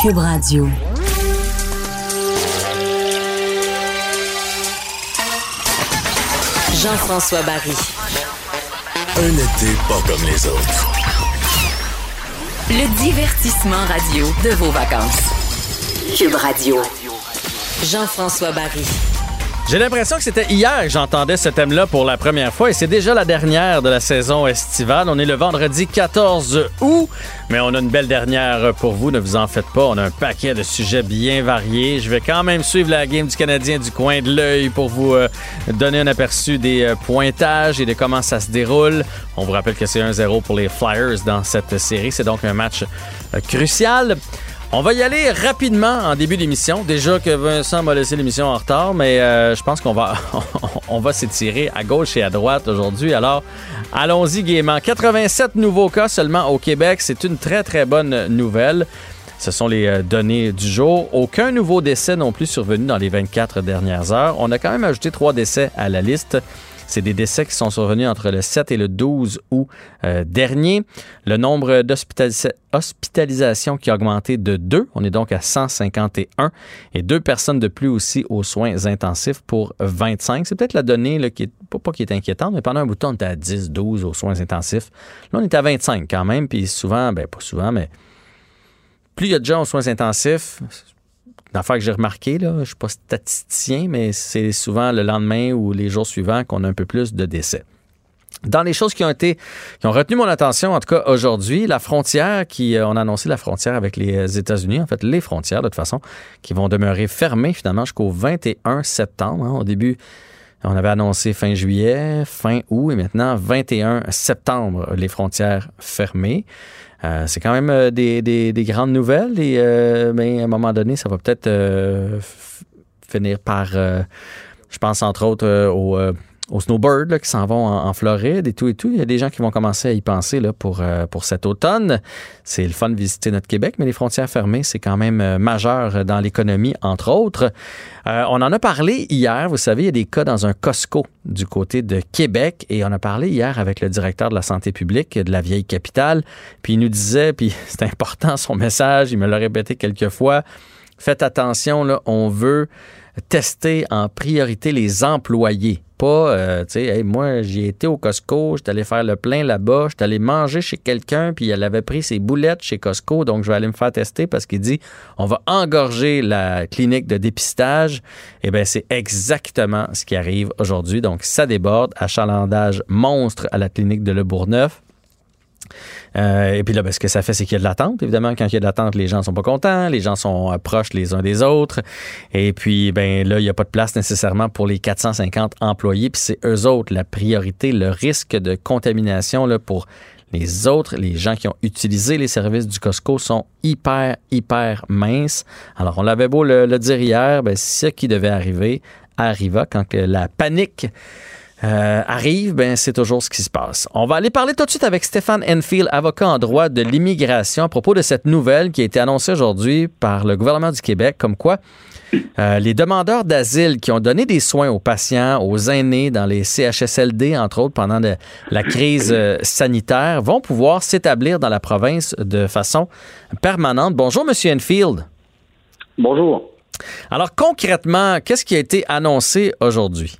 Cube Radio. Jean-François Barry. Un été pas comme les autres. Le divertissement radio de vos vacances. Cube Radio. Jean-François Barry. J'ai l'impression que c'était hier que j'entendais ce thème-là pour la première fois et c'est déjà la dernière de la saison estivale. On est le vendredi 14 août, mais on a une belle dernière pour vous, ne vous en faites pas. On a un paquet de sujets bien variés. Je vais quand même suivre la game du Canadien du coin de l'œil pour vous euh, donner un aperçu des euh, pointages et de comment ça se déroule. On vous rappelle que c'est 1-0 pour les Flyers dans cette série. C'est donc un match euh, crucial. On va y aller rapidement en début d'émission. Déjà que Vincent m'a laissé l'émission en retard, mais euh, je pense qu'on va, on va s'étirer à gauche et à droite aujourd'hui. Alors, allons-y gaiement. 87 nouveaux cas seulement au Québec. C'est une très, très bonne nouvelle. Ce sont les euh, données du jour. Aucun nouveau décès non plus survenu dans les 24 dernières heures. On a quand même ajouté trois décès à la liste. C'est des décès qui sont survenus entre le 7 et le 12 août euh, dernier. Le nombre d'hospitalisations qui a augmenté de 2. On est donc à 151. Et deux personnes de plus aussi aux soins intensifs pour 25. C'est peut-être la donnée là, qui est pas, pas qui est inquiétante, mais pendant un bout de temps, on était à 10, 12 aux soins intensifs. Là, on est à 25 quand même. Puis souvent, ben pas souvent, mais plus il y a de gens aux soins intensifs, une affaire que j'ai remarqué, là, je ne suis pas statisticien, mais c'est souvent le lendemain ou les jours suivants qu'on a un peu plus de décès. Dans les choses qui ont été, qui ont retenu mon attention, en tout cas aujourd'hui, la frontière qui, euh, on a annoncé la frontière avec les États-Unis, en fait les frontières de toute façon, qui vont demeurer fermées finalement jusqu'au 21 septembre. Hein. Au début, on avait annoncé fin juillet, fin août et maintenant 21 septembre, les frontières fermées. Euh, c'est quand même euh, des, des, des, grandes nouvelles et euh, ben, à un moment donné, ça va peut-être finir par, je pense entre autres au aux snowbirds là, qui s'en vont en, en, Floride et tout et tout. Il y a des gens qui vont commencer à y penser là, pour, euh, pour cet automne. C'est le fun de visiter notre Québec, mais les frontières fermées, c'est quand même euh, majeur dans l'économie, entre autres. Euh, on en a parlé hier. Vous savez, il y a des cas dans un Costco du côté de Québec et on a parlé hier avec le directeur de la santé publique de la vieille capitale. Puis il nous disait, puis c'est important son message, il me l'a répété quelques fois, faites attention, là, on veut tester en priorité les employés pas, euh, tu sais, moi, j'ai été au Costco, j'étais allé faire le plein là-bas, j'étais allé manger chez quelqu'un, puis elle avait pris ses boulettes chez Costco, donc je vais aller me faire tester parce qu'il dit, on va engorger la clinique de dépistage. Eh bien, c'est exactement ce qui arrive aujourd'hui. Donc, ça déborde, achalandage monstre à la clinique de Le Bourgneuf. Euh, et puis là, ben, ce que ça fait, c'est qu'il y a de l'attente. Évidemment, quand il y a de l'attente, les gens sont pas contents, les gens sont euh, proches les uns des autres. Et puis, ben là, il n'y a pas de place nécessairement pour les 450 employés. Puis c'est eux autres la priorité, le risque de contamination là, pour les autres, les gens qui ont utilisé les services du Costco sont hyper, hyper minces. Alors, on l'avait beau le, dire hier, ben, ce qui devait arriver arriva quand la panique euh, arrive, ben c'est toujours ce qui se passe. On va aller parler tout de suite avec Stéphane Enfield, avocat en droit de l'immigration, à propos de cette nouvelle qui a été annoncée aujourd'hui par le gouvernement du Québec, comme quoi euh, les demandeurs d'asile qui ont donné des soins aux patients, aux aînés dans les CHSLD, entre autres, pendant de, la crise euh, sanitaire, vont pouvoir s'établir dans la province de façon permanente. Bonjour, Monsieur Enfield. Bonjour. Alors, concrètement, qu'est-ce qui a été annoncé aujourd'hui?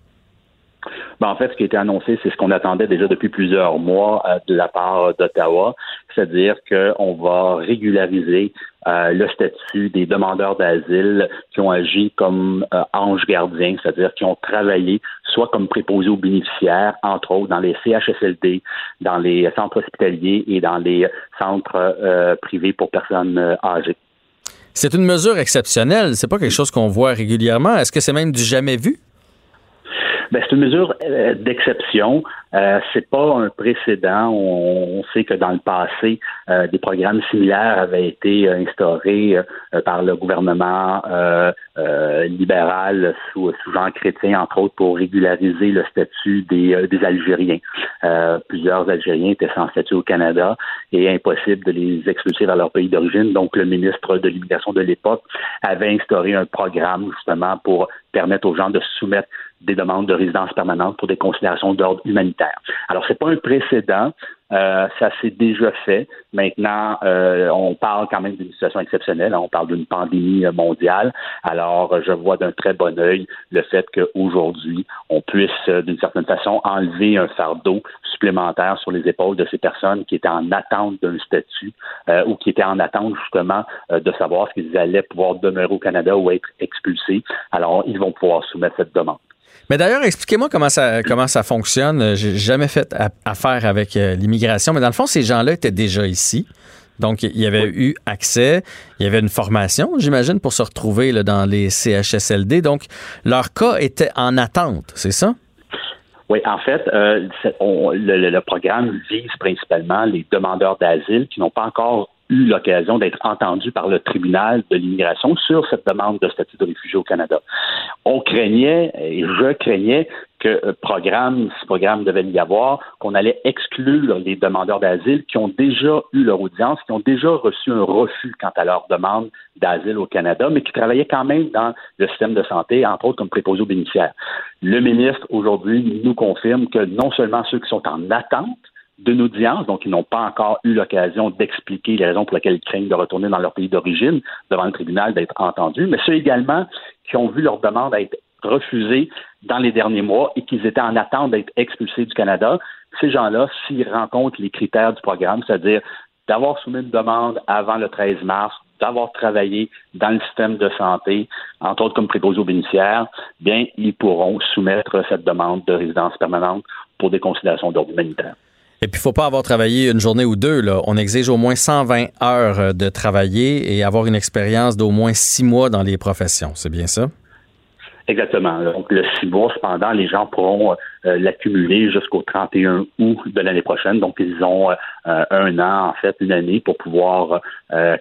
Ben, en fait, ce qui a été annoncé, c'est ce qu'on attendait déjà depuis plusieurs mois euh, de la part d'Ottawa, c'est-à-dire qu'on va régulariser euh, le statut des demandeurs d'asile qui ont agi comme euh, anges gardiens, c'est-à-dire qui ont travaillé soit comme préposés aux bénéficiaires, entre autres dans les CHSLD, dans les centres hospitaliers et dans les centres privés pour personnes âgées. C'est une mesure exceptionnelle, c'est pas quelque chose qu'on voit régulièrement. Est-ce que c'est même du jamais vu? Ben, c'est une mesure euh, d'exception. Euh, c'est pas un précédent. On, sait que dans le passé, euh, des programmes similaires avaient été instaurés euh, par le gouvernement libéral sous, sous Jean Chrétien, entre autres, pour régulariser le statut des, des Algériens. plusieurs Algériens étaient sans statut au Canada et impossible de les expulser vers leur pays d'origine. Donc, le ministre de l'immigration de l'époque avait instauré un programme justement pour permettre aux gens de soumettre des demandes de résidence permanente pour des considérations d'ordre humanitaire. Alors, c'est pas un précédent, euh, ça s'est déjà fait. Maintenant, euh, on parle quand même d'une situation exceptionnelle. Hein. On parle d'une pandémie euh, mondiale. Alors, je vois d'un très bon œil le fait qu'aujourd'hui, on puisse, d'une certaine façon, enlever un fardeau supplémentaire sur les épaules de ces personnes qui étaient en attente d'un statut ou qui étaient en attente justement de savoir s'ils allaient pouvoir demeurer au Canada ou être expulsés. Alors, ils vont pouvoir soumettre cette demande. Mais d'ailleurs, expliquez-moi comment ça, comment ça fonctionne. J'ai jamais fait affaire avec euh, l'immigration, mais dans le fond, ces gens-là étaient déjà ici. Donc, il y avait eu accès, il y avait une formation, j'imagine, pour se retrouver là, dans les CHSLD. Donc, leur cas était en attente, c'est ça? Oui, en fait, euh, le, le, programme vise principalement les demandeurs d'asile qui n'ont pas encore eu l'occasion d'être entendu par le tribunal de l'immigration sur cette demande de statut de réfugié au Canada. On craignait, et je craignais, que euh, programme, ce programme devait y avoir, qu'on allait exclure les demandeurs d'asile qui ont déjà eu leur audience, qui ont déjà reçu un refus quant à leur demande d'asile au Canada, mais qui travaillaient quand même dans le système de santé, entre autres comme préposés aux bénéficiaires. Le ministre, aujourd'hui, nous confirme que non seulement ceux qui sont en attente d'une audience, donc ils n'ont pas encore eu l'occasion d'expliquer les raisons pour lesquelles ils craignent de retourner dans leur pays d'origine devant le tribunal, d'être entendus, mais ceux également qui ont vu leur demande être refusée dans les derniers mois et qu'ils étaient en attente d'être expulsés du Canada, ces gens-là, s'ils rencontrent les critères du programme, c'est-à-dire d'avoir soumis une demande avant le 13 mars, d'avoir travaillé dans le système de santé, entre autres comme préposé aux bénéficiaires, bien, ils pourront soumettre cette demande de résidence permanente pour des considérations d'ordre humanitaire. Et puis, faut pas avoir travaillé une journée ou deux. Là. On exige au moins 120 heures euh, de travailler et avoir une expérience d'au moins six mois dans les professions. C'est bien ça? Exactement. Donc, le six mois, cependant, les gens pourront euh, l'accumuler jusqu'au 31 août de l'année prochaine. Donc, ils ont euh, un an, en fait, une année pour pouvoir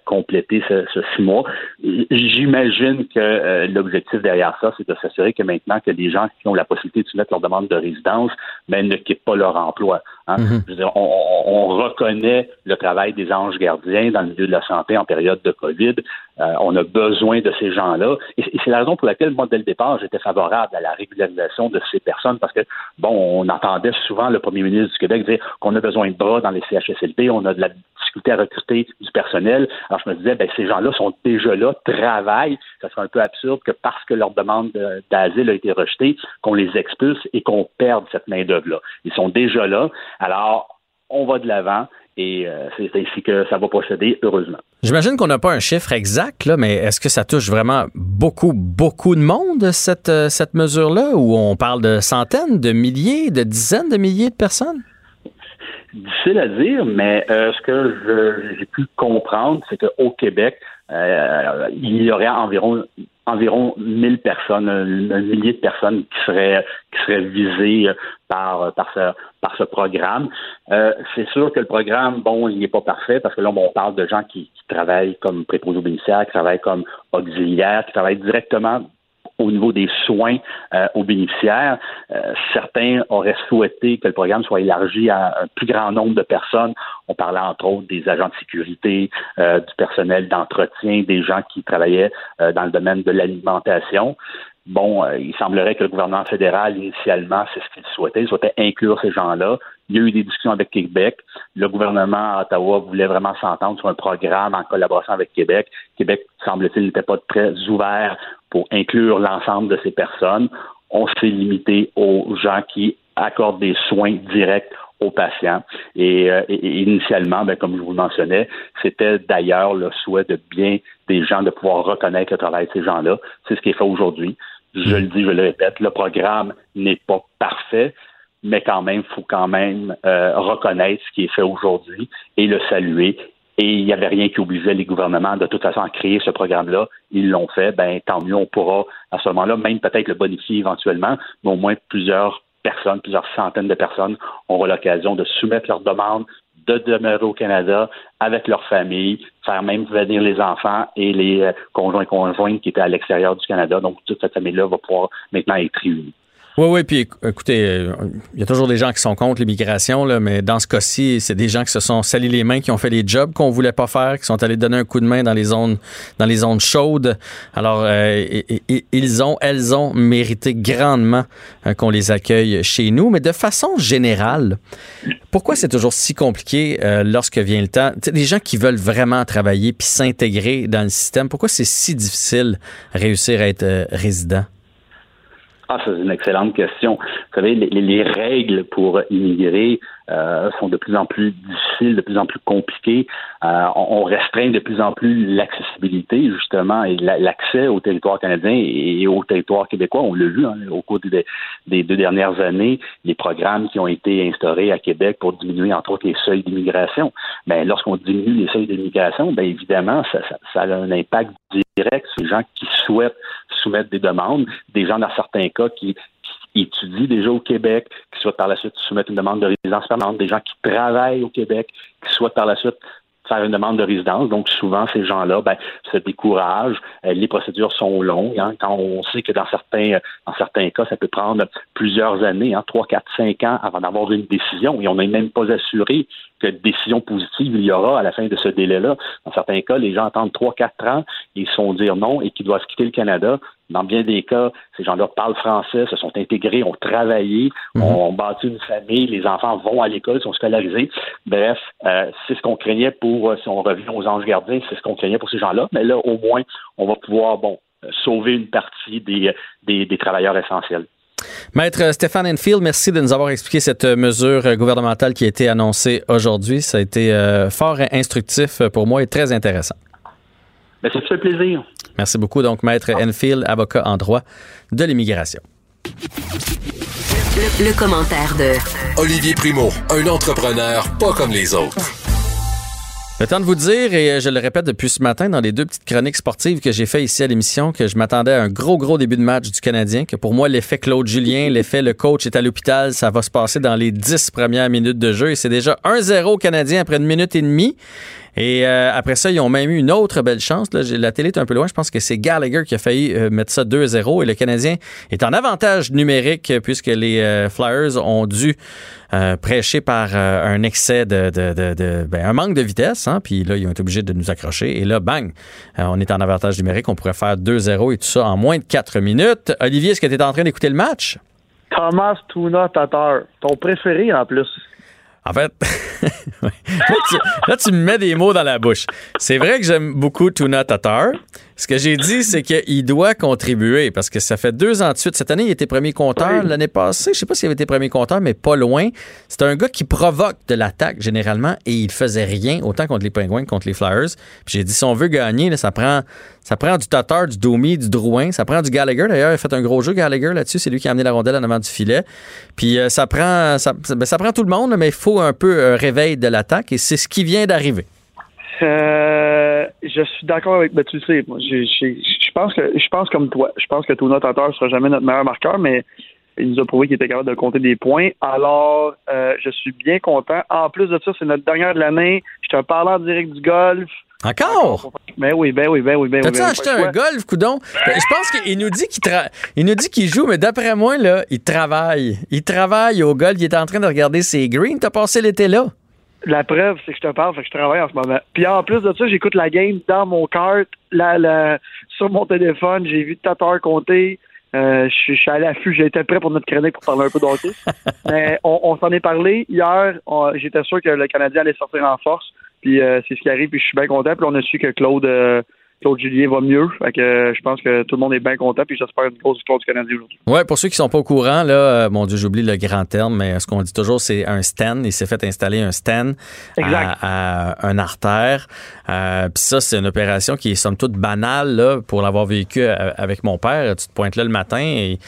compléter ce, six mois. J'imagine que l'objectif derrière ça, c'est de s'assurer que maintenant que les gens qui ont la possibilité de soumettre leur demande de résidence, ben, ne quittent pas leur emploi. Hein. Mm-hmm. on, reconnaît le travail des anges gardiens dans le milieu de la santé en période de COVID. Euh, on a besoin de ces gens-là. Et, c'est la raison pour laquelle, moi, dès le départ, j'étais favorable à la régularisation de ces personnes parce que, bon, on entendait souvent le premier ministre du Québec dire qu'on a besoin de bras dans les CHSLD, on a de la difficulté à recruter du personnel. Alors, je me disais, ben, ces gens-là sont déjà là, travaillent. Ça serait un peu absurde que parce que leur demande d'asile a été rejetée, qu'on les expulse et qu'on perde cette main-d'œuvre-là. Ils sont déjà là. Alors, on va de l'avant et euh, c'est ainsi que ça va procéder, heureusement. J'imagine qu'on n'a pas un chiffre exact, là, mais est-ce que ça touche vraiment beaucoup, beaucoup de monde, cette, euh, cette mesure-là, où on parle de centaines, de milliers, de dizaines de milliers de personnes? Difficile à dire, mais euh, ce que j'ai pu comprendre, c'est qu'au Québec, il y aurait environ environ 1000 personnes, un, millier de personnes qui seraient qui seraient visées par par ce par ce programme. Euh, c'est sûr que le programme, bon, il n'est pas parfait parce que là, on parle de gens qui, travaillent comme préposés bénéficiaires, qui travaillent comme auxiliaires, qui travaillent directement au niveau des soins euh, aux bénéficiaires. Euh, certains auraient souhaité que le programme soit élargi à un plus grand nombre de personnes. On parlait entre autres des agents de sécurité, euh, du personnel d'entretien, des gens qui travaillaient dans le domaine de l'alimentation. Bon, il semblerait que le gouvernement fédéral, initialement, c'est ce qu'il souhaitait. Il souhaitait inclure ces gens-là. Il y a eu des discussions avec Québec. Le gouvernement à Ottawa voulait vraiment s'entendre sur un programme en collaboration avec Québec. Québec, semble-t-il, n'était pas très ouvert pour inclure l'ensemble de ces personnes. On s'est limité aux gens qui accordent des soins directs aux patients. Et, euh, initialement, ben, comme je vous le mentionnais, c'était d'ailleurs le souhait de bien des gens de pouvoir reconnaître le travail de ces gens-là. C'est ce qui est fait aujourd'hui. Je le dis, je le répète, le programme n'est pas parfait, mais quand même, il faut quand même euh, reconnaître ce qui est fait aujourd'hui et le saluer et il n'y avait rien qui obligeait les gouvernements de toute façon à créer ce programme-là. Ils l'ont fait, ben tant mieux, on pourra à ce moment-là même peut-être le bonifier éventuellement, mais au moins plusieurs personnes, plusieurs centaines de personnes auront l'occasion de soumettre leurs demandes de demeurer au Canada avec leur famille, faire même venir les enfants et les euh, conjoints et conjointes qui étaient à l'extérieur du Canada. Donc, toute cette famille-là va pouvoir maintenant être réunie. Oui, oui, puis écoutez, euh, il y a toujours des gens qui sont contre l'immigration, là, mais dans ce cas-ci, c'est des gens qui se sont salis les mains, qui ont fait les jobs qu'on voulait pas faire, qui sont allés donner un coup de main dans les zones, dans les zones chaudes. Alors, euh, ils ont, elles ont mérité grandement euh, qu'on les accueille chez nous, mais de façon générale, pourquoi c'est toujours si compliqué lorsque vient le temps? des gens qui veulent vraiment travailler puis s'intégrer dans le système, pourquoi c'est si difficile réussir à être résident? Ah, c'est une excellente question. Vous savez, les, les règles pour immigrer euh, sont de plus en plus difficiles, de plus en plus compliquées. Euh, on, restreint de plus en plus l'accessibilité, justement, et l'accès au territoire canadien et au territoire québécois. On l'a vu hein, au cours des, des, deux dernières années, les programmes qui ont été instaurés à Québec pour diminuer, entre autres, les seuils d'immigration. Mais ben, lorsqu'on diminue les seuils d'immigration, bien évidemment, ça, ça, ça a un impact direct sur les gens qui souhaitent soumettre des demandes, des gens dans certains cas qui, étudient déjà au Québec, qui souhaitent par la suite soumettre une demande de résidence permanente, des gens qui travaillent au Québec, qui souhaitent par la suite faire une demande de résidence. Donc, souvent, ces gens-là ben, se découragent. Euh, les procédures sont longues. Hein, quand on sait que dans certains, dans certains cas, ça peut prendre plusieurs années, hein, 3, 4, 5 ans avant d'avoir une décision. Et on n'est même pas assuré que décision positive il y aura à la fin de ce délai-là. Dans certains cas, les gens attendent 3, 4 ans, ils sont dire non et qu'ils doivent quitter le Canada. Dans bien des cas, ces gens-là parlent français, se sont intégrés, ont travaillé, mhm. ont bâti une famille, les enfants vont à l'école, sont scolarisés. Bref, euh, c'est ce qu'on craignait pour, euh, si on revient aux anges gardiens, c'est ce qu'on craignait pour ces gens-là. Mais là, au moins, on va pouvoir, bon, euh, sauver une partie des, des travailleurs essentiels. Maître Stéphane Enfield, merci de nous avoir expliqué cette mesure gouvernementale qui a été annoncée aujourd'hui. Ça a été euh, fort instructif pour moi et très intéressant. Ben, ça fait plaisir. Merci beaucoup. Donc, Maître Enfield, avocat en droit de l'immigration. Le, le, commentaire de Olivier Primo, un entrepreneur pas comme les autres. Le temps de vous dire, et je le répète depuis ce matin dans les deux petites chroniques sportives que j'ai fait ici à l'émission, que je m'attendais à un gros, gros début de match du Canadien, que pour moi, l'effet Claude Julien, l'effet le coach est à l'hôpital, ça va se passer dans les dix premières minutes de jeu et c'est déjà 1-0 Canadien après une minute et demie. Et euh, après ça, ils ont même eu une autre belle chance. La télé est un peu loin. Je pense que c'est Gallagher qui a failli euh, mettre ça 2-0. Et le Canadien est en avantage numérique puisque les euh, Flyers ont dû prêcher par un excès de, ben, un manque de vitesse. Hein, puis là, ils ont été obligés de nous accrocher. Et là, bang, on est en avantage numérique. On pourrait faire 2-0 et tout ça en moins de 4 minutes. Olivier, est-ce que tu es en train d'écouter le match? Thomas Tuna Tatar, ton préféré en plus. En fait, là, tu, me mets des mots dans la bouche. C'est vrai que j'aime beaucoup Tuna Tatar. Ce que j'ai dit, c'est qu'il doit contribuer parce que ça fait deux ans de suite. Cette année, il était premier compteur. L'année passée, je sais pas s'il avait été premier compteur, mais pas loin. C'est un gars qui provoque de l'attaque généralement et il faisait rien autant contre les Penguins que contre les Flyers. Puis j'ai dit, si on veut gagner, ça prend ça prend du Tatar, du Domi, du Drouin. Ça prend du Gallagher. D'ailleurs, il a fait un gros jeu, Gallagher, là-dessus. C'est lui qui a amené la rondelle en avant du filet. Puis euh, ça prend ça, ben, ça, prend tout le monde, mais il faut un peu un réveil de l'attaque et c'est ce qui vient d'arriver. Euh, je suis d'accord avec. Ben, tu le sais, moi, je, pense que je pense comme toi. Je pense que Tuna Tatar sera jamais notre meilleur marqueur, mais il nous a prouvé qu'il était capable de compter des points. Alors, euh, je suis bien content. En plus de ça, c'est notre dernière de l'année. Je te parle en direct du golf. Encore? Ben oui, ben oui, ben oui, ben oui. T'as-tu ben acheté un golf, coudon? Ben, je pense qu'il nous dit qu'il il nous dit qu'il joue, mais d'après moi, là, il travaille. Il travaille au golf. Il est en train de regarder ses greens. T'as passé l'été là? La preuve, c'est que je te parle, fait que je travaille en ce moment. Puis en plus de ça, j'écoute la game dans mon kart, la, sur mon téléphone. J'ai vu Tatar compter. Euh, je, suis allé à l'affût, été prêt pour notre chronique pour parler un peu d'hockey. Mais on, s'en est parlé hier. J'étais sûr que le Canadien allait sortir en force. Puis euh, c'est ce qui arrive, puis je suis bien content. Puis on a su que Claude euh, Claude Julien va mieux. Fait que euh, je pense que tout le monde est bien content. Puis j'espère une grosse victoire du Canadien aujourd'hui. Ouais, pour ceux qui sont pas au courant, là, mon Dieu, j'oublie le grand terme, mais ce qu'on dit toujours, c'est un stand. Il s'est fait installer un stand à, un artère. Euh, ça, c'est une opération qui est somme toute banale là, pour l'avoir vécu avec mon père. Tu te pointes là le matin et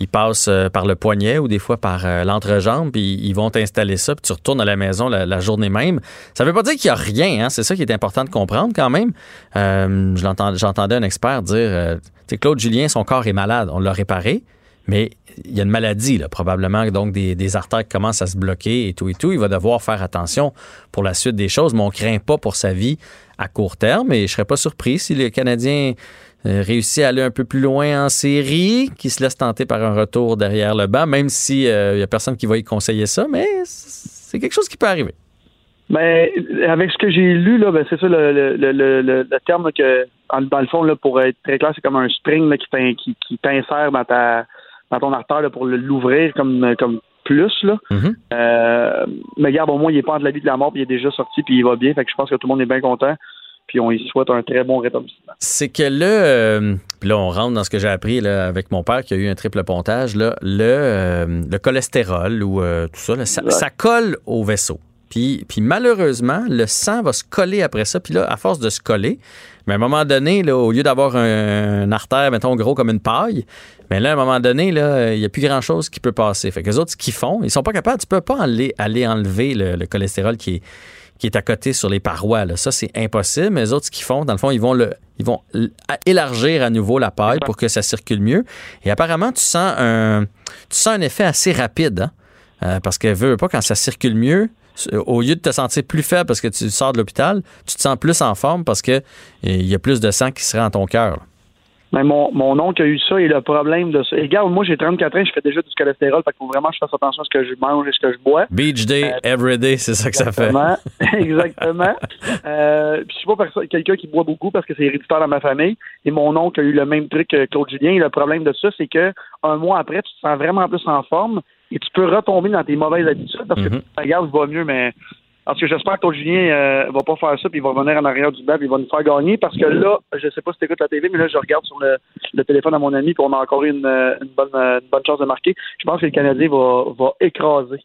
ils passent euh, par le poignet ou des fois par euh, l'entrejambe, puis ils vont t'installer ça, puis tu retournes à la maison la, journée même. Ça veut pas dire qu'il y a rien, hein? c'est ça qui est important de comprendre quand même. Euh, J'entendais un expert dire, euh, Claude Julien, son corps est malade, on l'a réparé, mais il y a une maladie, là, probablement, donc des, artères commencent à se bloquer et tout et tout. Il va devoir faire attention pour la suite des choses, mais on craint pas pour sa vie à court terme. Et je serais pas surpris si le Canadien euh, réussit à aller un peu plus loin en série, qui se laisse tenter par un retour derrière le banc, même s'il n'y euh, a personne qui va y conseiller ça, mais c'est quelque chose qui peut arriver. Mais ben, avec ce que j'ai lu, là, ben, c'est ça le, le, le, le, terme que, dans le fond, là, pour être très clair, c'est comme un spring qui, t'insère dans ta dans ton artère pour l'ouvrir comme, comme plus. Là. Mm-hmm. euh, mais regarde, au moins, il n'est pas entre la vie de la mort, puis il est déjà sorti, puis il va bien. Fait que je pense que tout le monde est bien content puis on y souhaite un très bon rétablissement. C'est que là, euh, puis là, on rentre dans ce que j'ai appris là, avec mon père qui a eu un triple pontage, là, le, euh, le cholestérol ou euh, tout ça, ça, colle au vaisseau. Puis, puis malheureusement, le sang va se coller après ça. Puis là, à force de se coller, mais à un moment donné, là, au lieu d'avoir un, artère, mettons, gros comme une paille, mais là, à un moment donné, là, il n'y a plus grand-chose qui peut passer. Fait que les autres, ce font, ils sont pas capables, tu peux pas aller, aller enlever le cholestérol qui est à côté sur les parois. Là. Ça, c'est impossible. Mais les autres, ce qu'ils font, dans le fond, ils vont, le, élargir à nouveau la paille pour que ça circule mieux. Et apparemment, tu sens un, tu sens un effet assez rapide. Hein? Euh, parce que veut pas quand ça circule mieux, au lieu de te sentir plus faible parce que tu sors de l'hôpital, tu te sens plus en forme parce que il y a plus de sang qui sera dans ton cœur. Mais mon, mon oncle a eu ça et le problème de ça. Et regarde, moi j'ai 34 ans, je fais déjà du cholestérol, fait qu'il faut vraiment que je fasse attention à ce que je mange et ce que je bois. Beach day, euh, every day, c'est ça que ça fait. exactement. euh, je suis pas quelqu'un qui boit beaucoup parce que c'est héréditaire dans ma famille. Et mon oncle a eu le même truc que Claude Julien. Et le problème de ça, c'est que un mois après, tu te sens vraiment plus en forme et tu peux retomber dans tes mauvaises habitudes parce que mm -hmm. va mieux, mais parce que j'espère que Julien euh, va pas faire ça, puis il va revenir en arrière du puis il va nous faire gagner. Parce que là, je sais pas si tu écoutes la TV, mais là, je regarde sur le, téléphone à mon ami, puis on a encore une, une, bonne, une bonne chance de marquer. Je pense que le Canadien va, va écraser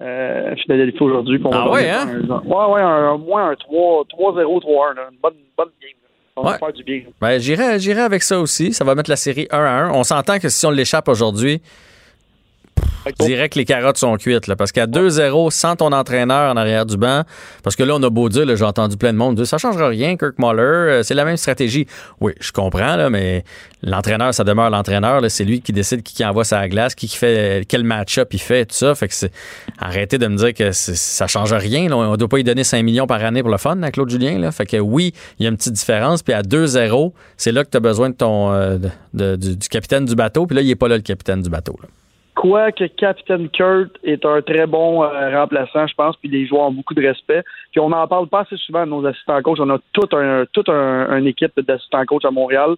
euh, Philadelphie aujourd'hui. Ah ouais, hein? ouais, ouais, un, au moins un 3-0, 3-1, une bonne, bonne game. On va faire du bien. Ben, j'irai, j'irai avec ça aussi. Ça va mettre la série 1 à 1. On s'entend que si on l'échappe aujourd'hui, je dirais que les carottes sont cuites, là, parce qu'à 2-0, sans ton entraîneur en arrière du banc, parce que là, on a beau dire, j'ai entendu plein de monde dire, ça changera rien, Kirk Muller, euh, c'est la même stratégie. Oui, je comprends, là, mais l'entraîneur, ça demeure l'entraîneur, c'est lui qui décide qui, envoie sa glace, qui, fait quel match-up il fait, tout ça. Fait que c'est, arrêtez de me dire que ça change rien, On ne doit pas lui donner 5 millions par année pour le fun à Claude Julien, là. Fait que oui, il y a une petite différence, puis à 2-0, c'est là que tu as besoin de ton, euh, du, capitaine du bateau, puis là, il n'est pas là, le capitaine du bateau, Quoique Captain Kurt est un très bon euh, remplaçant, je pense, puis les joueurs ont beaucoup de respect. Puis on n'en parle pas assez souvent de nos assistants coach. On a toute un, toute un, une équipe d'assistants coach à Montréal.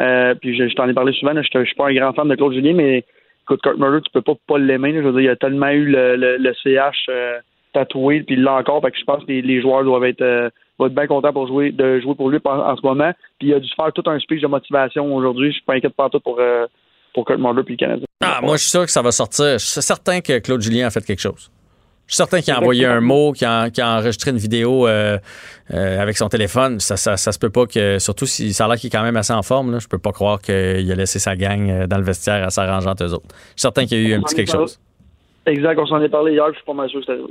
Euh, puis je, t'en ai parlé souvent. je ne suis pas un grand fan de Claude Julien, mais écoute, Kurt Murder, tu peux pas pas l'aimer. Je veux dire, il a tellement eu le, le, CH euh, tatoué, puis il l'a encore. Fait que je pense que les, joueurs doivent être, être bien contents pour jouer, de jouer pour lui en, ce moment. Puis il a dû faire tout un speech de motivation aujourd'hui. Je suis pas inquiète pas tout pour pour Kurt Mulder puis le Canadien. Ah, moi, je suis sûr que ça va sortir. Je suis certain que Claude Julien a fait quelque chose. Je suis certain qu'il a envoyé un mot, qu'il a, a, enregistré une vidéo euh, euh, avec son téléphone. Ça, ça, ça, se peut pas que, surtout si ça a l'air qu'il est quand même assez en forme, là, je peux pas croire qu'il a laissé sa gang euh, dans le vestiaire à s'arranger entre eux autres. Je suis certain qu'il y a eu un petit quelque chose. Exact, on s'en est parlé hier, je suis pas mal sûr que c'était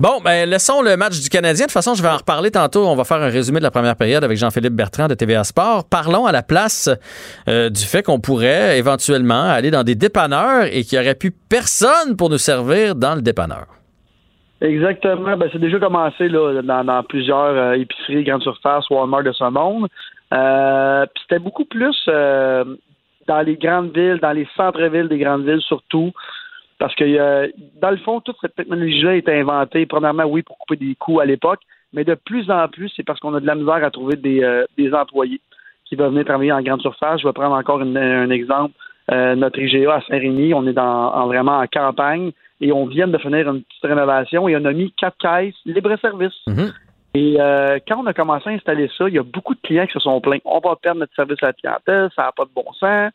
Bon, ben laissons le match du Canadien. De toute façon, je vais en reparler tantôt. On va faire un résumé de la première période avec Jean-Philippe Bertrand de TVA Sport. Parlons à la place euh, du fait qu'on pourrait éventuellement aller dans des dépanneurs et qu'il n'y aurait plus personne pour nous servir dans le dépanneur. Exactement. Ben, c'est déjà commencé là, dans, plusieurs euh, épiceries, grandes surfaces, Walmart de ce monde. Euh, c'était beaucoup plus dans les grandes villes, dans les centres-villes des grandes villes surtout. Parce que euh, dans le fond, toute cette technologie-là a été inventée, premièrement, oui, pour couper des coûts à l'époque, mais de plus en plus, c'est parce qu'on a de la misère à trouver des, euh, des employés qui veulent venir travailler en grande surface. Je vais prendre encore un exemple. Euh, notre IGA à Saint-Rémy, on est dans, vraiment en campagne et on vient de finir une petite rénovation et on a mis quatre caisses libre-service. Mm-hmm. Et quand on a commencé à installer ça, il y a beaucoup de clients qui se sont plaints. On va perdre notre service à la clientèle, ça n'a pas de bon sens.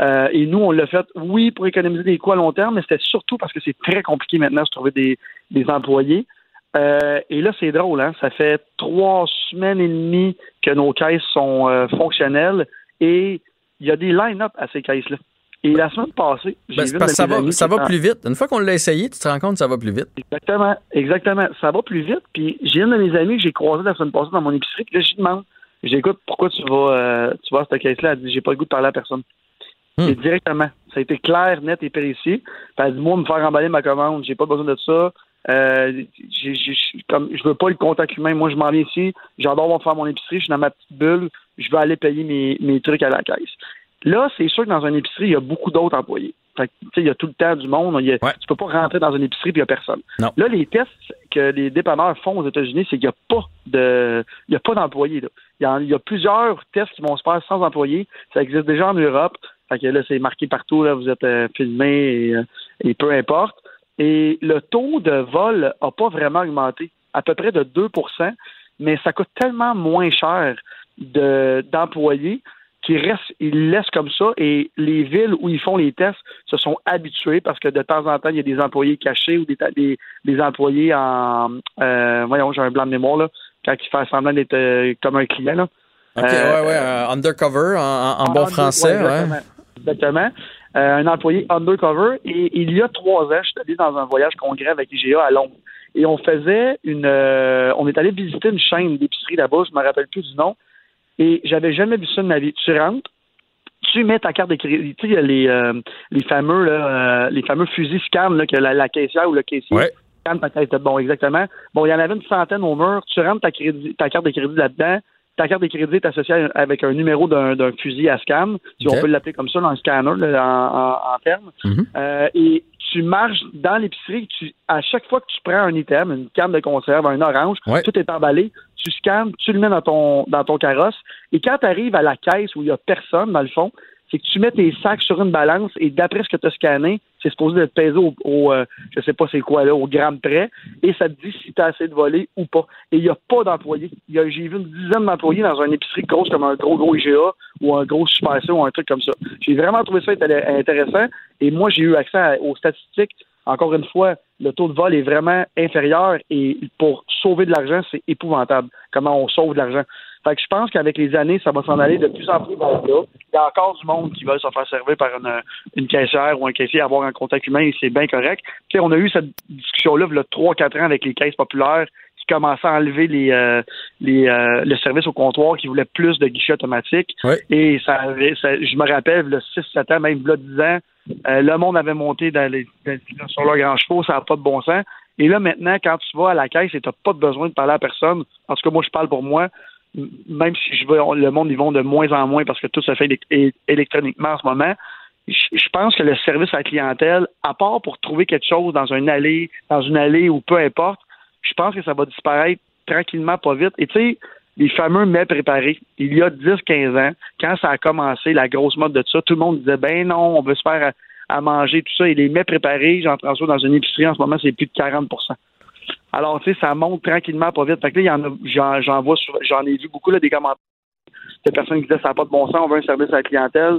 Euh, et nous, on l'a fait, oui, pour économiser des coûts à long terme, mais c'était surtout parce que c'est très compliqué maintenant de trouver des, employés. Euh, et là, c'est drôle, hein? Ça fait trois semaines et demie que nos caisses sont euh, fonctionnelles et il y a des line-up à ces caisses-là. Et la semaine passée, j'ai ben, vu ça va, ça va plus vite. Une fois qu'on l'a essayé, tu te rends compte que ça va plus vite. Exactement, exactement. Ça va plus vite. Puis j'ai une de mes amis que j'ai croisé la semaine passée dans mon épicerie, puis là, je lui demande, j'écoute, pourquoi tu vas, tu vas à cette caisse-là? Elle dit, j'ai pas le goût de parler à personne. Et directement. Ça a été clair, net et précis. Elle dit, moi, me faire emballer ma commande, j'ai pas besoin de ça. Euh, comme, je veux pas le contact humain. Moi, je m'en viens ici. J'adore faire mon épicerie. Je suis dans ma petite bulle. Je veux aller payer mes, mes trucs à la caisse. Là, c'est sûr que dans une épicerie, il y a beaucoup d'autres employés. Il y a tout le temps du monde. Ouais. Tu peux pas rentrer dans une épicerie puis il y a personne. Non. Là, les tests que les dépanneurs font aux États-Unis, c'est qu'il n'y a pas de, il y a pas d'employés. y, il y a plusieurs tests qui vont se faire sans employés. Ça existe déjà en Europe. Fait que là, c'est marqué partout. Là, vous êtes euh, filmé et, euh, et peu importe. Et le taux de vol n'a pas vraiment augmenté, à peu près de 2% mais ça coûte tellement moins cher de- d'employés qu'ils restent, ils laissent comme ça et les villes où ils font les tests se sont habitués parce que de temps en temps, il y a des employés cachés ou des, des, des employés en euh, voyons, j'ai un blanc de mémoire là, quand ils font semblant d'être euh, comme un client là. OK, Euh, ouais, ouais. undercover en, en- en bon français, ouais, ouais. Exactement. Euh, un employé undercover. Et il y a trois ans, je suis allé dans un voyage congrès avec IGA à Londres. Et on faisait une. euh, on est allé visiter une chaîne d'épicerie là-bas, je me rappelle plus du nom. Et j'avais jamais vu ça de ma vie. Tu rentres, tu mets ta carte de crédit. Tu sais, il y a les, euh, les fameux là, les fameux fusils scan là, que la, la caissière ou le caissier Ouais. scanne ta carte. Bon, exactement. Bon, il y en avait une centaine au mur. Tu rentres ta, crédit, ta carte de crédit là-dedans. Ta carte de crédit est associée avec un numéro d'un d'un fusil à scan, si on peut l'appeler comme ça, dans un scanner là, en, en, en termes. Mhm. Euh, et tu marches dans l'épicerie, tu, à chaque fois que tu prends un item, une canne de conserve, un orange, Ouais. tout est emballé, tu scannes, tu le mets dans ton, dans ton carrosse, et quand tu arrives à la caisse où il n'y a personne, dans le fond, c'est que tu mets tes sacs sur une balance et d'après ce que tu as scanné, c'est supposé être pesé au, au euh, je sais pas c'est quoi là, au gramme près, et ça te dit si tu as assez de volets ou pas. Et il n'y a pas d'employés. J'ai vu une dizaine d'employés dans une épicerie grosse comme un gros gros IGA ou un gros Super ou un truc comme ça. J'ai vraiment trouvé ça intér- intéressant et moi j'ai eu accès aux statistiques. Encore une fois, le taux de vol est vraiment inférieur et pour sauver de l'argent, c'est épouvantable comment on sauve de l'argent. Fait que je pense qu'avec les années, ça va s'en aller de plus en plus vers là. Il y a encore du monde qui veut se faire servir par une, une caissière ou un caissier, avoir un contact humain, et c'est bien correct. On a eu cette discussion-là il y a 3-4 ans avec les caisses populaires commençaient à enlever les, euh, les, euh, le service au comptoir, qui voulaient plus de guichets automatiques. Et ça, avait- ça- je me rappelle, le 6-7 ans, même là 10 ans, euh, le monde avait monté dans les, dans- sur leurs grands chevaux, ça n'a pas de bon sens. Et là, maintenant, quand tu vas à la caisse et tu n'as pas besoin de parler à personne, en tout cas, moi, je parle pour moi, même si je veux, le monde, ils vont de moins en moins parce que tout se fait électroniquement en ce moment. Je je pense que le service à la clientèle, à part pour trouver quelque chose dans une allée, dans une allée ou peu importe, je pense que ça va disparaître tranquillement, pas vite. Et tu sais, les fameux mets préparés, il y a 10-15 ans, quand ça a commencé, la grosse mode de ça, tout le monde disait, ben non, on veut se faire à, manger, tout ça. Et les mets préparés, Jean-François, dans une épicerie en ce moment, c'est plus de 40% alors, tu sais, ça monte tranquillement, pas vite. Fait que là, j'en, vois, j'en ai vu beaucoup, là, des commentaires de personnes qui disaient, ça n'a pas de bon sens, on veut un service à la clientèle.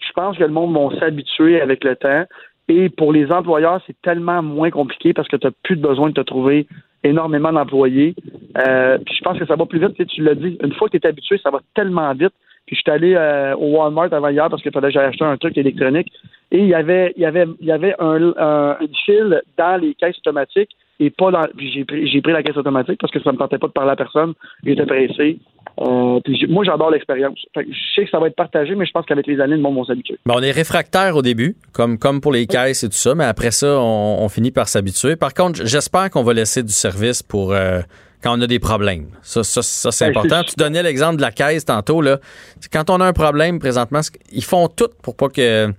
Je pense que le monde va s'habituer avec le temps. Et pour les employeurs, c'est tellement moins compliqué parce que tu n'as plus besoin de te trouver énormément d'employés. Euh, puis je pense que ça va plus vite, tu sais, tu l'as dit. Une fois que tu es habitué, ça va tellement vite. Puis je suis allé euh, au Walmart avant hier parce qu'il fallait que j'aille un truc électronique. Et il y avait, il y avait, il y avait un, un- une file dans les caisses automatiques et pas dans. Puis j'ai pris, j'ai pris la caisse automatique parce que ça me tentait pas de parler à personne. J'étais pressé. Euh, puis moi, j'adore l'expérience. Je sais que ça va être partagé, mais je pense qu'avec les années, le monde va s'habituer. Ben, on est réfractaire au début, comme, comme pour les caisses et tout ça, mais après ça, on, on finit par s'habituer. Par contre, j'espère qu'on va laisser du service pour euh, quand on a des problèmes. Ça, ça, ça c'est Ben, important. Tu donnais l'exemple de la caisse tantôt. Là. Quand on a un problème présentement, ils font tout pour pas que.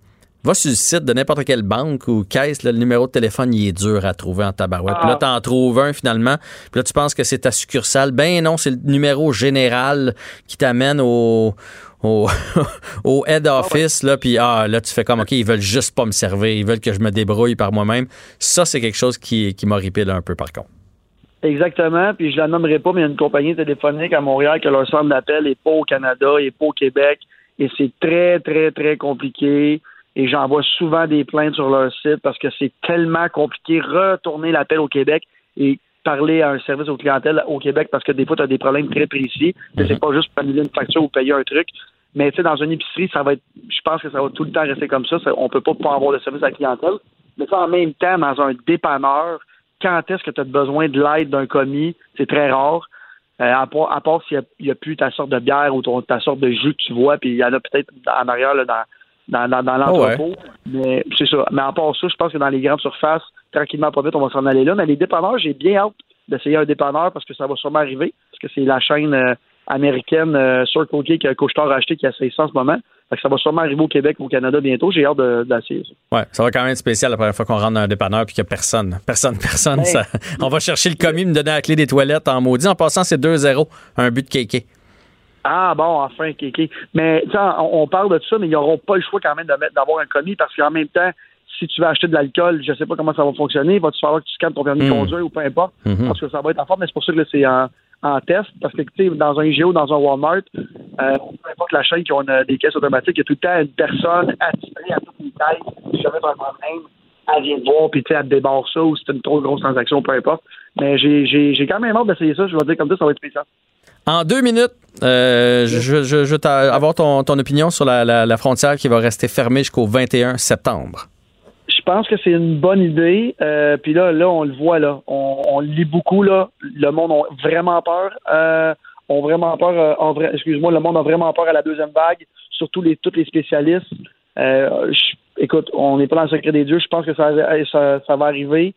Va sur le site de n'importe quelle banque ou caisse, là, le numéro de téléphone, il est dur à trouver en tabarouette. Puis là, Ah. t'en trouves un finalement. Puis là, tu penses que c'est ta succursale. Ben non, c'est le numéro général qui t'amène au, au, au head office. Là, puis ah, là, tu fais comme, OK, ils veulent juste pas me servir. Ils veulent que je me débrouille par moi-même. Ça, c'est quelque chose qui, qui m'horripile un peu, par contre. Exactement, puis je la nommerai pas, mais il y a une compagnie téléphonique à Montréal que leur centre d'appel est pas au Canada, est pas au Québec, et c'est très, très, très compliqué. Et j'envoie souvent des plaintes sur leur site parce que c'est tellement compliqué retourner l'appel au Québec et parler à un service aux clientèles au Québec parce que des fois, tu as des problèmes très précis. Mhm. C'est pas juste pour annuler une facture ou payer un truc. Mais tu sais, dans une épicerie, ça va être. Je pense que ça va tout le temps rester comme ça. Ça- on peut pas pas avoir de service à la clientèle. Mais ça, en même temps, dans un dépanneur, quand est-ce que tu as besoin de l'aide d'un commis? C'est très rare. Euh, à part, s'il n'y a, plus ta sorte de bière ou ton- ta sorte de jus que tu vois, puis il y en a peut-être en arrière là, dans, dans, dans, dans l'entrepôt. Mais c'est ça. Mais en part ça, je pense que dans les grandes surfaces, tranquillement, pas vite, on va s'en aller là. Mais les dépanneurs, j'ai bien hâte d'essayer un dépanneur parce que ça va sûrement arriver. Parce que c'est la chaîne euh, américaine euh, Circle K que Couchetard a acheté qui a essayé ça en ce moment. Fait que ça va sûrement arriver au Québec ou au Canada bientôt. J'ai hâte d'essayer ça. Ouais, ça va quand même être spécial la première fois qu'on rentre dans un dépanneur puis qu'il n'y a personne. Personne, personne. Ben, ça- on va chercher le commis, me donner la clé des toilettes en maudit. En passant, c'est 2-0. Un but de Kéké. Ah bon, enfin, Kéké. Mais tu sais, on, on parle de ça, mais ils n'auront pas le choix quand même d'avoir un commis parce qu'en même temps, si tu vas acheter de l'alcool, je sais pas comment ça va fonctionner, va-tu falloir que tu scannes ton permis de Mm. conduire ou peu importe, Mhm. parce que ça va être en forme, mais c'est pour ça que là, c'est en, en test, parce que tu sais, dans un IGO, dans un Walmart, euh, peu importe la chaîne qui ont une- des caisses automatiques, il y a tout le temps une personne attirée à toutes les tailles, si jamais un problème, elle vient te voir, puis tu sais, elle te débarre ça, ou c'est une trop grosse transaction, peu importe. Mais j'ai j'ai- j'ai quand même hâte d'essayer ça, je vais dire comme ça, ça va être spécial. En deux minutes, euh, je, veux avoir ton, opinion sur la, frontière qui va rester fermée jusqu'au 21 septembre. Je pense que c'est une bonne idée. Euh, Puis là, là, on le voit là. On, lit beaucoup là. Le monde a vraiment peur. Euh, vraiment peur. euh, excuse-moi, le monde a vraiment peur à la deuxième vague. Surtout les tous les spécialistes. Écoute, on n'est pas dans le secret des dieux. Je pense que ça, va arriver.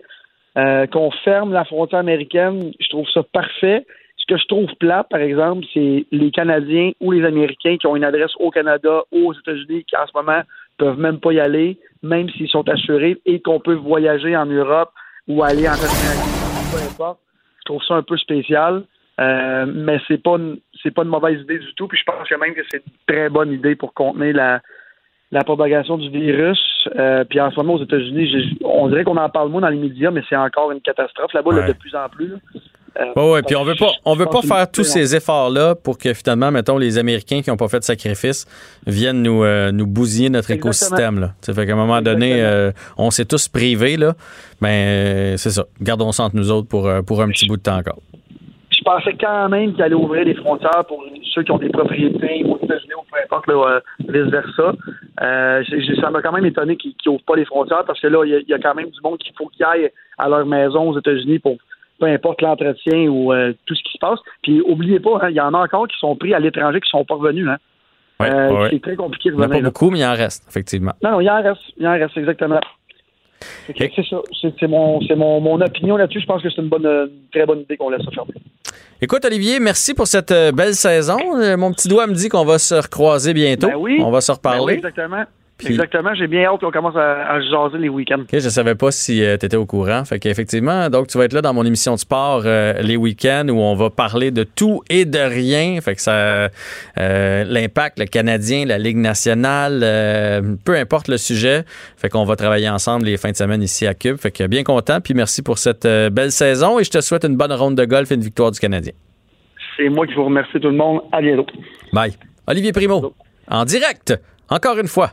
Qu'on ferme la frontière américaine, je trouve ça parfait. Ce que je trouve plat, par exemple, c'est les Canadiens ou les Américains qui ont une adresse au Canada ou aux États-Unis qui en ce moment peuvent même pas y aller, même s'ils sont assurés, et qu'on peut voyager en Europe ou aller en Amérique, peu importe. Je trouve ça un peu spécial. Euh, mais c'est pas c'est pas une mauvaise idée du tout. Puis je pense que même que c'est une très bonne idée pour contenir la, la propagation du virus. Euh, puis en ce moment, aux États-Unis, on dirait qu'on en parle moins dans les médias, mais c'est encore une catastrophe là-bas, là, de plus en plus. là. Euh, Oui, puis on veut pas, on veut pas faire tous ces efforts-là pour que finalement, mettons, les Américains qui n'ont pas fait de sacrifice viennent nous, euh, nous bousiller notre Exactement. écosystème. Là. Ça fait qu'à un moment donné, euh, on s'est tous privés, là. Ben, euh, c'est ça. Gardons ça entre nous autres pour, pour un petit bout de temps encore. je pensais quand même qu'il allait ouvrir les frontières pour ceux qui ont des propriétés aux États-Unis ou peu importe, là, vice-versa. Euh, ça m'a quand même étonné qu'ils n'ouvrent pas les frontières parce que là, il y, y a quand même du monde qu'il faut qu'ils aillent à leur maison aux États-Unis pour peu importe l'entretien ou euh, tout ce qui se passe. Puis oubliez pas, hein, il y en a encore qui sont pris à l'étranger qui sont pas revenus. Hein. Ouais, Euh, ouais. C'est très compliqué de Il n'y en a pas revenir. là. beaucoup, mais il en reste, effectivement. Non, non, il en reste. Il en reste, exactement. C'est ça. C'est mon, mon, mon opinion là-dessus. Je pense que c'est une bonne, une très bonne idée qu'on laisse ça fermer. Écoute, Olivier, merci pour cette euh, belle saison. Mon petit doigt me dit qu'on va se recroiser bientôt. Ben oui. On va se Ben oui, reparler. exactement. Puis- Exactement. J'ai bien hâte qu'on commence à, à jaser les week-ends. Je savais pas si tu étais au courant. Fait qu'effectivement, donc tu vas être là dans mon émission de sport euh, les week-ends où on va parler de tout et de rien. Fait que ça euh, l'impact, le Canadien, la Ligue nationale, euh, peu importe le sujet. Fait qu'on va travailler ensemble les fins de semaine ici à Cube. Fait que bien content. Puis merci pour cette euh, belle saison et je te souhaite une bonne ronde de golf et une victoire du Canadien. C'est moi qui vous remercie tout le monde. À bientôt. Bye. Olivier Primo, en direct, encore une fois,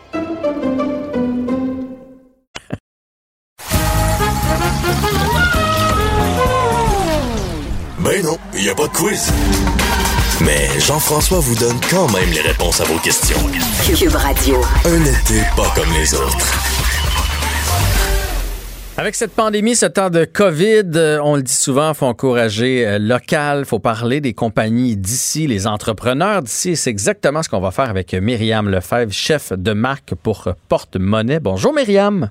Ben non, il n'y a pas de quiz. Mais Jean-François vous donne quand même les réponses à vos questions. Cube Radio. Un été pas comme les autres. Avec cette pandémie, ce temps de COVID, euh, on le dit souvent, il faut encourager euh, local, il faut parler des compagnies d'ici, les entrepreneurs d'ici. Et C'est exactement ce qu'on va faire avec Myriam Lefebvre, chef de marque pour euh, Porte-Monnaie. Bonjour Myriam.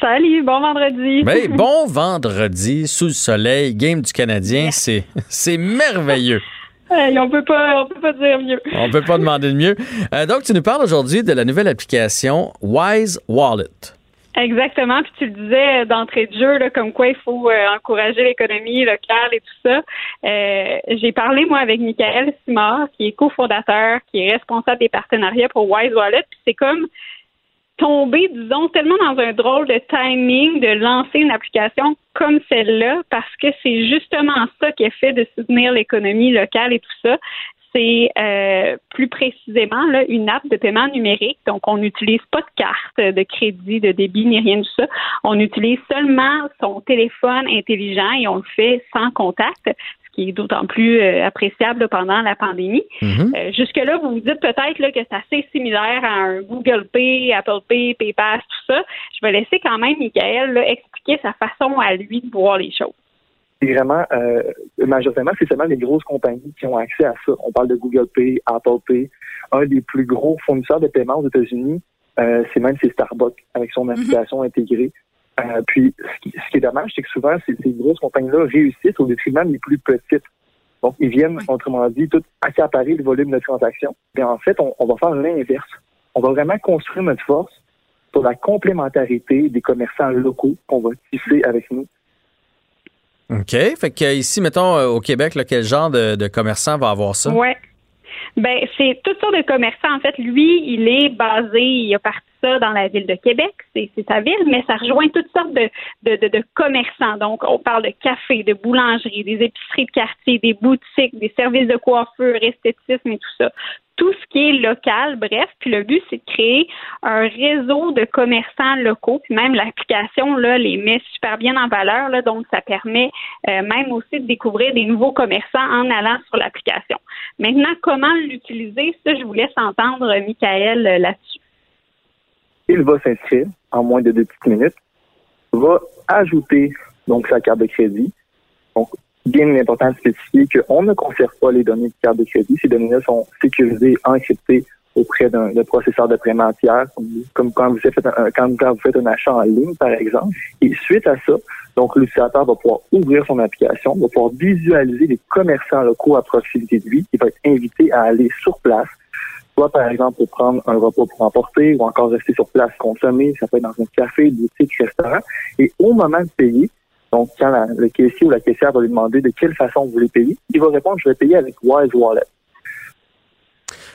Salut, bon vendredi. Ben, bon vendredi, sous le soleil, game du Canadien, c'est c'est merveilleux. Hey, on peut pas, on peut pas dire mieux. On peut pas demander de mieux. Euh, donc, tu nous parles aujourd'hui de la nouvelle application Wise Wallet. Exactement. Puis tu le disais d'entrée de jeu, là, comme quoi il faut euh, encourager l'économie locale et tout ça. Euh, J'ai parlé moi avec Michael Simard, qui est cofondateur, qui est responsable des partenariats pour Wise Wallet. Puis c'est comme tomber, disons, tellement dans un drôle de timing de lancer une application comme celle-là, parce que c'est justement ça qui est fait de soutenir l'économie locale et tout ça. c'est euh, plus précisément là, une app de paiement numérique. Donc, on n'utilise pas de carte de crédit, de débit, ni rien de ça. On utilise seulement son téléphone intelligent et on le fait sans contact qui est d'autant plus euh, appréciable pendant la pandémie. Mhm. Euh, jusque-là, vous vous dites peut-être là, que c'est assez similaire à un Google Pay, Apple Pay, PayPass, tout ça. Je vais laisser quand même Michael là, expliquer sa façon à lui de voir les choses. C'est vraiment, euh, majoritairement, c'est seulement les grosses compagnies qui ont accès à ça. On parle de Google Pay, Apple Pay. Un des plus gros fournisseurs de paiement aux États-Unis, euh, c'est même c'est Starbucks avec son application intégrée. Euh, puis, ce qui, ce qui est dommage, c'est que souvent, ces, ces grosses compagnies-là réussissent au détriment des plus petites. Donc, ils viennent, autrement dit, tout accaparer le volume de transactions. Et en fait, on, on va faire l'inverse. On va vraiment construire notre force pour la complémentarité des commerçants locaux qu'on va tisser avec nous. OK. Fait que ici, mettons, euh, au Québec, là, quel genre de, de commerçant va avoir ça? Ouais. Ben, c'est toutes sortes de commerçants. En fait, lui, il est basé, il a parti ça dans la ville de Québec, c'est sa ville, mais ça rejoint toutes sortes de, de, de, de commerçants. Donc, on parle de café, de boulangerie, des épiceries de quartier, des boutiques, des services de coiffure, esthétisme et tout ça. Tout ce qui est local, bref. Puis le but, c'est de créer un réseau de commerçants locaux. Puis même l'application, là, les met super bien en valeur. Là, donc, ça permet euh, même aussi de découvrir des nouveaux commerçants en allant sur l'application. Maintenant, comment l'utiliser, ça, je vous laisse entendre Michael euh, là-dessus. Il va s'inscrire en moins de deux petites minutes, va ajouter donc sa carte de crédit. Donc, bien important de spécifier qu'on ne conserve pas les données de carte de crédit. Ces données-là sont sécurisées, encryptées auprès d'un processeur de paiement comme, quand vous faites un, quand vous faites un achat en ligne, par exemple. Et suite à ça, donc l'utilisateur va pouvoir ouvrir son application, va pouvoir visualiser les commerçants locaux à proximité de lui, il va être invité à aller sur place, soit par exemple pour prendre un repas pour emporter ou encore rester sur place consommer, ça peut être dans un café, boutique, restaurant. Et au moment de payer, donc quand la- le caissier ou la caissière va lui demander de quelle façon vous voulez payer, il va répondre je vais payer avec Wise Wallet.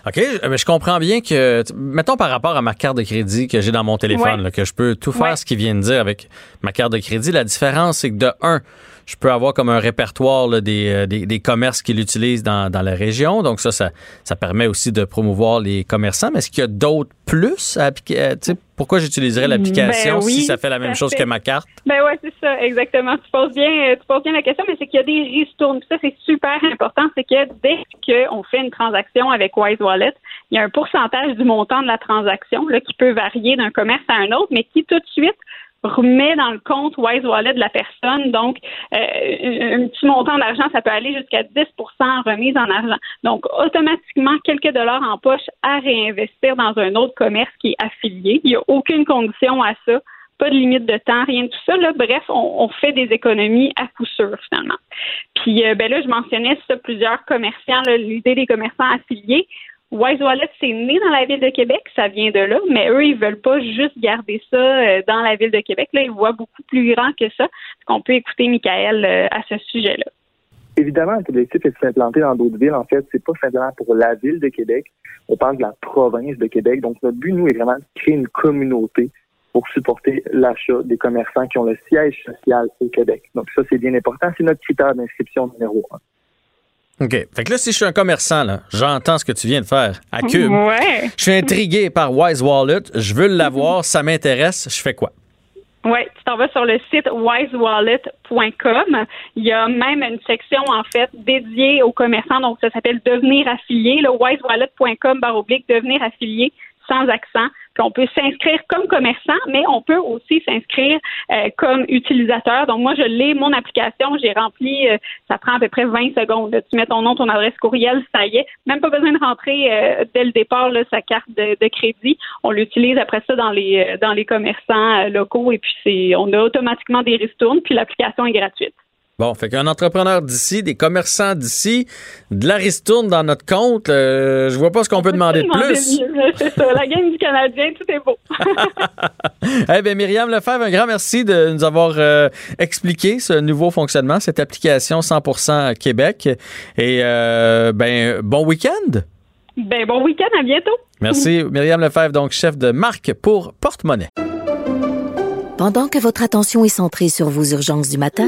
OK, je- mais je comprends bien que, mettons par rapport à ma carte de crédit que j'ai dans mon téléphone, Ouais. là, que je peux tout faire Ouais. ce qu'il vient de dire avec ma carte de crédit. La différence, c'est que de un, je peux avoir comme un répertoire là, des, euh, des, des commerces qui l'utilisent dans, dans la région. Donc ça, ça, ça permet aussi de promouvoir les commerçants. Mais est-ce qu'il y a d'autres plus à appliquer? euh, pourquoi j'utiliserais l'application Ben oui, si ça fait la même chose fait. que ma carte? Ben ouais, c'est ça, exactement. Tu poses bien, euh, tu poses bien la question, mais c'est qu'il y a des ristournes. Puis ça, c'est super important. C'est que dès qu'on fait une transaction avec Wise Wallet, il y a un pourcentage du montant de la transaction là, qui peut varier d'un commerce à un autre, mais qui tout de suite remet dans le compte Wise Wallet de la personne. Donc, euh, un petit montant d'argent, ça peut aller jusqu'à 10 en remise en argent. Donc, automatiquement, quelques dollars en poche à réinvestir dans un autre commerce qui est affilié. Il n'y a aucune condition à ça pas de limite de temps, rien de tout ça. Là. Bref, on, on fait des économies à coup sûr, finalement. Puis euh, ben là, je mentionnais ça, plusieurs commerçants, l'idée des commerçants affiliés. Wise Wallet, c'est né dans la ville de Québec, ça vient de là, mais eux, ils veulent pas juste garder ça euh, dans la ville de Québec. Là, ils voient beaucoup plus grand que ça. On peut écouter Michael euh, à ce sujet-là? Évidemment, l'objectif est de s'implanter dans d'autres villes. En fait, c'est pas simplement pour la ville de Québec. On parle de la province de Québec. Donc, notre but, nous, est vraiment de créer une communauté pour supporter l'achat des commerçants qui ont le siège social au Québec. Donc, ça, c'est bien important. C'est notre critère d'inscription numéro un. OK. Fait que là, si je suis un commerçant, là, j'entends ce que tu viens de faire à Cube. Ouais. Je suis intrigué par Wise Wallet. Je veux l'avoir. Ça m'intéresse. Je fais quoi? Oui, tu t'en vas sur le site wisewallet.com. Il y a même une section, en fait, dédiée aux commerçants. Donc, ça s'appelle Devenir affilié. Le wisewallet.com, barre oblique, devenir affilié sans accent. Puis on peut s'inscrire comme commerçant, mais on peut aussi s'inscrire euh, comme utilisateur. Donc, moi, je l'ai, mon application, j'ai rempli, euh, ça prend à peu près 20 secondes. Tu mets ton nom, ton adresse courriel, ça y est. Même pas besoin de rentrer euh, dès le départ sa carte de, crédit. On l'utilise après ça dans les dans les commerçants locaux et puis c'est on a automatiquement des ristournes, puis l'application est gratuite. Bon, fait qu'un entrepreneur d'ici, des commerçants d'ici, de la ristourne dans notre compte, euh, je vois pas ce qu'on peut demander de plus. C'est ça, la game du Canadien, tout est beau. Eh bien, Myriam Lefebvre, un grand merci de nous avoir euh, expliqué ce nouveau fonctionnement, cette application 100% Québec. Et euh, ben, bon week-end. ben bon week-end, à bientôt. Merci, Myriam Lefebvre, donc chef de marque pour Porte-Monnaie. Pendant que votre attention est centrée sur vos urgences du matin,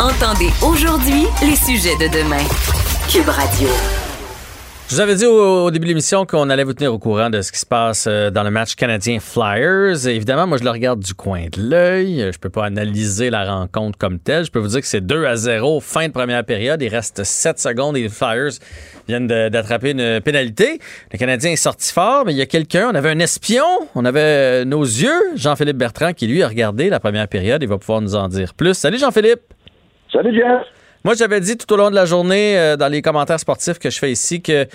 Entendez aujourd'hui les sujets de demain. Cube Radio. Je vous avais dit au, début de l'émission qu'on allait vous tenir au courant de ce qui se passe euh, dans le match canadien Flyers. évidemment, moi, je le regarde du coin de l'œil. Je peux pas analyser la rencontre comme telle. Je peux vous dire que c'est 2 à 0, fin de première période. Il reste 7 secondes et les Flyers viennent d'attraper une pénalité. Le Canadien est sorti fort, mais il y a quelqu'un. On avait un espion. On avait nos yeux. Jean-Philippe Bertrand qui, lui, a regardé la première période. Il va pouvoir nous en dire plus. Salut, Jean-Philippe. Salut, Jeff. Moi, j'avais dit tout au long de la journée, euh, dans les commentaires sportifs que je fais ici, que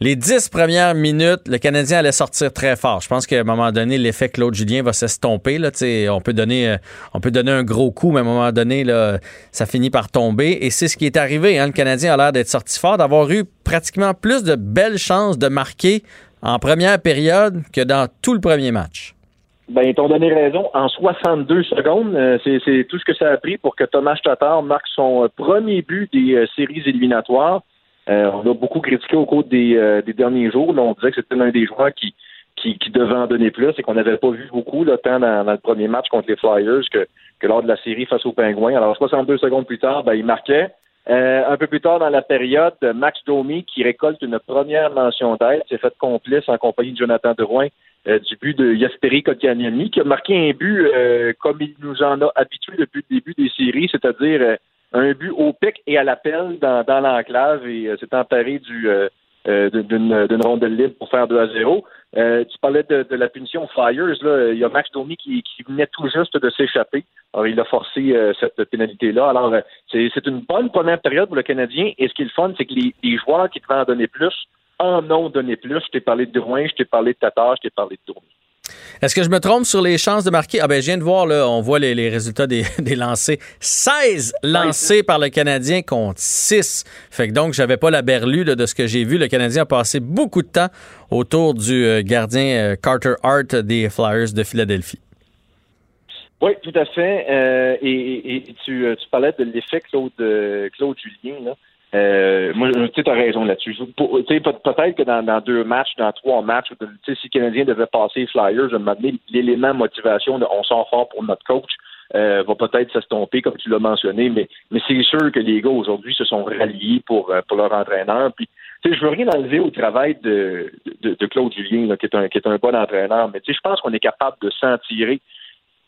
les dix premières minutes, le Canadien allait sortir très fort. Je pense qu'à un moment donné, l'effet Claude Julien va s'estomper. Là, on, peut donner, euh, on peut donner un gros coup, mais à un moment donné, là, ça finit par tomber. Et c'est ce qui est arrivé. Hein. Le Canadien a l'air d'être sorti fort, d'avoir eu pratiquement plus de belles chances de marquer en première période que dans tout le premier match. Ben, ils t'ont donné raison. En 62 secondes, euh, c'est tout ce que ça a pris pour que Thomas Tatar marque son euh, premier but des euh, séries éliminatoires. on a beaucoup critiqué au cours des, des derniers jours. Là, on disait que c'était l'un des joueurs qui, qui, qui, devait en donner plus et qu'on n'avait pas vu beaucoup le temps dans, le premier match contre les Flyers que, que lors de la série face aux Pingouins. Alors, 62 secondes plus tard, ben, il marquait. un peu plus tard dans la période, Max Domi, qui récolte une première mention d'aide, s'est fait complice en compagnie de Jonathan Drouin euh, du but de Yasperi Kotkaniemi, qui a marqué un but euh, comme il nous en a habitué depuis le début des séries, c'est-à-dire euh, un but au pic et à l'appel dans, dans l'enclave et s'est emparé du d'une rondelle libre pour faire 2 à 0. tu parlais de, la punition Flyers. Là. Il y a Max Domi qui, qui venait tout juste de s'échapper. Alors, il a forcé cette pénalité-là. Alors, c'est une bonne première période pour le Canadien. Et ce qui est le fun, c'est que les, les joueurs qui devaient en donner plus en ont donné plus. Je t'ai parlé de Drouin, je t'ai parlé de Tatar, je t'ai parlé de Domi. Est-ce que je me trompe sur les chances de marquer? Ah ben, je viens de voir, là, on voit les, résultats des, des, lancés. 16 lancés par le Canadien contre 6. Fait que donc, j'avais pas la berlue de ce que j'ai vu. Le Canadien a passé beaucoup de temps autour du euh, gardien euh, Carter Hart des Flyers de Philadelphie. Oui, tout à fait. Euh, et, tu, tu, parlais de l'effet Claude, Claude Julien. Là. Euh, moi, tu as raison là-dessus. Peut-être que dans, deux matchs, dans trois matchs, si le Canadien devait passer les Flyers, je me l'élément motivation de on sort fort pour notre coach euh, va peut-être s'estomper, comme tu l'as mentionné, mais, mais c'est sûr que les gars aujourd'hui se sont ralliés pour, euh, pour leur entraîneur. Puis, je veux rien enlever au travail de, de, Claude Julien, qui, est un, qui est un bon entraîneur, mais je pense qu'on est capable de s'en tirer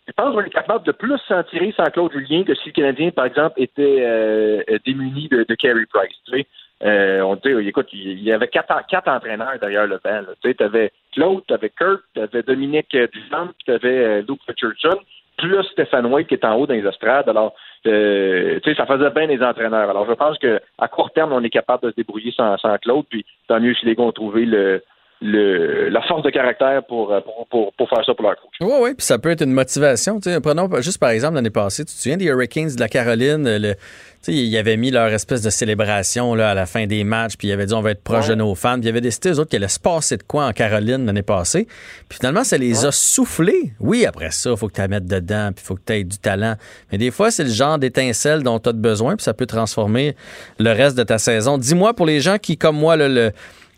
je pense qu'on est capable de plus s'en tirer sans Claude Julien que si le Canadien, par exemple, était euh, démuni de, de Carey Price. Tu sais. Euh, on dit, écoute, il y avait quatre, quatre entraîneurs derrière le banc. Tu sais, avais Claude, tu avais Kurt, tu avais Dominique Duchamp, tu avais euh, Luke Richardson, plus Stéphane White qui est en haut dans les estrades. Alors, euh, tu sais, ça faisait bien les entraîneurs. Alors, je pense qu'à court terme, on est capable de se débrouiller sans, sans Claude. Puis, tant mieux si les gars ont trouvé le, le, la force de caractère pour, euh, pour, pour, pour, faire ça pour leur coach. Oui, oui, puis ça peut être une motivation. Prenons juste par exemple l'année passée, tu te souviens des Hurricanes de la Caroline, le, ils avaient mis leur espèce de célébration là, à la fin des matchs, puis ils avaient dit on va être proche de nos fans. Puis il y avait décidé, eux autres, qu'ils allaient se passer de quoi en Caroline l'année passée. Puis finalement, ça les a soufflés. Oui, après ça, il faut que tu la mettes dedans, puis il faut que tu aies du talent. Mais des fois, c'est le genre d'étincelle dont tu as besoin, puis ça peut transformer le reste de ta saison. Dis-moi, pour les gens qui, comme moi, le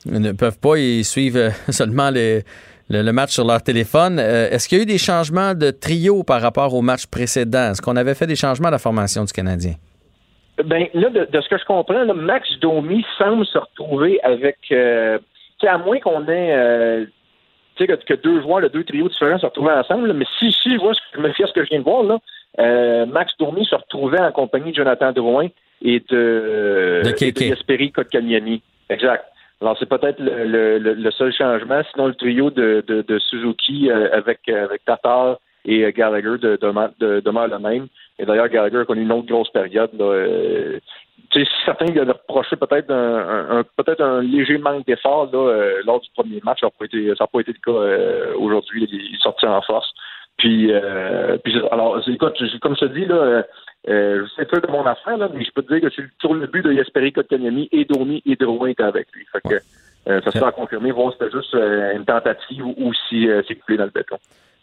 ne peuvent pas y suivre euh, seulement le, match sur leur téléphone. Euh, est-ce qu'il y a eu des changements de trio par rapport au match précédent? Est-ce qu'on avait fait des changements à la formation du Canadien? Ben là, de, ce que je comprends, Max Domi semble se retrouver avec euh, à moins qu'on ait que, que, deux joueurs, deux trios différents se retrouvent ensemble, mais si, si je vois je me fie à ce que je viens de voir, là, Max Domi se retrouvait en compagnie de Jonathan Drouin et de, de, Kotkaniemi. Exact. Alors, c'est peut-être le, le, le, seul changement. Sinon, le trio de, de, de Suzuki euh, avec, euh, avec Tatar et euh, Gallagher de, de, demeure le même. Et d'ailleurs, Gallagher a connu une autre grosse période. Là, tu sais, certains lui avaient reproché peut-être un, un peut-être un léger manque d'effort là, lors du premier match. Ça n'a pas pas été le cas aujourd'hui. Il est sorti en force. Puis, puis alors, écoute, comme je te dis, là, euh, je sais pas de mon affaire, là, mais je peux te dire que c'est sur le but de Yesperi Kotkaniemi et Domi et Drouin étaient avec lui. Fait que, euh, ça sera à confirmer, voir si c'était juste euh, une tentative ou, si euh, c'est coulé dans le béton.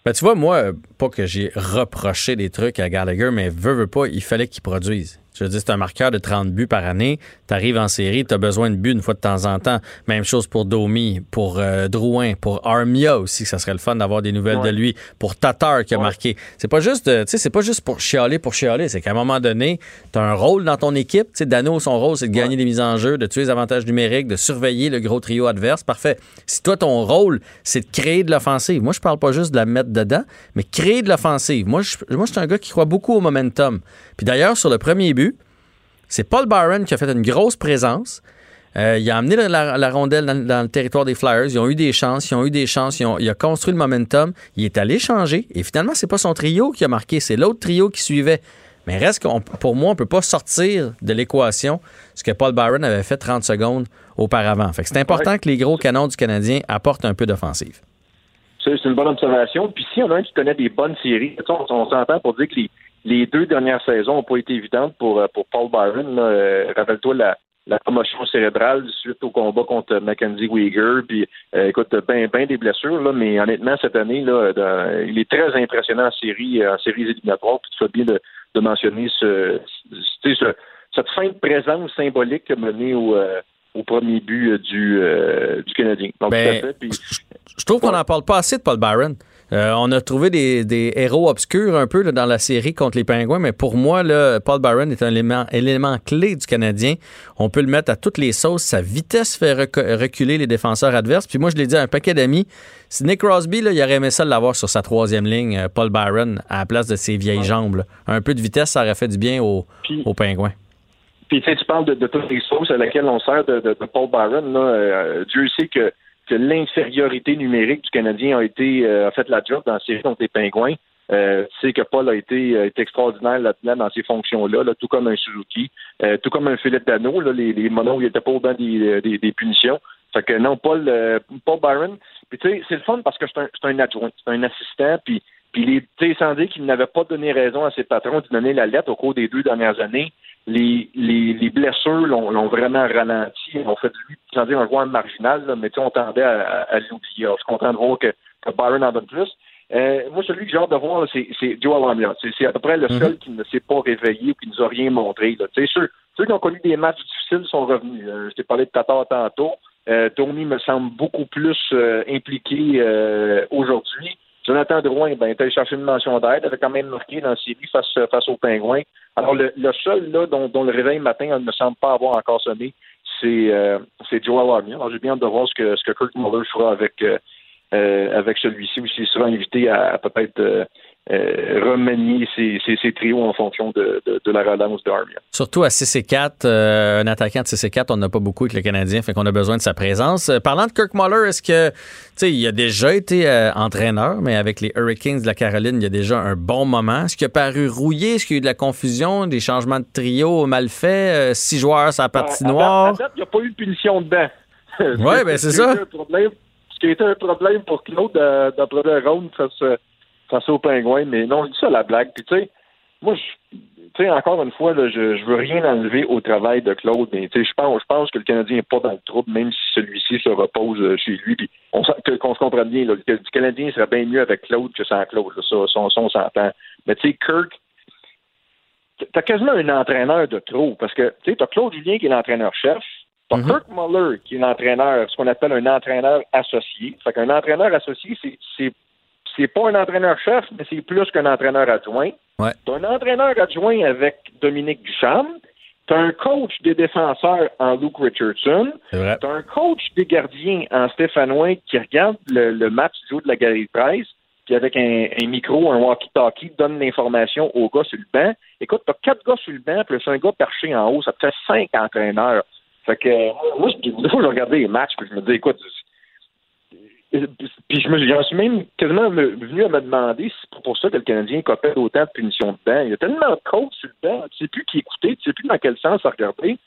Ben, tu vois, moi, pas que j'ai reproché des trucs à Gallagher, mais veut, veut pas, il fallait qu'il produise. Je veux dire, c'est un marqueur de 30 buts par année. Tu arrives en série, tu as besoin de buts une fois de temps en temps. Même chose pour Domi, pour euh, Drouin, pour Armia aussi, ça serait le fun d'avoir des nouvelles de lui. Pour Tatar qui a marqué. C'est pas juste, tu sais, c'est pas juste pour chialer pour chialer. C'est qu'à un moment donné, tu as un rôle dans ton équipe. Tu sais, Dano, son rôle, c'est de gagner des mises en jeu, de tuer les avantages numériques, de surveiller le gros trio adverse. Parfait. Si toi, ton rôle, c'est de créer de l'offensive. Moi, je parle pas juste de la mettre dedans, mais créer de l'offensive. Moi, je, moi, je suis un gars qui croit beaucoup au momentum. Puis d'ailleurs, sur le premier but, c'est Paul Byron qui a fait une grosse présence. Euh, il a amené la, rondelle dans, le territoire des Flyers. Ils ont eu des chances, ils ont eu des chances. il a construit le momentum. Il est allé changer. Et finalement, c'est pas son trio qui a marqué, c'est l'autre trio qui suivait. Mais reste qu'on, pour moi, on peut pas sortir de l'équation ce que Paul Byron avait fait 30 secondes auparavant. Fait c'est important que les gros canons du Canadien apportent un peu d'offensive. C'est une bonne observation. Puis si on a un qui connaît des bonnes séries, on, on s'entend pour dire que les, les deux dernières saisons n'ont pas été évidentes pour, euh, pour Paul Byron. Euh, rappelle-toi la, la promotion cérébrale suite au combat contre Mackenzie Weger. Puis, euh, écoute, bien ben des blessures, là, mais honnêtement, cette année, là, il est très impressionnant en série, en séries éliminatoires. Puis, tu fais bien de, de mentionner ce, ce, cette fin de présence symbolique qui a mené au, premier but du, du Canadien. Donc, ben, je trouve qu'on n'en parle pas assez de Paul Byron. Euh, on a trouvé des, héros obscurs un peu dans la série contre les Pingouins, mais pour moi, là, Paul Byron est un élément, clé du Canadien. On peut le mettre à toutes les sauces. Sa vitesse fait reculer les défenseurs adverses. Puis moi, je l'ai dit à un paquet d'amis, si Nick Crosby, là, il aurait aimé ça l'avoir sur sa troisième ligne, euh, Paul Byron, à la place de ses vieilles jambes. Un peu de vitesse, ça aurait fait du bien aux, Pingouins. Puis tu parles de, toutes les sauces à laquelle on sert de, Paul Byron. Là. Euh, Dieu sait que que l'infériorité numérique du Canadien a été euh, a fait la job dans la série contre les Pingouins. Euh, tu sais que Paul a été, extraordinaire là-dedans dans ces fonctions-là, là, tout comme un Suzuki, euh, tout comme un Philippe Dano, là, les, les monos, ils n'étaient pas au banc des, des, des, punitions. Fait que non, Paul, euh, Paul Byron, puis tu sais, c'est le fun parce que c'est un, un adjoint, c'est un assistant, puis puis les, sans dire qu'il n'avait pas donné raison à ses patrons de donner la lettre au cours des deux dernières années, les, les, les blessures l'ont vraiment ralenti. On fait de lui, sans dire un joueur marginal, là, mais on tendait à, à, l'oublier. Je suis content de voir que, que Byron en donne plus. Euh, moi, celui que j'ai hâte de voir, c'est Joe Lamia. C'est à peu près le seul mhm. qui ne s'est pas réveillé ou qui nous a rien montré. Là. Ceux, ceux qui ont connu des matchs difficiles sont revenus. Euh, je t'ai parlé de Tatar tantôt. Euh, Tony me semble beaucoup plus euh, impliqué euh, aujourd'hui. Jonathan Drouin, ben, il a chercher une mention d'aide, avait quand même marqué dans la série face, face aux Pingouins. Alors, le, seul là, dont, le réveil matin ne me semble pas avoir encore sonné, c'est euh, Joel Armia. Alors, j'ai bien hâte de voir ce que, ce que Kurt Muller fera avec, euh, euh, avec celui-ci, ou s'il sera invité à, peut-être euh, euh, remanier ses, trios en fonction de, la relance de Armia. Surtout à 6 et 4, un attaquant de 6 et 4, on n'a pas beaucoup avec le Canadien, fait qu'on a besoin de sa présence. parlant de Kirk Muller, est-ce que, tu sais, il a déjà été entraîneur, mais avec les Hurricanes de la Caroline, il y a déjà un bon moment. Est-ce qu'il a paru rouillé? Est-ce qu'il y a eu de la confusion, des changements de trio mal faits? six joueurs sur la patinoire? il n'y a pas eu de punition dedans. oui, ben c'est ça ce qui a été un problème pour Claude euh, dans la première ronde face, euh, face aux Pingouins. Mais non, je dis ça la blague. Puis tu sais, moi, tu sais, encore une fois, là, je, je veux rien enlever au travail de Claude, mais tu sais, je pense, je pense que le Canadien n'est pas dans le trouble, même si celui-ci se repose euh, chez lui. Puis on, qu'on se comprenne bien, là, le, Canadien serait bien mieux avec Claude que sans Claude. ça, ça, on s'entend. Mais tu sais, Kirk, t'as quasiment un entraîneur de trop, parce que tu sais, t'as Claude Julien qui est l'entraîneur-chef, T'as mm-hmm. Kirk Muller, qui est l'entraîneur, ce qu'on appelle un entraîneur associé. Fait qu'un entraîneur associé, c'est, c'est, pas un entraîneur-chef, mais c'est plus qu'un entraîneur adjoint. Ouais. T'as un entraîneur adjoint avec Dominique Duchamp. T'as un coach des défenseurs en Luke Richardson. T'as un coach des gardiens en Stéphanois qui regarde le, match du jour de la galerie de presse, puis avec un, micro, un walkie-talkie, donne l'information aux gars sur le banc. Écoute, t'as quatre gars sur le banc, plus un gars perché en haut, ça te fait cinq entraîneurs. Fait que moi, des fois, je regardais les matchs, puis je me disais, écoute, puis je me suis même quasiment venu à me demander si c'est pour ça que le Canadien copait autant de punitions dedans. Il y a tellement de coachs sur le banc, tu sais plus qui écouter, tu sais plus dans quel sens regarder.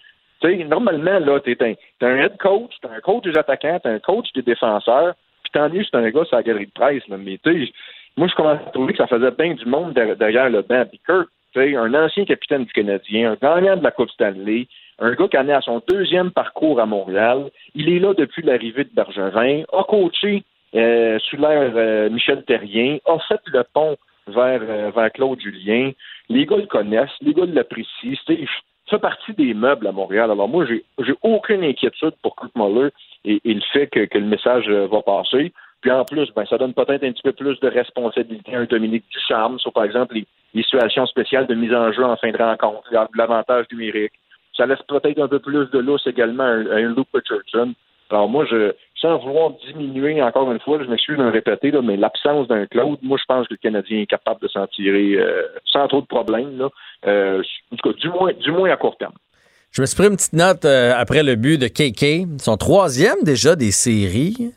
Tu sais, normalement, là, t'es un, un head coach, t'es un coach des attaquants, t'es un coach des défenseurs, puis tant mieux c'est un gars sur la galerie de presse, là. Mais tu sais, moi, je commence à trouver que ça faisait bien du monde derrière le banc. Puis un ancien capitaine du Canadien, un gagnant de la Coupe Stanley, un gars qui en est à son deuxième parcours à Montréal. Il est là depuis l'arrivée de Bergevin, a coaché euh, sous l'ère euh, Michel Terrien, a fait le pont vers, euh, vers Claude Julien. Les gars le connaissent, les gars l'apprécient. Il fait partie des meubles à Montréal. Alors moi, j'ai, aucune inquiétude pour Kurt Muller et, le fait que, que, le message va passer. Puis en plus, ben, ça donne peut-être un petit peu plus de responsabilité à un Dominique Ducharme sur, par exemple, les, situations spéciales de mise en jeu en fin de rencontre, l'avantage numérique. Ça laisse peut-être un peu plus de lousse également à un, Luke Richardson. Alors moi, je, sans vouloir diminuer encore une fois, je m'excuse de me répéter, mais l'absence d'un Claude, moi je pense que le Canadien est capable de s'en tirer euh, sans trop de problèmes. Là. Euh, en tout cas, du moins, du moins à court terme. Je me suis pris une petite note euh, après le but de KK. Son troisième déjà des séries.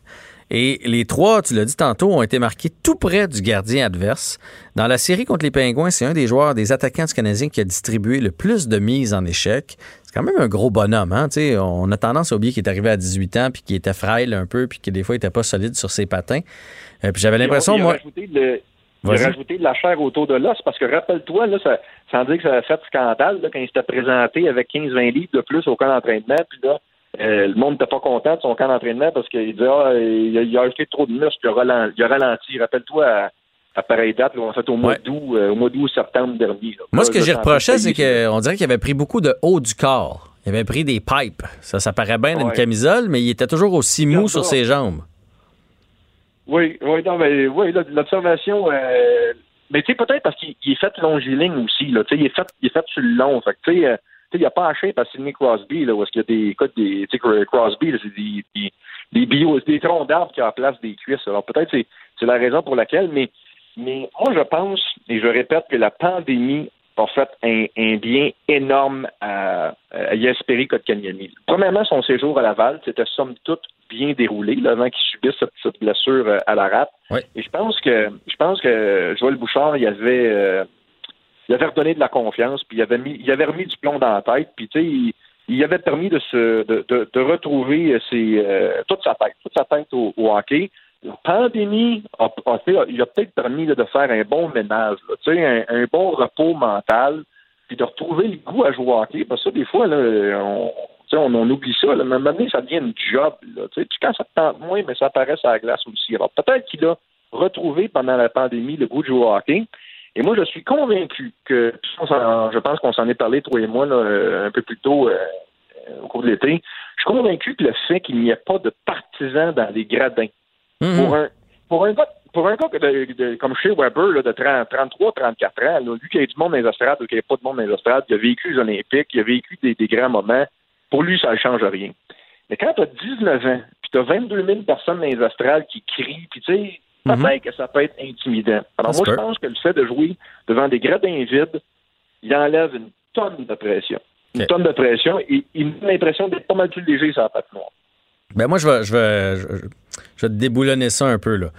Et les trois, tu l'as dit tantôt, ont été marqués tout près du gardien adverse. Dans la série contre les Pingouins, c'est un des joueurs, des attaquants du Canadien qui a distribué le plus de mises en échec. C'est quand même un gros bonhomme. Hein? on a tendance à oublier qu'il est arrivé à 18 ans, puis qu'il était frêle un peu, puis que des fois, il n'était pas solide sur ses patins. Euh, puis j'avais l'impression, moi... il a rajouté de la chair autour de l'os, parce que rappelle-toi, là, ça, sans dire que ça a fait scandale, quand il s'était présenté avec 15-20 livres de plus au camp d'entraînement, puis là, euh, le monde n'était pas content de son camp d'entraînement parce qu'il disait ah, il, a, acheté trop de muscles, il a ralenti. Il a ralenti. Rappelle-toi à, pareille date, a fait au mois d'août, euh, au mois d'août septembre dernier. Moi, ce que j'ai reproché, c'est qu'on dirait qu'il avait pris beaucoup de haut du corps. Il avait pris des pipes. Ça, ça paraît bien dans une camisole, mais il était toujours aussi mou sur ses jambes. Oui, oui, non, mais oui, l'observation. Euh, mais tu sais, peut-être parce qu'il est fait longiligne aussi. Là, il est fait, il est fait sur le long. Fait tu sais il n'y a pas à shape à Sidney Crosby, là, où est-ce qu'il y a des, écoute, des, Crosby, c'est des, des, des, bio, des troncs d'arbres qui remplacent des cuisses. Alors peut-être c'est, c'est la raison pour laquelle, mais, mais moi je pense, et je répète, que la pandémie a fait un, un bien énorme à, à Yasperi Kotkaniemi. Premièrement, son séjour à Laval, c'était somme toute bien déroulé là, avant qu'il subisse cette, blessure euh, à la rate. Et je pense que je pense que Joël Bouchard, il avait euh, il avait redonné de la confiance, puis il avait mis, il avait remis du plomb dans la tête, puis tu sais, il, il avait permis de se, de, de, de retrouver ses, euh, toute sa tête, toute sa tête au, hockey. La pandémie a, a il a peut-être permis de faire un bon ménage, sais, un, un, bon repos mental, puis de retrouver le goût à jouer au hockey. Parce que ça, des fois, là, on, on, on oublie ça. Là, mais maintenant, ça devient une job. Là, quand ça te tente moins, mais ça apparaît sur la glace aussi. Alors, peut-être qu'il a retrouvé pendant la pandémie le goût de jouer au hockey. Et moi, je suis convaincu que, je pense qu'on s'en est parlé, toi et moi, un peu plus tôt euh, au cours de l'été, je suis convaincu que le fait qu'il n'y ait pas de partisans dans les gradins, mhm. pour un pour un gars pour un gars comme chez Weber, de 30, 33, 34 ans, lui qui a du monde dans les estrades ou qui n'a pas de monde dans les estrades, qui a vécu les Olympiques, qui a vécu des, grands moments, pour lui, ça ne change rien. Mais quand tu as 19 ans, puis tu as 22 000 personnes dans les estrades qui crient, puis tu sais, mhm. que ça peut être intimidant. Alors moi, je pense que le fait de jouer devant des gradins vides, il enlève une tonne de pression. Une tonne de pression et il me l'impression d'être pas mal plus léger sur la patinoire. Ben moi, je vais, je, vais, je, vais te déboulonner ça un peu. Là.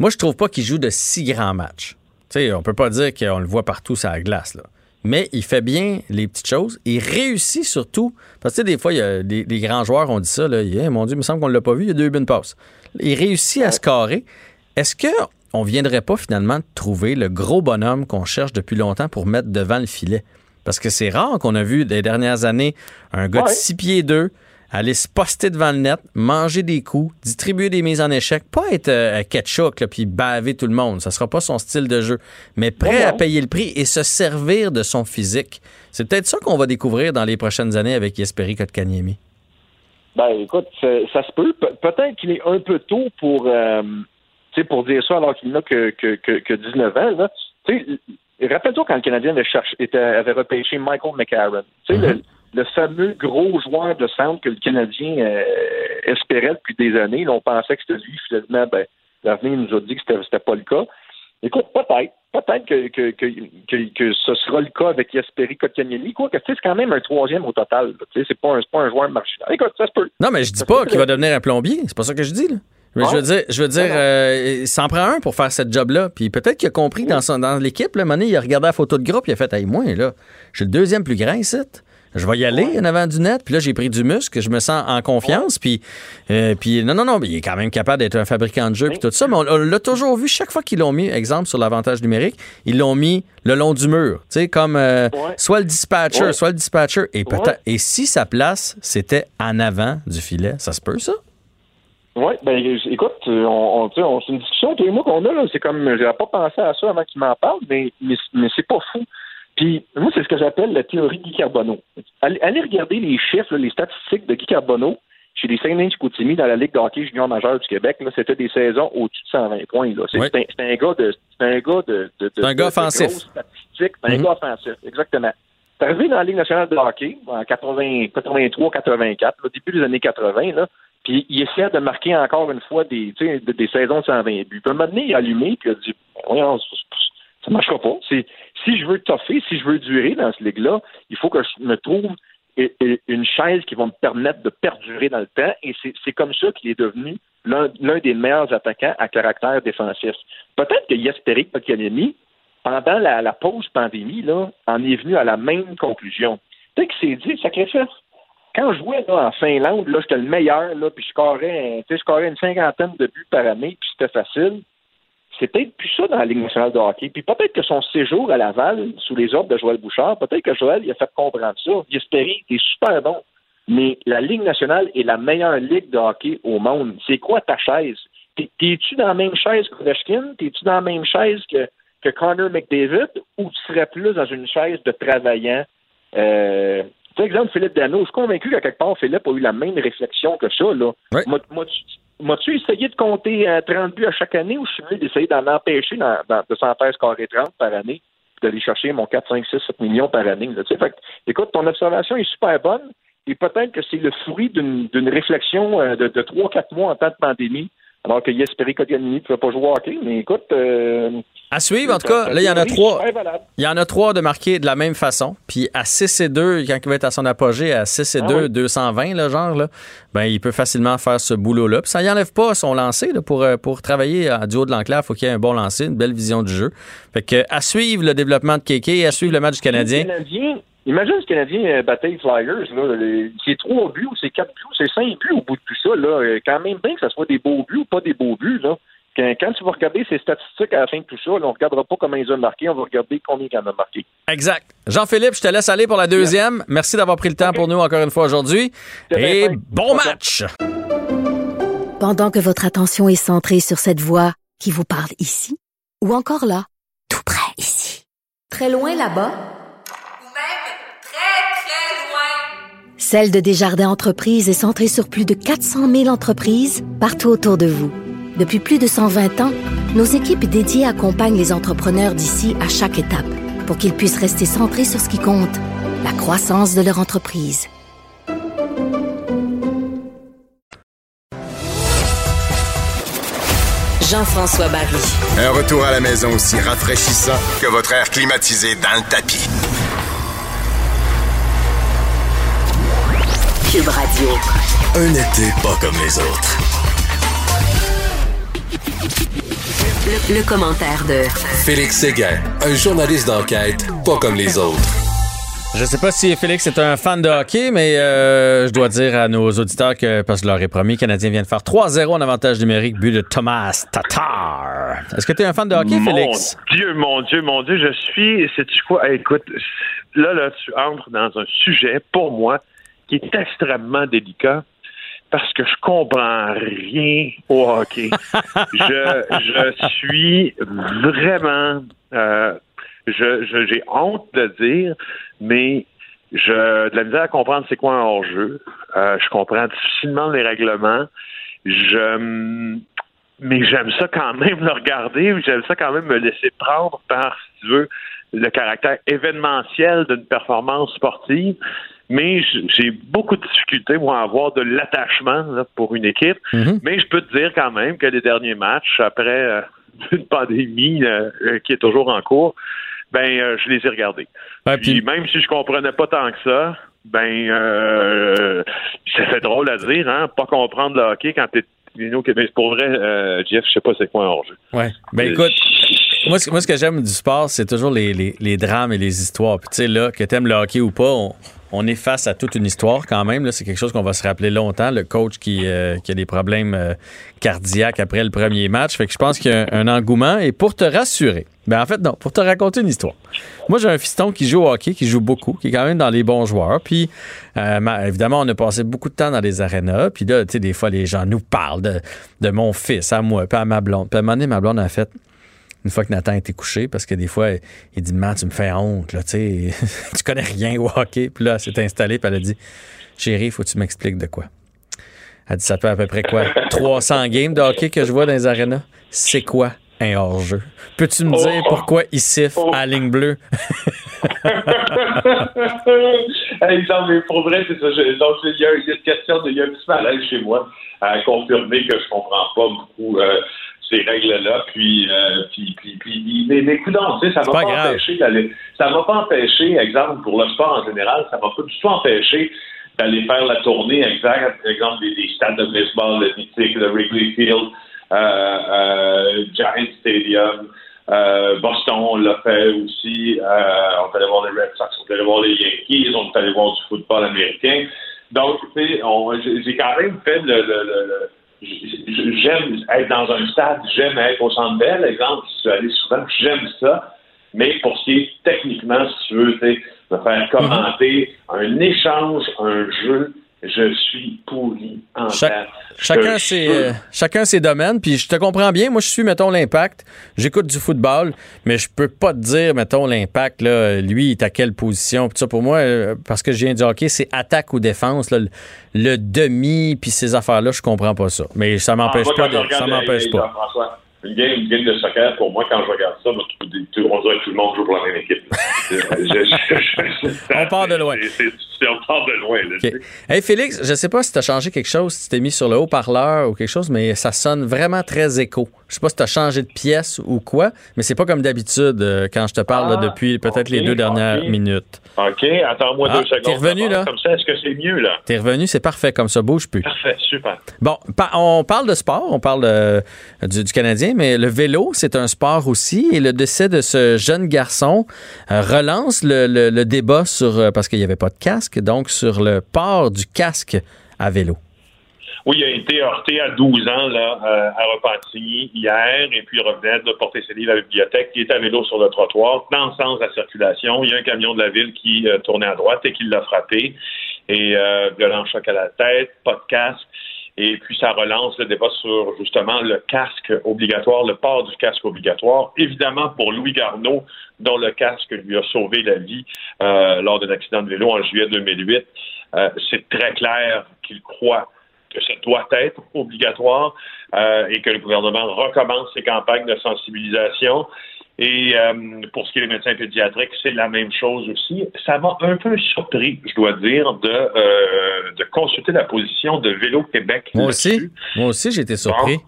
Moi, je trouve pas qu'il joue de si grands matchs. Sais, on peut pas dire qu'on le voit partout sur la glace. Là. Mais il fait bien les petites choses. Il réussit surtout. Parce que des fois, il y a des, grands joueurs ont dit ça. Là, mon Dieu, il me semble qu'on ne l'a pas vu. Il y a deux bonnes passes. Il réussit à se carrer. Est-ce que on viendrait pas finalement trouver le gros bonhomme qu'on cherche depuis longtemps pour mettre devant le filet? Parce que c'est rare qu'on a vu des dernières années un gars de 6 pieds 2 aller se poster devant le net, manger des coups, distribuer des mises en échec, pas être euh, ketchup puis baver tout le monde, ça sera pas son style de jeu, mais prêt à payer le prix et se servir de son physique. C'est peut-être ça qu'on va découvrir dans les prochaines années avec Yesperi Kotkaniemi. Ben écoute, ça, se peut. peut-être qu'il est un peu tôt pour euh, pour dire ça alors qu'il n'a que, que, que, 19 ans, rappelle-toi quand le Canadien avait, cherché, était, avait repêché Michael McCarron. Tu sais, le, mm-hmm. fameux gros joueur de centre que le Canadien euh, espérait depuis des années. on pensait que c'était lui, finalement, ben, l'avenir nous a dit que c'était, c'était pas le cas. Écoute, peut-être. Peut-être que, que, que, que, ce sera le cas avec Yasperi Kotkaniemi. Quoi que c'est quand même un troisième au total. C'est pas, un, pas un joueur marginal. Écoute, ça se peut. Non, mais je dis pas qu'il va devenir un plombier. C'est pas ça que je dis. Là. Mais je veux dire, je veux dire, euh, il s'en prend un pour faire cette job-là. Puis peut-être qu'il a compris dans, son, dans l'équipe, là, il a regardé la photo de groupe, il a fait, hey, moi, là, je suis le deuxième plus grand ici. je vais y aller en avant du net. Puis là, j'ai pris du muscle, je me sens en confiance. Puis, euh, puis non, non, non, il est quand même capable d'être un fabricant de jeux puis tout ça. Mais on, l'a toujours vu, chaque fois qu'ils l'ont mis, exemple sur l'avantage numérique, ils l'ont mis le long du mur. Tu sais, comme euh, soit le dispatcher, soit le dispatcher. Et, peut-être, et si sa place, c'était en avant du filet, ça se peut, ça? Oui, ben écoute, on, on, on c'est une discussion tous les mois qu'on a, là. C'est comme j'avais pas pensé à ça avant qu'il m'en parle, mais, mais, mais c'est pas fou. Puis, moi, c'est ce que j'appelle la théorie Guy Carbonneau. Allez, allez regarder les chiffres, les statistiques de Guy Carbonneau chez les Saint-Denis-Chicoutimi dans la Ligue de hockey junior majeur du Québec. Là, c'était des saisons au-dessus de 120 points. Là. C'est, un, un, gars de, c'est un gars de, de, de, un gars offensif. C'est un mm-hmm. gars offensif, exactement. C'est arrivé dans la Ligue nationale de hockey en 80, 83, 84, au début des années 80, là, puis il essaie de marquer encore une fois des, saisons de 120 buts. Puis un moment donné, il a allumé, puis il a dit, voyons, ça ne marchera pas. Si je veux toffer, si je veux durer dans ce ligue-là, il faut que je me trouve une chaise qui va me permettre de perdurer dans le temps. Et c'est comme ça qu'il est devenu l'un des meilleurs attaquants à caractère défensif. Peut-être que Yesperi Kotkaniemi, pendant la, pause pandémie, là, en est venu à la même conclusion. Peut-être qu'il s'est dit, sacrifice. Quand je jouais là, en Finlande, là, j'étais le meilleur, là, puis je scorais, je scorais une cinquantaine de buts par année, puis c'était facile. C'est peut-être plus ça dans la Ligue nationale de hockey. Puis peut-être que son séjour à Laval, sous les ordres de Joël Bouchard, peut-être que Joël il a fait comprendre ça. Il espérait, il est super bon. Mais la Ligue nationale est la meilleure ligue de hockey au monde. C'est quoi ta chaise? T'es-tu dans la même chaise que Ovechkin? T'es-tu dans la même chaise que, que Connor McDavid? Ou tu serais plus dans une chaise de travaillant? Euh, par exemple, Philippe Dano, je suis convaincu qu'à quelque part, Philippe a eu la même réflexion que ça. Là. Moi, M'as-tu essayé de compter 30 euh, buts à chaque année ou je suis venu d'essayer d'en empêcher dans, de s'en faire scorer 30 par année, d'aller chercher mon 4, 5, 6, 7 millions par année? Là, fait, écoute, ton observation est super bonne et peut-être que c'est le fruit d'une réflexion euh, de, de 3-4 mois en temps de pandémie alors que Yesperi Kotkaniemi ne pouvait pas jouer au hockey, mais écoute. Euh, à suivre, en tout cas, là, il y en a trois. Il y en a trois de marquer de la même façon. Puis à 6 et 2, quand il va être à son apogée, à 6 et 2, 220, le genre, là, ben, il peut facilement faire ce boulot-là. Puis ça n'y enlève pas son lancer. Là, pour, euh, pour travailler à du haut de l'enclave, il faut qu'il y ait un bon lancer, une belle vision du jeu. Fait que à suivre le développement de Kéké, à suivre le match du Canadien. Imagine ce Canadien euh, battait les Flyers. C'est trois buts, c'est quatre buts, c'est cinq buts au bout de tout ça. Là. Euh, quand même bien que ce soit des beaux buts ou pas des beaux buts. Là. Quand, tu vas regarder ces statistiques à la fin de tout ça, on ne regardera pas comment ils ont marqué, on va regarder combien ils en ont marqué. Exact. Jean-Philippe, je te laisse aller pour la deuxième. Merci d'avoir pris le temps pour nous encore une fois aujourd'hui. Et bon match! Pendant que votre attention est centrée sur cette voix qui vous parle ici, ou encore là, tout près ici, très loin là-bas, Celle de Desjardins Entreprises est centrée sur plus de 400 000 entreprises partout autour de vous. Depuis plus de 120 ans, nos équipes dédiées accompagnent les entrepreneurs d'ici à chaque étape pour qu'ils puissent rester centrés sur ce qui compte, la croissance de leur entreprise. Jean-François Barry. Un retour à la maison aussi rafraîchissant que votre air climatisé dans le tapis. Radio. Un été pas comme les autres. Le, commentaire de Félix Séguin, un journaliste d'enquête pas comme les autres. Je sais pas si Félix est un fan de hockey, mais euh, je dois dire à nos auditeurs que, parce que je leur ai promis, le Canadien vient de faire 3-0 en avantage numérique, but de Thomas Tatar. Est-ce que tu es un fan de hockey, Félix? Mon Dieu, mon Dieu, mon Dieu, je suis. Sais-tu quoi? Écoute, là, là, tu entres dans un sujet, pour moi, qui est extrêmement délicat parce que je comprends rien au hockey. je, je suis vraiment, euh, je, j'ai honte de dire, mais je de la misère à comprendre c'est quoi un hors-jeu. Euh, je comprends difficilement les règlements. Je mais j'aime ça quand même le regarder, j'aime ça quand même me laisser prendre par, si tu veux, le caractère événementiel d'une performance sportive mais j'ai beaucoup de difficultés à avoir de l'attachement pour une équipe. Mhm. Mais je peux te dire quand même que les derniers matchs, après euh, une pandémie euh, euh, qui est toujours en cours, ben je les ai regardés. puis, même si je comprenais pas tant que ça, ben ça fait drôle à dire, hein, pas comprendre le hockey quand t'es mais pour vrai, Jeff, je sais pas c'est quoi un hors-jeu. Ouais. Ben écoute, moi, ce, que j'aime du sport, c'est toujours les, les, drames et les histoires. Puis tu sais, là, que t'aimes le hockey ou pas, on est face à toute une histoire quand même. C'est quelque chose qu'on va se rappeler longtemps. Le coach qui, euh, a des problèmes euh, cardiaques après le premier match. Fait que je pense qu'il y a un, engouement. Et pour te rassurer, ben en fait, non, pour te raconter une histoire. Moi, j'ai un fiston qui joue au hockey, qui joue beaucoup, qui est quand même dans les bons joueurs. Puis, euh, évidemment, on a passé beaucoup de temps dans les arénas. Puis là, tu sais, des fois, les gens nous parlent de, de mon fils à moi, puis à ma blonde. Puis à un moment donné, ma blonde a fait une fois que Nathan était couché, parce que des fois, il dit Man, tu me fais honte, là, tu sais, tu connais rien au hockey. Puis là, elle s'est installée, puis elle a dit Chérie, faut que tu m'expliques de quoi. Elle dit Ça fait à peu près quoi? 300 games de hockey que je vois dans les arénas C'est quoi un hors-jeu? Peux-tu me dire pourquoi il siffle à ligne bleue? Hey, mais pour vrai, c'est ça. donc, il y, a, une question, de, il y a un petit malaise chez moi à confirmer que je comprends pas beaucoup. Euh, ces règles-là. Puis, euh, puis, puis, puis, mais, mais écoute, tu sais, ça ne va pas, empêcher d'aller. Ça va pas empêcher, exemple, pour le sport en général, ça va pas du tout empêcher d'aller faire la tournée, exact, exemple, des, stades de baseball, le mythique, le Wrigley Field, euh, euh, Giant Stadium. Euh, Boston, on l'a fait aussi. Euh, on est allé voir les Red Sox, on est allé voir les Yankees, on est allé voir du football américain. Donc, tu sais, j'ai quand même fait le, le, le j'aime être dans un stade, j'aime être au centre belle, exemple, si tu veux aller souvent, j'aime ça. Mais pour ce qui est techniquement, si tu veux, me faire commenter un échange, un jeu, je suis pourri en chacun, ses, euh, chacun ses domaines. Puis je te comprends bien. Moi, je suis, mettons, l'impact. J'écoute du football, mais je peux pas te dire, mettons, l'impact, là, lui, il est à quelle position. Puis ça, pour moi, euh, parce que je viens du hockey, c'est attaque ou défense. le, demi, puis ces affaires-là, je comprends pas ça. Mais ça m'empêche ah, pas. De, ça m'empêche pas une game, une game de soccer, pour moi, quand je regarde ça, on dirait que tout le monde joue pour la même équipe. on part de loin. De loin. Hey Félix, je sais pas si tu as changé quelque chose, si tu t'es mis sur le haut-parleur ou quelque chose, mais ça sonne vraiment très écho. Je sais pas si tu as changé de pièce ou quoi, mais c'est pas comme d'habitude euh, quand je te parle ah, depuis peut-être les deux dernières minutes. OK, attends-moi deux ah, secondes. T'es revenu, là? Comme ça, est-ce que c'est mieux, là? T'es revenu, c'est parfait, comme ça, bouge plus. Parfait, super. Bon, on parle de sport, on parle euh, du, Canadien, mais le vélo, c'est un sport aussi, et le décès de ce jeune garçon euh, relance le, débat sur, parce qu'il n'y avait pas de casque, donc sur le port du casque à vélo. Oui, il a été heurté à 12 ans là, euh, à Repentigny hier, et puis il revenait de porter ses livres à la bibliothèque. Il était à vélo sur le trottoir, dans le sens de la circulation. Il y a un camion de la ville qui euh, tournait à droite et qui l'a frappé. Et euh, violent choc à la tête, pas de casque. Et puis ça relance le débat sur justement le casque obligatoire, le port du casque obligatoire. Évidemment, pour Louis Garneau, dont le casque lui a sauvé la vie euh, lors d'un accident de vélo en juillet 2008, c'est très clair qu'il croit que ça doit être obligatoire euh, et que le gouvernement recommence ses campagnes de sensibilisation. Et euh, pour ce qui est des médecins pédiatriques, c'est la même chose aussi. Ça m'a un peu surpris, je dois dire, de, euh, de consulter la position de Vélo Québec. Moi aussi. Moi aussi, j'ai été surpris.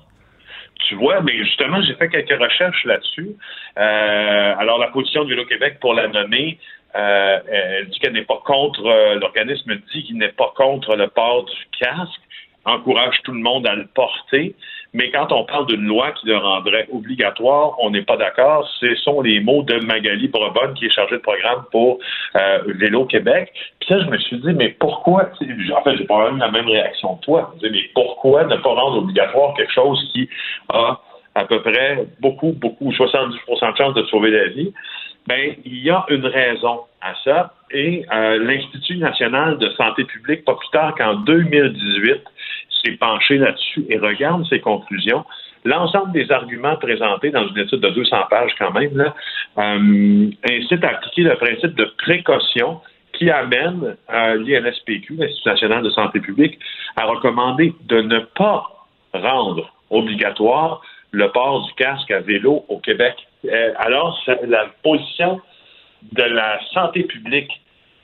tu vois, mais justement, j'ai fait quelques recherches là-dessus. alors, la position de Vélo Québec, pour la nommer, elle dit qu'elle n'est pas contre, l'organisme dit qu'il n'est pas contre le port du casque encourage tout le monde à le porter. Mais quand on parle d'une loi qui le rendrait obligatoire, on n'est pas d'accord. Ce sont les mots de Magali Brebonne, qui est chargée de programme pour euh, Vélo Québec. Puis ça, je me suis dit, mais pourquoi, en fait, j'ai pas eu la même réaction que toi. Je me dis, mais pourquoi ne pas rendre obligatoire quelque chose qui a à peu près beaucoup, beaucoup, 70% de chances de sauver la vie? Ben, il y a une raison à ça. Et euh, l'Institut national de santé publique, pas plus tard qu'en 2018, s'est penché là-dessus et regarde ses conclusions. L'ensemble des arguments présentés dans une étude de 200 pages quand même là, euh, incite à appliquer le principe de précaution qui amène euh, l'INSPQ, l'Institut national de santé publique, à recommander de ne pas rendre obligatoire le port du casque à vélo au Québec. Euh, alors, la position de la santé publique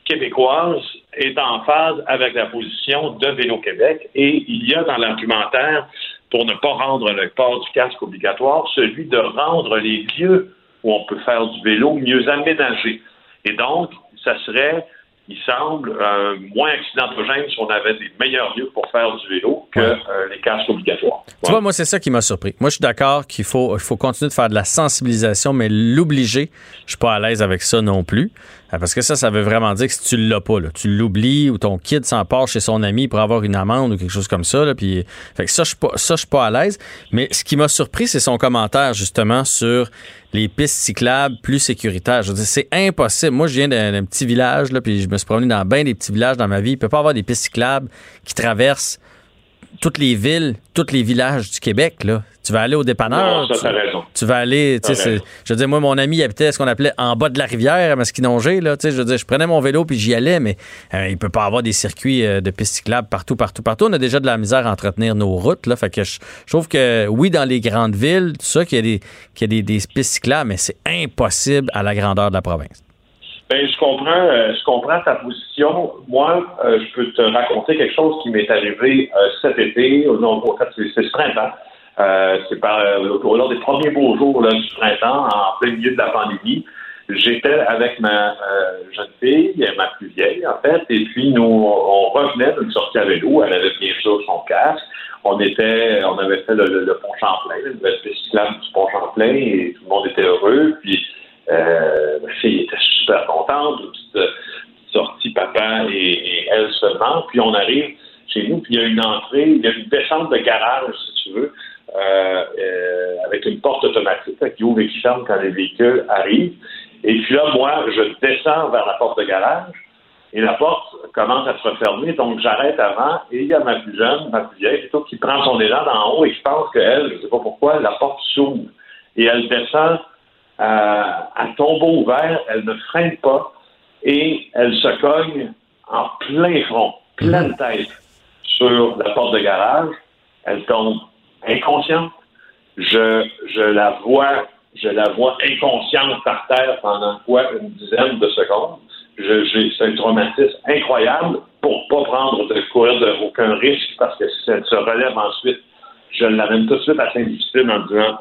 québécoise est en phase avec la position de Vélo-Québec et il y a dans l'argumentaire, pour ne pas rendre le port du casque obligatoire, celui de rendre les lieux où on peut faire du vélo mieux aménagés. Et donc, ça serait, il semble euh, moins accidentogène si on avait des meilleurs lieux pour faire du vélo que euh, les casques obligatoires. Tu vois, moi, c'est ça qui m'a surpris. Moi, je suis d'accord qu'il faut, il faut continuer de faire de la sensibilisation, mais l'obliger, je suis pas à l'aise avec ça non plus. Euh, Parce que ça, ça veut vraiment dire que si tu l'as pas, là, tu l'oublies ou ton kid s'emporte chez son ami pour avoir une amende ou quelque chose comme ça. Là, puis, fait que ça, je suis pas, suis pas à l'aise. Mais ce qui m'a surpris, c'est son commentaire justement sur les pistes cyclables plus sécuritaires. Je veux dire, c'est impossible. Moi, je viens d'un d'un petit village, là, puis je me suis promené dans bien des petits villages dans ma vie. Il peut pas avoir des pistes cyclables qui traversent toutes les villes, tous les villages du Québec, là. Tu vas aller au dépanneur. Non, ça, tu, t'as raison. tu vas aller, tu sais, je veux dire, moi, mon ami habitait ce qu'on appelait en bas de la rivière à Masquinongé, là, tu sais, je veux dire, je prenais mon vélo puis j'y allais, mais euh, il peut pas avoir des circuits euh, de pistes cyclables partout, partout, partout. On a déjà de la misère à entretenir nos routes, là, fait que je, je trouve que, oui, dans les grandes villes, tout ça, qu'il y a des, qu'il y a des, des pistes cyclables, mais c'est impossible à la grandeur de la province. Ben, je comprends, euh, je comprends ta position. Moi, euh, je peux te raconter quelque chose qui m'est arrivé euh, cet été. Non, en fait, c'est ce printemps. C'est par au- lors des premiers beaux jours là, du printemps, en plein milieu de la pandémie. J'étais avec ma jeune fille, ma plus vieille en fait, et puis nous, on revenait d'une sortie à vélo. Elle avait bien sûr son casque. On était, on avait fait le, pont Champlain, le nouvelle piste cyclable du pont Champlain, et tout le monde était heureux. Puis euh, ma fille était super contente, une petite, euh, sortie papa et, et elle seulement. Puis on arrive chez nous, puis il y a une entrée, il y a une descente de garage, si tu veux, euh, euh, avec une porte automatique qui ouvre et qui ferme quand les véhicules arrivent. Et puis là, moi, je descends vers la porte de garage et la porte commence à se refermer, donc j'arrête avant et il y a ma plus jeune, ma plus vieille, plutôt, qui prend son élan d'en haut et je pense qu'elle, je ne sais pas pourquoi, la porte s'ouvre et elle descend euh, à tombeau ouvert, elle ne freine pas et elle se cogne en plein front, pleine tête sur la porte de garage. Elle tombe inconsciente. Je, je la vois, je la vois inconsciente par terre pendant quoi? Une dizaine de secondes. C'est un traumatisme incroyable pour pas prendre de courir de aucun risque parce que si elle se relève ensuite, je l'amène tout de suite à Saint-Justine en disant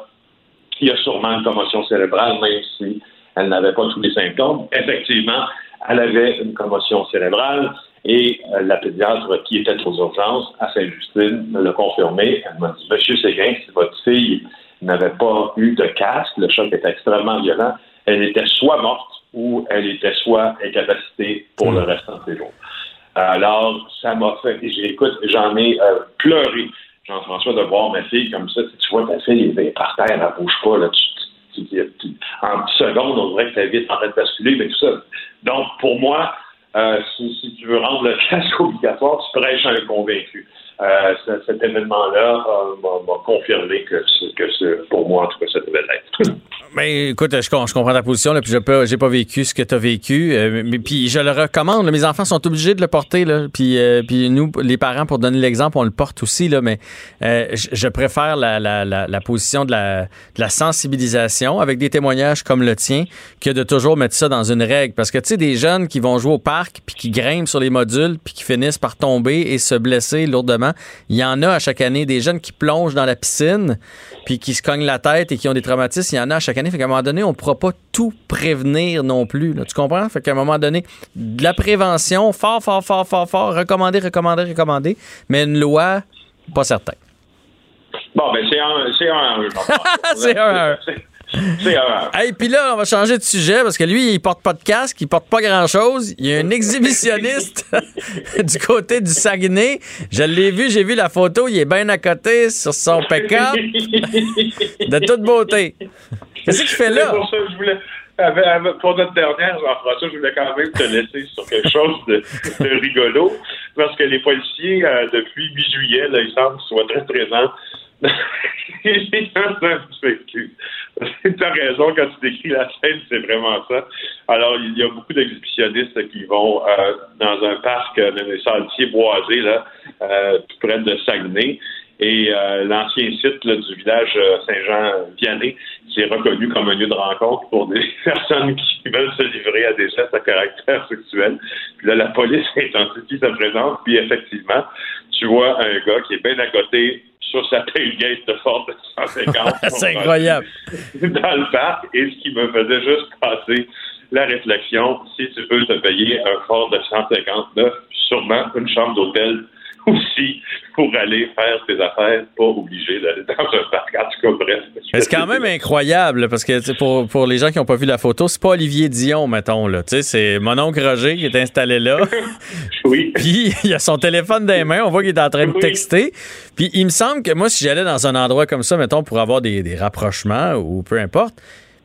y a sûrement une commotion cérébrale, même si elle n'avait pas tous les symptômes. Effectivement, elle avait une commotion cérébrale et euh, la pédiatre qui était aux urgences à Sainte-Justine me l'a confirmé. Elle m'a dit Monsieur Séguin, si votre fille n'avait pas eu de casque, le choc était extrêmement violent, elle était soit morte ou elle était soit incapacitée pour le restant de ses jours. Alors, ça m'a fait. et j'ai- Écoute, j'en ai euh, pleuré, Jean-François, de voir ma fille comme ça. Tu vois ta fille elle est par terre, elle bouge pas. Là, tu- tu- tu- en 10 secondes, on dirait que ta vie est en train de basculer, mais tout ça. Donc, pour moi, euh, si, si tu veux rendre le casque obligatoire, tu prêches un convaincu. Euh, ce- cet événement-là euh, m'a confirmé que, que pour moi, en tout cas, ça devait l'être. Mais écoute, je, com- je comprends ta position, là, puis je j'ai pas vécu ce que tu as vécu, euh, mais puis je le recommande. mes enfants sont obligés de le porter, là, puis, puis nous, les parents, pour donner l'exemple, on le porte aussi, là, mais je, préfère la, la, la, position de de la sensibilisation avec des témoignages comme le tien que de toujours mettre ça dans une règle. Parce que tu sais, des jeunes qui vont jouer au parc puis qui grimpent sur les modules puis qui finissent par tomber et se blesser lourdement, il y en a à chaque année. Des jeunes qui plongent dans la piscine puis qui se cognent la tête et qui ont des traumatismes, il y en a à chaque année. Fait qu'à un moment donné, on ne pourra pas tout prévenir non plus. là. Tu comprends? Fait qu'à un moment donné, de la prévention, fort, fort, fort, fort, fort, recommander, recommander, recommander, mais une loi, pas certain. Bon, ben, c'est un, c'est un, C'est un un. C'est un. Hey, puis là, on va changer de sujet parce que lui, il porte pas de casque, il porte pas grand-chose. Il y a un exhibitionniste du côté du Saguenay. Je l'ai vu, j'ai vu la photo, il est bien à côté sur son pick-up de toute beauté. Qu'est-ce qu'il fait là? pour ça que je voulais. pour notre dernière, Jean-François, je voulais quand même te laisser sur quelque chose de, de rigolo. Parce que les policiers, euh, depuis mi-juillet, là, ils semblent qu'ils soient très présents. tu as raison quand tu décris la scène, c'est vraiment ça. Alors, il y a beaucoup d'exhibitionnistes qui vont euh, dans un parc, euh, dans les sentiers boisés, là, euh, près de Saguenay. Et euh, l'ancien site là, du village euh, Saint-Jean-Vianney, qui est reconnu comme un lieu de rencontre pour des personnes qui veulent se livrer à des gestes à caractère sexuel. Puis là, la police intensifie sa présence, puis effectivement, tu vois un gars qui est bien à côté sur sa tailgate de Ford de 150. C'est incroyable. Dans le parc, et ce qui me faisait juste passer la réflexion, si tu peux te payer un fort de 159, sûrement une chambre d'hôtel aussi pour aller faire tes affaires, pas obligé d'aller dans un parc. En tout cas, bref. C'est quand même incroyable parce que pour, pour les gens qui n'ont pas vu la photo, c'est pas Olivier Dion, mettons. Là, c'est mon oncle Roger qui est installé là. oui. Puis il a son téléphone dans les mains, on voit qu'il est en train de texter. Puis il me semble que moi, si j'allais dans un endroit comme ça, mettons, pour avoir des, des rapprochements ou peu importe,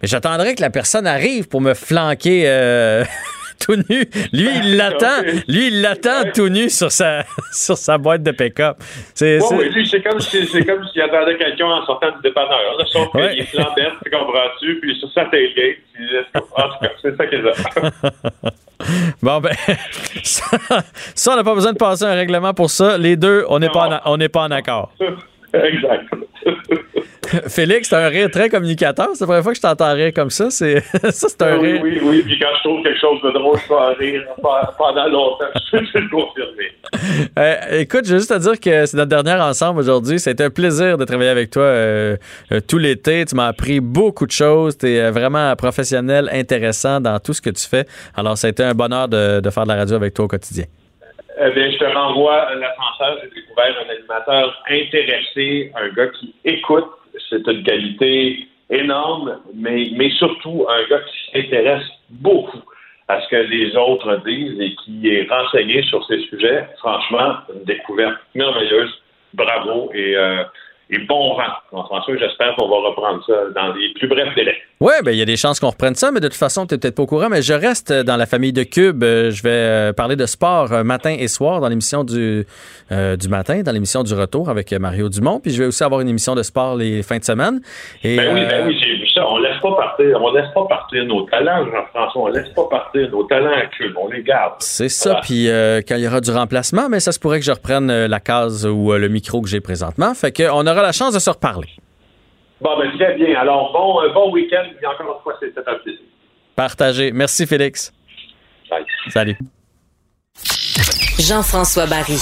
mais j'attendrais que la personne arrive pour me flanquer. Euh, tout nu. Lui, il l'attend. Lui, il l'attend tout nu sur sa, sur sa boîte de pick-up. C'est, oui, lui, c'est comme s'il si, attendait quelqu'un en sortant du dépanneur. Là, sauf ouais. qu'il est flambette, tu comprends-tu, puis sur sa tailgate. En tout cas, c'est ça qu'il a. Bon, ben, ça, ça on n'a pas besoin de passer un règlement pour ça. Les deux, on n'est pas, en, pas en accord. Exact. Félix, c'est un rire très communicateur. C'est la première fois que je t'entends rire comme ça. C'est ça, c'est un oui, rire. Oui, oui, Puis quand je trouve quelque chose de drôle, je peux en rire pendant longtemps. Je peux le confirmer. Euh, écoute, je veux juste te dire que c'est notre dernière ensemble aujourd'hui. C'était un plaisir de travailler avec toi euh, euh, tout l'été. Tu m'as appris beaucoup de choses. Tu es vraiment professionnel, intéressant dans tout ce que tu fais. Alors, ça a été un bonheur de, de faire de la radio avec toi au quotidien. Bien, je te renvoie l'ascenseur. J'ai découvert un animateur intéressé, un gars qui écoute c'est une qualité énorme, mais, mais surtout un gars qui s'intéresse beaucoup à ce que les autres disent et qui est renseigné sur ces sujets. Franchement, une découverte merveilleuse. Bravo et euh, et bon vent, Jean-François. J'espère qu'on va reprendre ça dans les plus brefs délais. Oui, ben il y a des chances qu'on reprenne ça, mais de toute façon, tu n'es peut-être pas au courant, mais je reste dans la famille de Cube. Euh, je vais euh, parler de sport euh, matin et soir dans l'émission du, du matin, dans l'émission du retour avec Mario Dumont. Puis je vais aussi avoir une émission de sport les fins de semaine. Et, ben oui, ben oui, j'ai vu ça. On laisse pas partir, on laisse pas partir nos talents, Jean-François. On laisse pas partir nos talents à Cube. On les garde. C'est ça. Puis quand il y aura du remplacement, mais ça se pourrait que je reprenne la case ou le micro que j'ai présentement. Fait qu'on aura la chance de se reparler. Bon, ben, très bien. Alors, bon, euh, bon week-end. Et encore une fois, c'était un plaisir. Partagé. Merci, Félix. Bye. Salut. Jean-François Barry.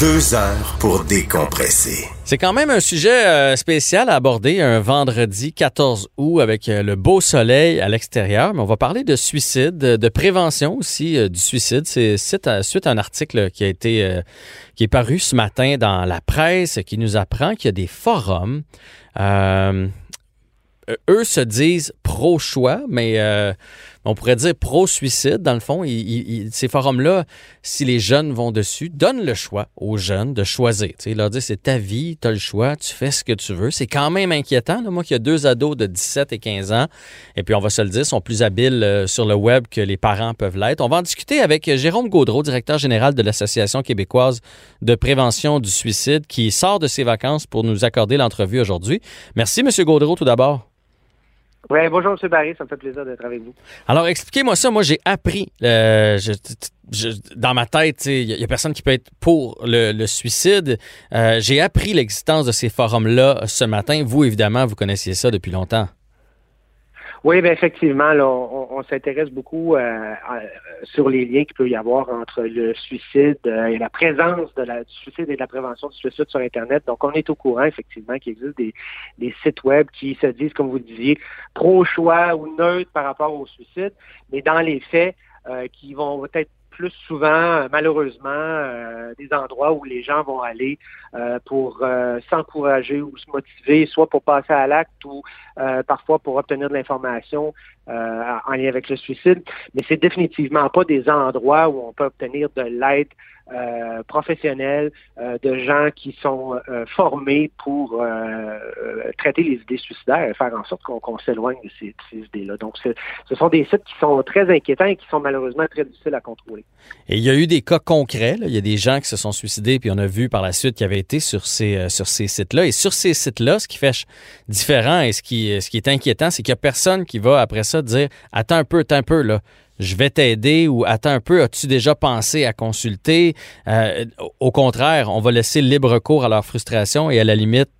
Deux heures pour décompresser. C'est quand même un sujet euh, spécial à aborder un vendredi 14 août avec euh, le beau soleil à l'extérieur. Mais on va parler de suicide, de prévention aussi euh, du suicide. C'est suite à, un article qui a été qui est paru ce matin dans la presse qui nous apprend qu'il y a des forums. eux se disent pro-choix, mais on pourrait dire pro-suicide, dans le fond. ces forums-là, si les jeunes vont dessus, donnent le choix aux jeunes de choisir. Ils leur disent c'est ta vie, tu as le choix, tu fais ce que tu veux. C'est quand même inquiétant. Moi qui ai deux ados de 17 et 15 ans, et puis on va se le dire, sont plus habiles euh, sur le web que les parents peuvent l'être. On va en discuter avec Jérôme Gaudreau, directeur général de l'Association québécoise de prévention du suicide, qui sort de ses vacances pour nous accorder l'entrevue aujourd'hui. Merci, M. Gaudreau, tout d'abord. Oui, bonjour, M. Barry, ça me fait plaisir d'être avec vous. Alors, expliquez-moi ça. Moi, j'ai appris, euh, dans ma tête, il n'y a, personne qui peut être pour le, suicide. Euh, j'ai appris l'existence de ces forums-là ce matin. Vous, évidemment, vous connaissiez ça depuis longtemps. Oui, bien effectivement, là, on, s'intéresse beaucoup euh, sur les liens qu'il peut y avoir entre le suicide euh, et la présence de la, du suicide et de la prévention du suicide sur Internet. Donc, on est au courant, effectivement, qu'il existe des, des sites web qui se disent, comme vous disiez, pro-choix ou neutres par rapport au suicide, mais dans les faits, euh, qui vont être plus souvent, euh, malheureusement, euh, des endroits où les gens vont aller euh, pour s'encourager ou se motiver, soit pour passer à l'acte ou parfois pour obtenir de l'information en lien avec le suicide. Mais c'est définitivement pas des endroits où on peut obtenir de l'aide euh, professionnels, euh, de gens qui sont euh, formés pour traiter les idées suicidaires et faire en sorte qu'on s'éloigne de ces, idées-là. Donc, ce sont des sites qui sont très inquiétants et qui sont malheureusement très difficiles à contrôler. Et il y a eu des cas concrets. Il y a des gens qui se sont suicidés, puis on a vu par la suite qu'ils avaient été sur ces, ces sites-là. Et sur ces sites-là, ce qui fait différent et ce qui, ce qui est inquiétant, c'est qu'il n'y a personne qui va après ça dire Attends un peu, attends un peu, là je vais t'aider ou attends un peu, as-tu déjà pensé à consulter? Euh, au contraire, on va laisser libre cours à leur frustration et à la limite,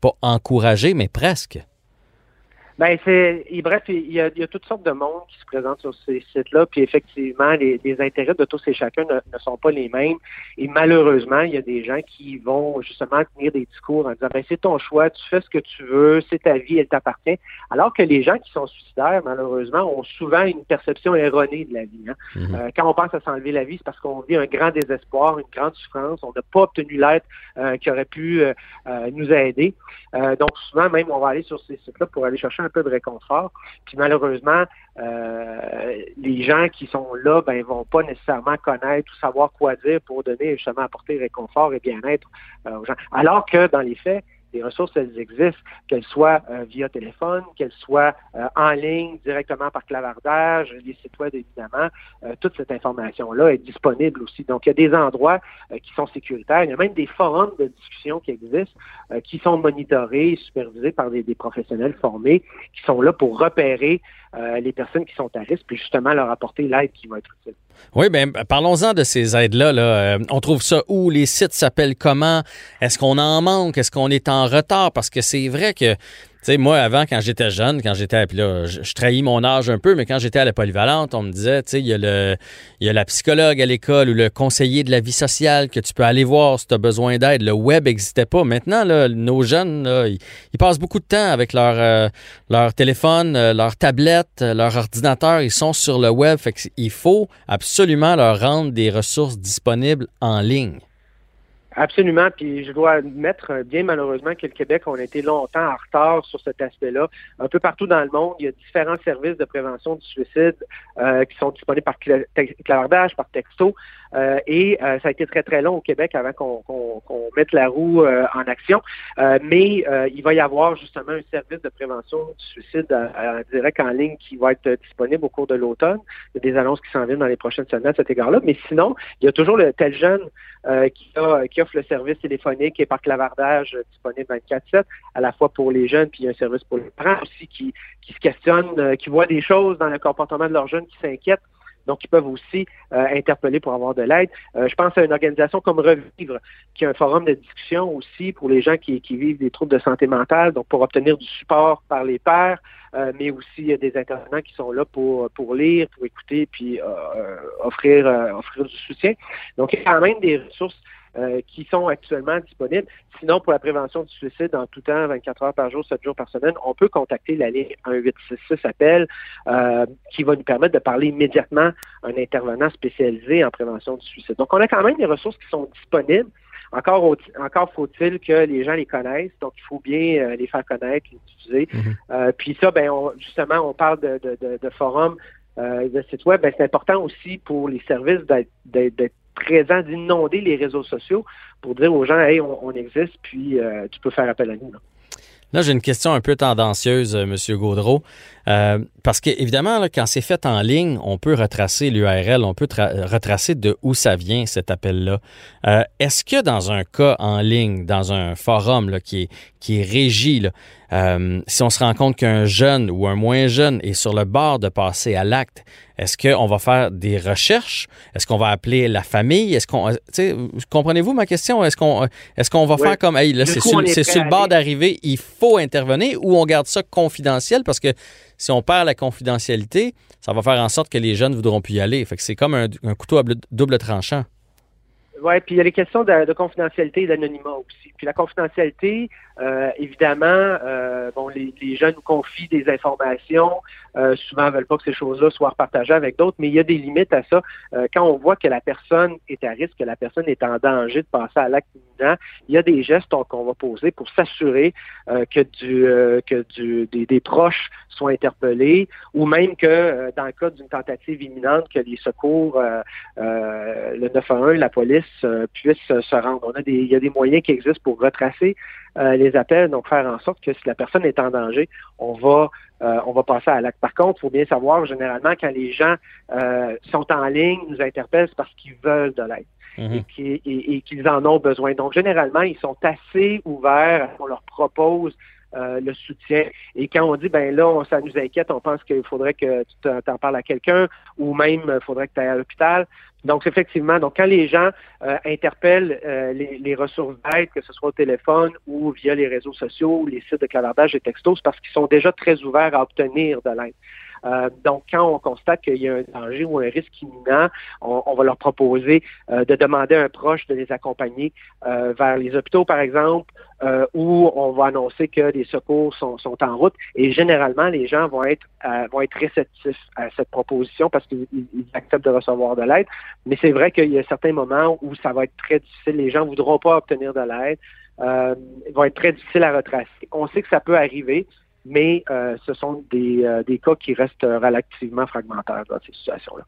pas encourager, mais presque. Ben c'est bref, il y, a, il y, a, toutes sortes de monde qui se présentent sur ces sites-là, puis effectivement, les, les, intérêts de tous et chacun ne, ne, sont pas les mêmes. Et malheureusement, il y a des gens qui vont justement tenir des discours en disant ben c'est ton choix, tu fais ce que tu veux, c'est ta vie, elle t'appartient. Alors que les gens qui sont suicidaires, malheureusement, ont souvent une perception erronée de la vie. Hein. Mm-hmm. euh, quand on pense à s'enlever la vie, c'est parce qu'on vit un grand désespoir, une grande souffrance, on n'a pas obtenu l'aide euh, qui aurait pu euh, euh nous aider. Euh, donc souvent même, on va aller sur ces sites-là pour aller chercher un peu de réconfort. Puis malheureusement, euh, les gens qui sont là, ben, vont pas nécessairement connaître ou savoir quoi dire pour donner justement apporter réconfort et bien-être euh, aux gens. Alors que dans les faits, les ressources, elles existent, qu'elles soient euh, via téléphone, qu'elles soient euh, en ligne, directement par clavardage, les sites web, évidemment. Euh, toute cette information-là est disponible aussi. Donc, il y a des endroits qui sont sécuritaires. Il y a même des forums de discussion qui existent, qui sont monitorés supervisés par des, des, professionnels formés, qui sont là pour repérer les personnes qui sont à risque, puis justement leur apporter l'aide qui va être utile. Oui, bien, parlons-en de ces aides-là. Là. on trouve ça où? Les sites s'appellent comment? Est-ce qu'on en manque? Est-ce qu'on est en retard? Parce que c'est vrai que sais, moi, avant, quand j'étais jeune, quand j'étais. Puis là, je, trahis mon âge un peu, mais quand j'étais à la polyvalente, on me disait, tu sais, il y, a le, y a la psychologue à l'école ou le conseiller de la vie sociale que tu peux aller voir si tu as besoin d'aide. Le web n'existait pas. Maintenant, nos jeunes, ils, passent beaucoup de temps avec leur, euh, leur téléphone, euh, leur tablette, euh, leur ordinateur. Ils sont sur le web. Fait faut absolument leur rendre des ressources disponibles en ligne. Absolument. Puis je dois admettre, euh, bien malheureusement, que le Québec, on a été longtemps en retard sur cet aspect-là. Un peu partout dans le monde, il y a différents services de prévention du suicide euh, qui sont disponibles par clavardage, par texto. Euh, et euh, ça a été très, très long au Québec avant qu'on mette la roue euh, en action. mais il va y avoir justement un service de prévention du suicide direct en ligne qui va être disponible au cours de l'automne. Il y a des annonces qui s'en viennent dans les prochaines semaines à cet égard-là. Mais sinon, il y a toujours le tel jeune qui, qui, offre le service téléphonique et par clavardage disponible 24-7, à la fois pour les jeunes, puis il y a un service pour les parents aussi qui, qui se questionnent, qui voient des choses dans le comportement de leurs jeunes qui s'inquiètent donc, ils peuvent aussi euh, interpeller pour avoir de l'aide. Euh, je pense à une organisation comme Revivre, qui a un forum de discussion aussi pour les gens qui, vivent des troubles de santé mentale, donc pour obtenir du support par les pairs, euh, mais aussi des intervenants qui sont là pour, pour lire, pour écouter, puis offrir, offrir du soutien. Donc, il y a quand même des ressources euh, qui sont actuellement disponibles. Sinon, pour la prévention du suicide en tout temps, 24 heures par jour, 7 jours par semaine, on peut contacter la ligne 1866 appel euh, qui va nous permettre de parler immédiatement à un intervenant spécialisé en prévention du suicide. Donc, on a quand même des ressources qui sont disponibles. Encore, encore faut-il que les gens les connaissent, donc il faut bien euh, les faire connaître, les utiliser. Mm-hmm. puis ça, ben, justement, on parle de, de, de, de forums, de sites web, ben, c'est important aussi pour les services d'être présent, d'inonder les réseaux sociaux pour dire aux gens, hey, on, existe, puis euh, tu peux faire appel à nous. Là, j'ai une question un peu tendancieuse, euh, M. Gaudreau. Euh, parce qu'évidemment, quand c'est fait en ligne, on peut retracer l'URL, on peut retracer de où ça vient, cet appel-là. Est-ce que dans un cas en ligne, dans un forum là, qui, est, qui est régi, euh, si on se rend compte qu'un jeune ou un moins jeune est sur le bord de passer à l'acte, est-ce qu'on va faire des recherches? Est-ce qu'on va appeler la famille? Est-ce qu'on, comprenez-vous ma question? Est-ce qu'on, est-ce qu'on va faire comme, hey, là, c'est sur, le bord d'arriver, il faut intervenir ou on garde ça confidentiel? Parce que si on perd la confidentialité, ça va faire en sorte que les jeunes ne voudront plus y aller. Fait que c'est comme un, couteau à double tranchant. Oui, puis il y a les questions de, de confidentialité et d'anonymat aussi. Puis la confidentialité, euh, évidemment, euh, bon, les, les, jeunes nous confient des informations. Euh, souvent, veulent pas que ces choses-là soient partagées avec d'autres, mais il y a des limites à ça. Euh, quand on voit que la personne est à risque, que la personne est en danger de passer à l'acte imminent, il y a des gestes qu'on va poser pour s'assurer euh, que du que du des, des, proches soient interpellés, ou même que dans le cas d'une tentative imminente, que les secours, le 911, la police puissent se rendre. On a des, il y a des moyens qui existent pour retracer euh, les appels, donc faire en sorte que si la personne est en danger, on va euh, on va passer à l'acte. Par contre, il faut bien savoir, généralement, quand les gens euh, sont en ligne, nous interpellent, c'est parce qu'ils veulent de l'aide. Mhm. et qu'ils en ont besoin. Donc, généralement, ils sont assez ouverts à ce qu'on leur propose le soutien. Et quand on dit, ben là, ça nous inquiète, on pense qu'il faudrait que tu t'en parles à quelqu'un ou même il faudrait que tu ailles à l'hôpital, Donc, effectivement, donc quand les gens euh, interpellent les, les, ressources d'aide, que ce soit au téléphone ou via les réseaux sociaux les sites de clavardage et textos, parce qu'ils sont déjà très ouverts à obtenir de l'aide. Euh, donc, quand on constate qu'il y a un danger ou un risque imminent, on, va leur proposer euh, de demander à un proche de les accompagner euh, vers les hôpitaux, par exemple, où on va annoncer que des secours sont, en route. Et généralement, les gens vont être vont être réceptifs à cette proposition parce qu'ils acceptent de recevoir de l'aide. Mais c'est vrai qu'il y a certains moments où ça va être très difficile. Les gens ne voudront pas obtenir de l'aide. Euh, vont être très difficiles à retracer. On sait que ça peut arriver mais euh, ce sont des, euh, des, cas qui restent relativement fragmentaires dans ces situations-là.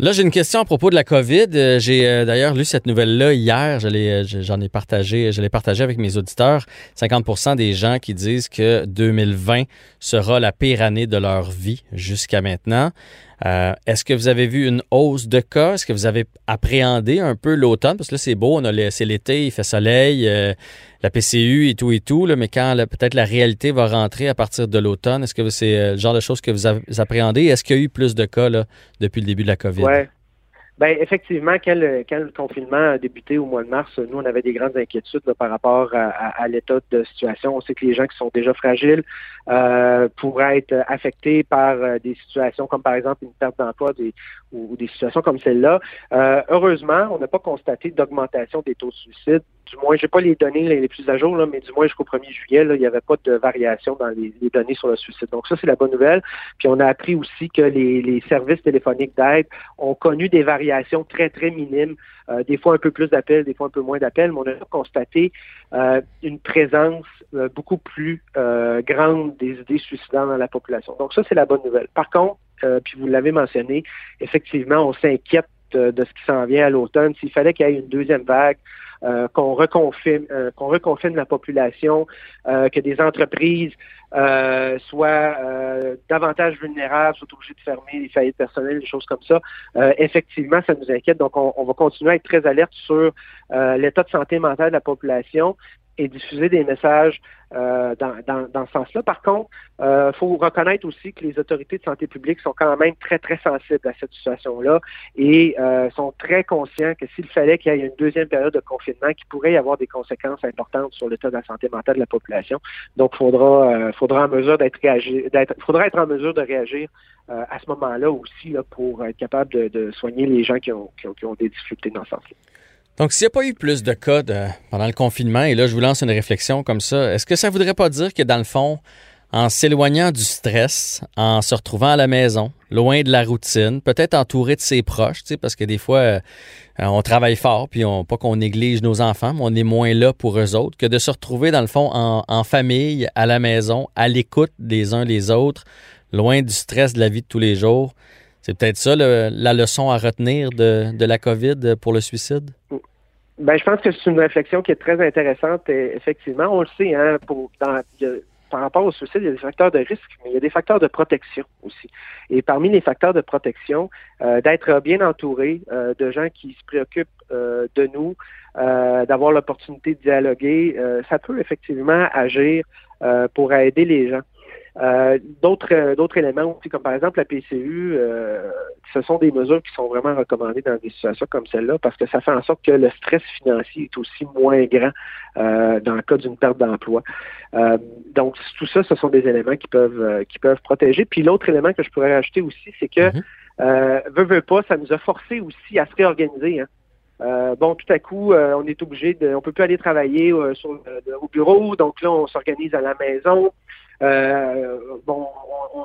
Là, j'ai une question à propos de la COVID. Euh, j'ai d'ailleurs lu cette nouvelle-là hier. J'en ai partagé, je l'ai partagé avec mes auditeurs. 50% des gens qui disent que 2020 sera la pire année de leur vie jusqu'à maintenant. Est-ce que vous avez vu une hausse de cas? Est-ce que vous avez appréhendé un peu l'automne? Parce que là, c'est beau, c'est l'été, il fait soleil, la PCU et tout et tout, mais quand peut-être la réalité va rentrer à partir de l'automne, est-ce que c'est euh, le genre de choses que vous appréhendez? Est-ce qu'il y a eu plus de cas depuis le début de la COVID? Ben effectivement, quand le, confinement a débuté au mois de mars, nous, on avait des grandes inquiétudes par rapport à, l'état de situation. On sait que les gens qui sont déjà fragiles euh, pourraient être affectés par euh, des situations comme par exemple une perte d'emploi ou, des situations comme celle-là. Heureusement, on n'a pas constaté d'augmentation des taux de suicide. Du moins, j'ai pas les données les plus à jour, là, mais du moins jusqu'au 1er juillet, là, il n'y avait pas de variation dans les, données sur le suicide. Donc ça, c'est la bonne nouvelle. Puis on a appris aussi que les, services téléphoniques d'aide ont connu des variations très, très minime. Euh, des fois un peu plus d'appels, des fois un peu moins d'appels, mais on a constaté euh, une présence euh, beaucoup plus grande des idées suicidantes dans la population. Donc ça, c'est la bonne nouvelle. Par contre, puis vous l'avez mentionné, effectivement, on s'inquiète de ce qui s'en vient à l'automne. S'il fallait qu'il y ait une deuxième vague, euh, qu'on reconfine, euh, qu'on reconfine la population, euh, que des entreprises soient davantage vulnérables, soient obligées de fermer les faillites personnelles, des choses comme ça. effectivement, ça nous inquiète. Donc, on, on, va continuer à être très alerte sur l'état de santé mentale de la population et diffuser des messages euh, dans, dans, dans, ce sens-là. Par contre, il euh, faut reconnaître aussi que les autorités de santé publique sont quand même très, très sensibles à cette situation-là et euh, sont très conscients que s'il fallait qu'il y ait une deuxième période de confinement, qui pourrait y avoir des conséquences importantes sur l'état de la santé mentale de la population. Donc, il faudra, faudra en mesure d'être d'être, faudra être en mesure de réagir à ce moment-là aussi pour être capable de, de, soigner les gens qui ont, qui ont, qui ont des difficultés dans ce sens-là. Donc, s'il n'y a pas eu plus de cas pendant le confinement, et là, je vous lance une réflexion comme ça, est-ce que ça ne voudrait pas dire que, dans le fond, en s'éloignant du stress, en se retrouvant à la maison, loin de la routine, peut-être entouré de ses proches, parce que des fois, euh, on travaille fort, puis on, pas qu'on néglige nos enfants, mais on est moins là pour eux autres, que de se retrouver, dans le fond, en, famille, à la maison, à l'écoute des uns des autres, loin du stress de la vie de tous les jours. C'est peut-être ça la leçon à retenir de la COVID pour le suicide? Ben, je pense que c'est une réflexion qui est très intéressante. Effectivement, on le sait, hein, pour, dans, par rapport au suicide, il y a des facteurs de risque, mais il y a des facteurs de protection aussi. Et parmi les facteurs de protection, euh, d'être bien entouré euh, de gens qui se préoccupent euh, de nous, d'avoir l'opportunité de dialoguer, ça peut effectivement agir pour aider les gens. Euh, d'autres euh, d'autres éléments aussi, comme par exemple la PCU, euh, ce sont des mesures qui sont vraiment recommandées dans des situations comme celle-là parce que ça fait en sorte que le stress financier est aussi moins grand dans le cas d'une perte d'emploi. donc tout ça, ce sont des éléments qui peuvent qui peuvent protéger. Puis l'autre élément que je pourrais rajouter aussi, c'est que mm veut, veut pas, ça nous a forcé aussi à se réorganiser. Hein. bon, tout à coup, on est obligé de, on peut plus aller travailler sur, au bureau, donc là, on s'organise à la maison. Euh, bon,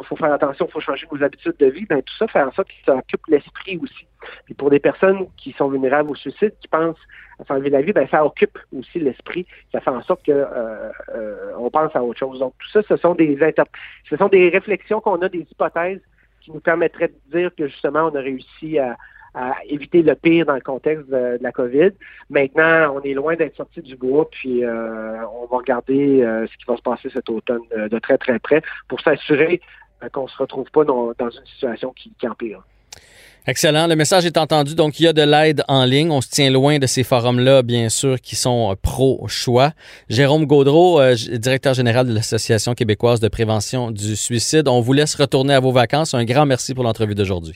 il faut faire attention, il faut changer nos habitudes de vie, ben, tout ça fait en sorte ça occupe l'esprit aussi. Puis pour des personnes qui sont vulnérables au suicide, qui pensent à s'enlever la vie, ben, ça occupe aussi l'esprit. Ça fait en sorte que euh, euh, on pense à autre chose. Donc tout ça, ce sont des ce sont des réflexions qu'on a, des hypothèses qui nous permettraient de dire que justement on a réussi à, à éviter le pire dans le contexte de, la COVID. Maintenant, on est loin d'être sorti du bois, puis euh, on va regarder euh, ce qui va se passer cet automne euh, de très très près pour s'assurer qu'on ne se retrouve pas dans, une situation qui, empire. Excellent. Le message est entendu. Donc, il y a de l'aide en ligne. On se tient loin de ces forums-là, bien sûr, qui sont pro-choix. Jérôme Gaudreau, directeur général de l'Association québécoise de prévention du suicide. On vous laisse retourner à vos vacances. Un grand merci pour l'entrevue d'aujourd'hui.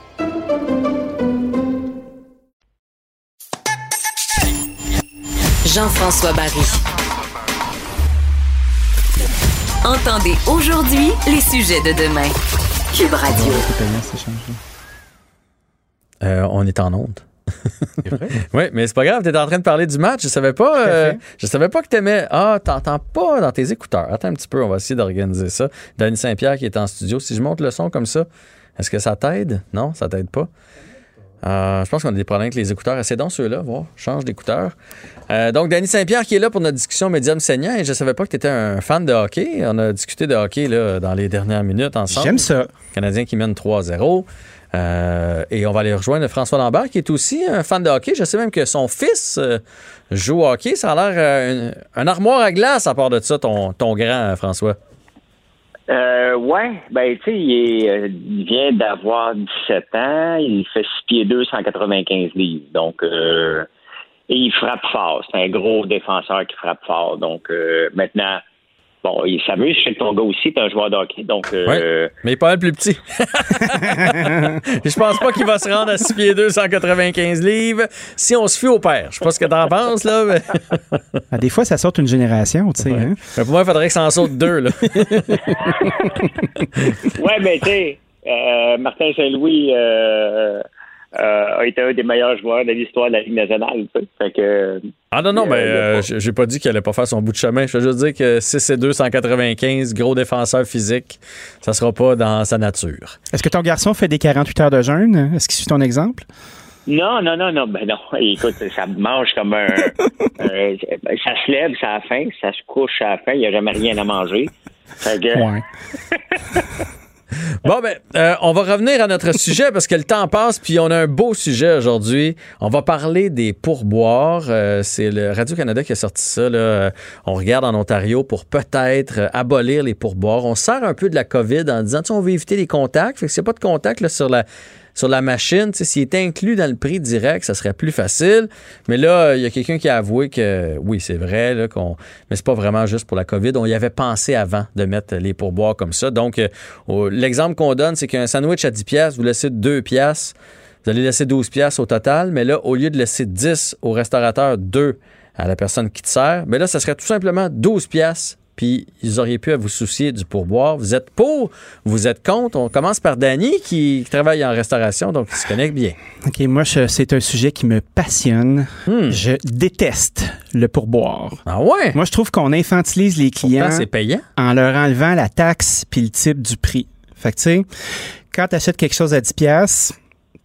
Jean-François Barry. Entendez aujourd'hui les sujets de demain. Cube Radio. Euh, on est en onde. oui, mais c'est pas grave, t'es en train de parler du match. Je savais pas, euh, je savais pas que t'aimais. Ah, t'entends pas dans tes écouteurs. Attends un petit peu, on va essayer d'organiser ça. Danny Saint-Pierre qui est en studio. Si je monte le son comme ça, est-ce que ça t'aide? Non, ça t'aide pas. Euh, je pense qu'on a des problèmes avec les écouteurs. Essaye donc ceux-là, voir. Change d'écouteurs. Euh, donc, Danny Saint-Pierre qui est là pour notre discussion médium saignant. Et je savais pas que tu étais un fan de hockey. On a discuté de hockey là, dans les dernières minutes ensemble. J'aime ça. Canadien qui mène 3-0. Euh, et on va aller rejoindre François Lambert, qui est aussi un fan de hockey. Je sais même que son fils euh, joue au hockey. Ça a l'air euh, un, un armoire à glace à part de ça, ton, ton grand, François. Euh, ouais, ben tu sais, il, euh, il vient d'avoir 17 ans, il fait 6 pieds 2, 195 livres. Donc euh, et il frappe fort. C'est un gros défenseur qui frappe fort. Donc euh, maintenant, bon, il s'amuse. Je sais que ton gars aussi est un joueur de hockey. Donc euh, Ouais, mais pas le plus petit. je pense pas qu'il va se rendre à 6 pieds 2, 195 livres si on se fie au père. Je sais pas ce que t'en penses, là. Mais... Ah, des fois, ça sort une génération, tu sais. hein. Mais pour moi, il faudrait que ça en saute deux, là. ouais, mais tu sais, euh, Martin Saint-Louis euh, euh, a été un des meilleurs joueurs de l'histoire de la Ligue nationale. Fait que Ah non, non, mais Euh, euh, j'ai j'ai pas dit qu'il allait pas faire son bout de chemin. Je veux juste dire que 6 et 2, 195, gros défenseur physique, ça sera pas dans sa nature. Est-ce que ton garçon fait des 48 heures de jeûne? Est-ce qu'il suit ton exemple? Non, non, non, non, ben non. Écoute, ça mange comme un. ça se lève, ça a faim, ça se couche, ça a faim, il n'y a jamais rien à manger. Fait que, Bon, ben, euh, on va revenir à notre sujet parce que le temps passe, puis on a un beau sujet aujourd'hui. On va parler des pourboires. Euh, c'est le Radio-Canada qui a sorti ça. Euh, On regarde en Ontario pour peut-être abolir les pourboires. On sert un peu de la COVID en disant, on veut éviter les contacts. Fait que s'il n'y a pas de contact là, sur la sur la machine, s'il était inclus dans le prix direct, ça serait plus facile. Mais là, il y a quelqu'un qui a avoué que oui, c'est vrai, là, qu'on, mais c'est pas vraiment juste pour la COVID. On y avait pensé avant de mettre les pourboires comme ça. Donc, euh, l'exemple qu'on donne, c'est qu'un sandwich à 10 pièces, vous laissez 2 pièces, vous allez laisser 12 pièces au total, mais là, au lieu de laisser 10 au restaurateur, 2 à la personne qui te sert, mais là, ça serait tout simplement 12 pièces. Puis, ils auraient pu à vous soucier du pourboire. Vous êtes pour, vous êtes contre. On commence par Danny qui travaille en restauration, donc il se connaît bien. OK, moi, c'est un sujet qui me passionne. Je déteste le pourboire. Hmm. Ah ouais? Moi, je trouve qu'on infantilise les clients Pourtant, c'est payant. en leur enlevant la taxe puis le type du prix. Fait que, tu sais, quand tu achètes quelque chose à 10 pièces,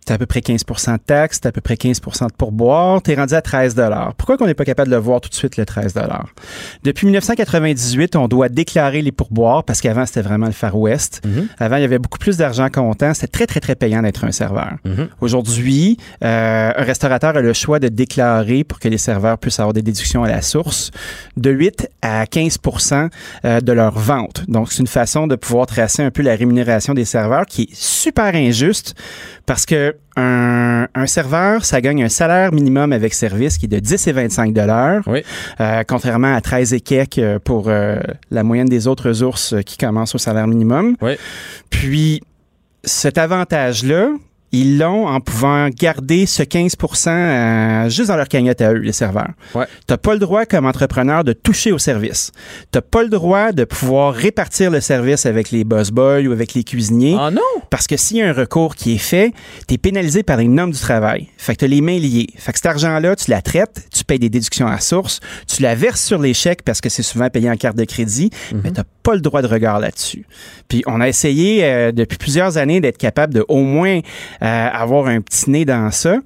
T'as à peu près 15 de taxes, t'as à peu près 15% de pourboire, t'es rendu à 13 Pourquoi qu'on n'est pas capable de le voir tout de suite, le 13 Depuis 1998, on doit déclarer les pourboires parce qu'avant, c'était vraiment le Far West. Avant, il y avait beaucoup plus d'argent comptant. C'était très, très, très payant d'être un serveur. Aujourd'hui, euh, un restaurateur a le choix de déclarer pour que les serveurs puissent avoir des déductions à la source de 8 à 15% euh, de leur vente. Donc, c'est une façon de pouvoir tracer un peu la rémunération des serveurs qui est super injuste parce que un, un serveur, ça gagne un salaire minimum avec service qui est de 10 et 25 dollars, euh, contrairement à 13 et quelques euh, pour euh, la moyenne des autres euh, qui commencent au salaire minimum. Puis, cet avantage-là, ils l'ont en pouvant garder ce 15% euh, juste dans leur cagnotte à eux, les serveurs. Tu n'as pas le droit comme entrepreneur de toucher au service. Tu n'as pas le droit de pouvoir répartir le service avec les boss boys ou avec les cuisiniers. Ah non? Parce que s'il y a un recours qui est fait, tu es pénalisé par les normes du travail. Fait que tu as les mains liées. Fait que cet argent-là, tu la traites, tu payes des déductions à source, tu la verses sur les chèques parce que c'est souvent payé en carte de crédit, mais tu n'as pas le droit de regard là-dessus. Puis on a essayé euh, depuis plusieurs années d'être capable de au moins avoir un petit nez dans ça.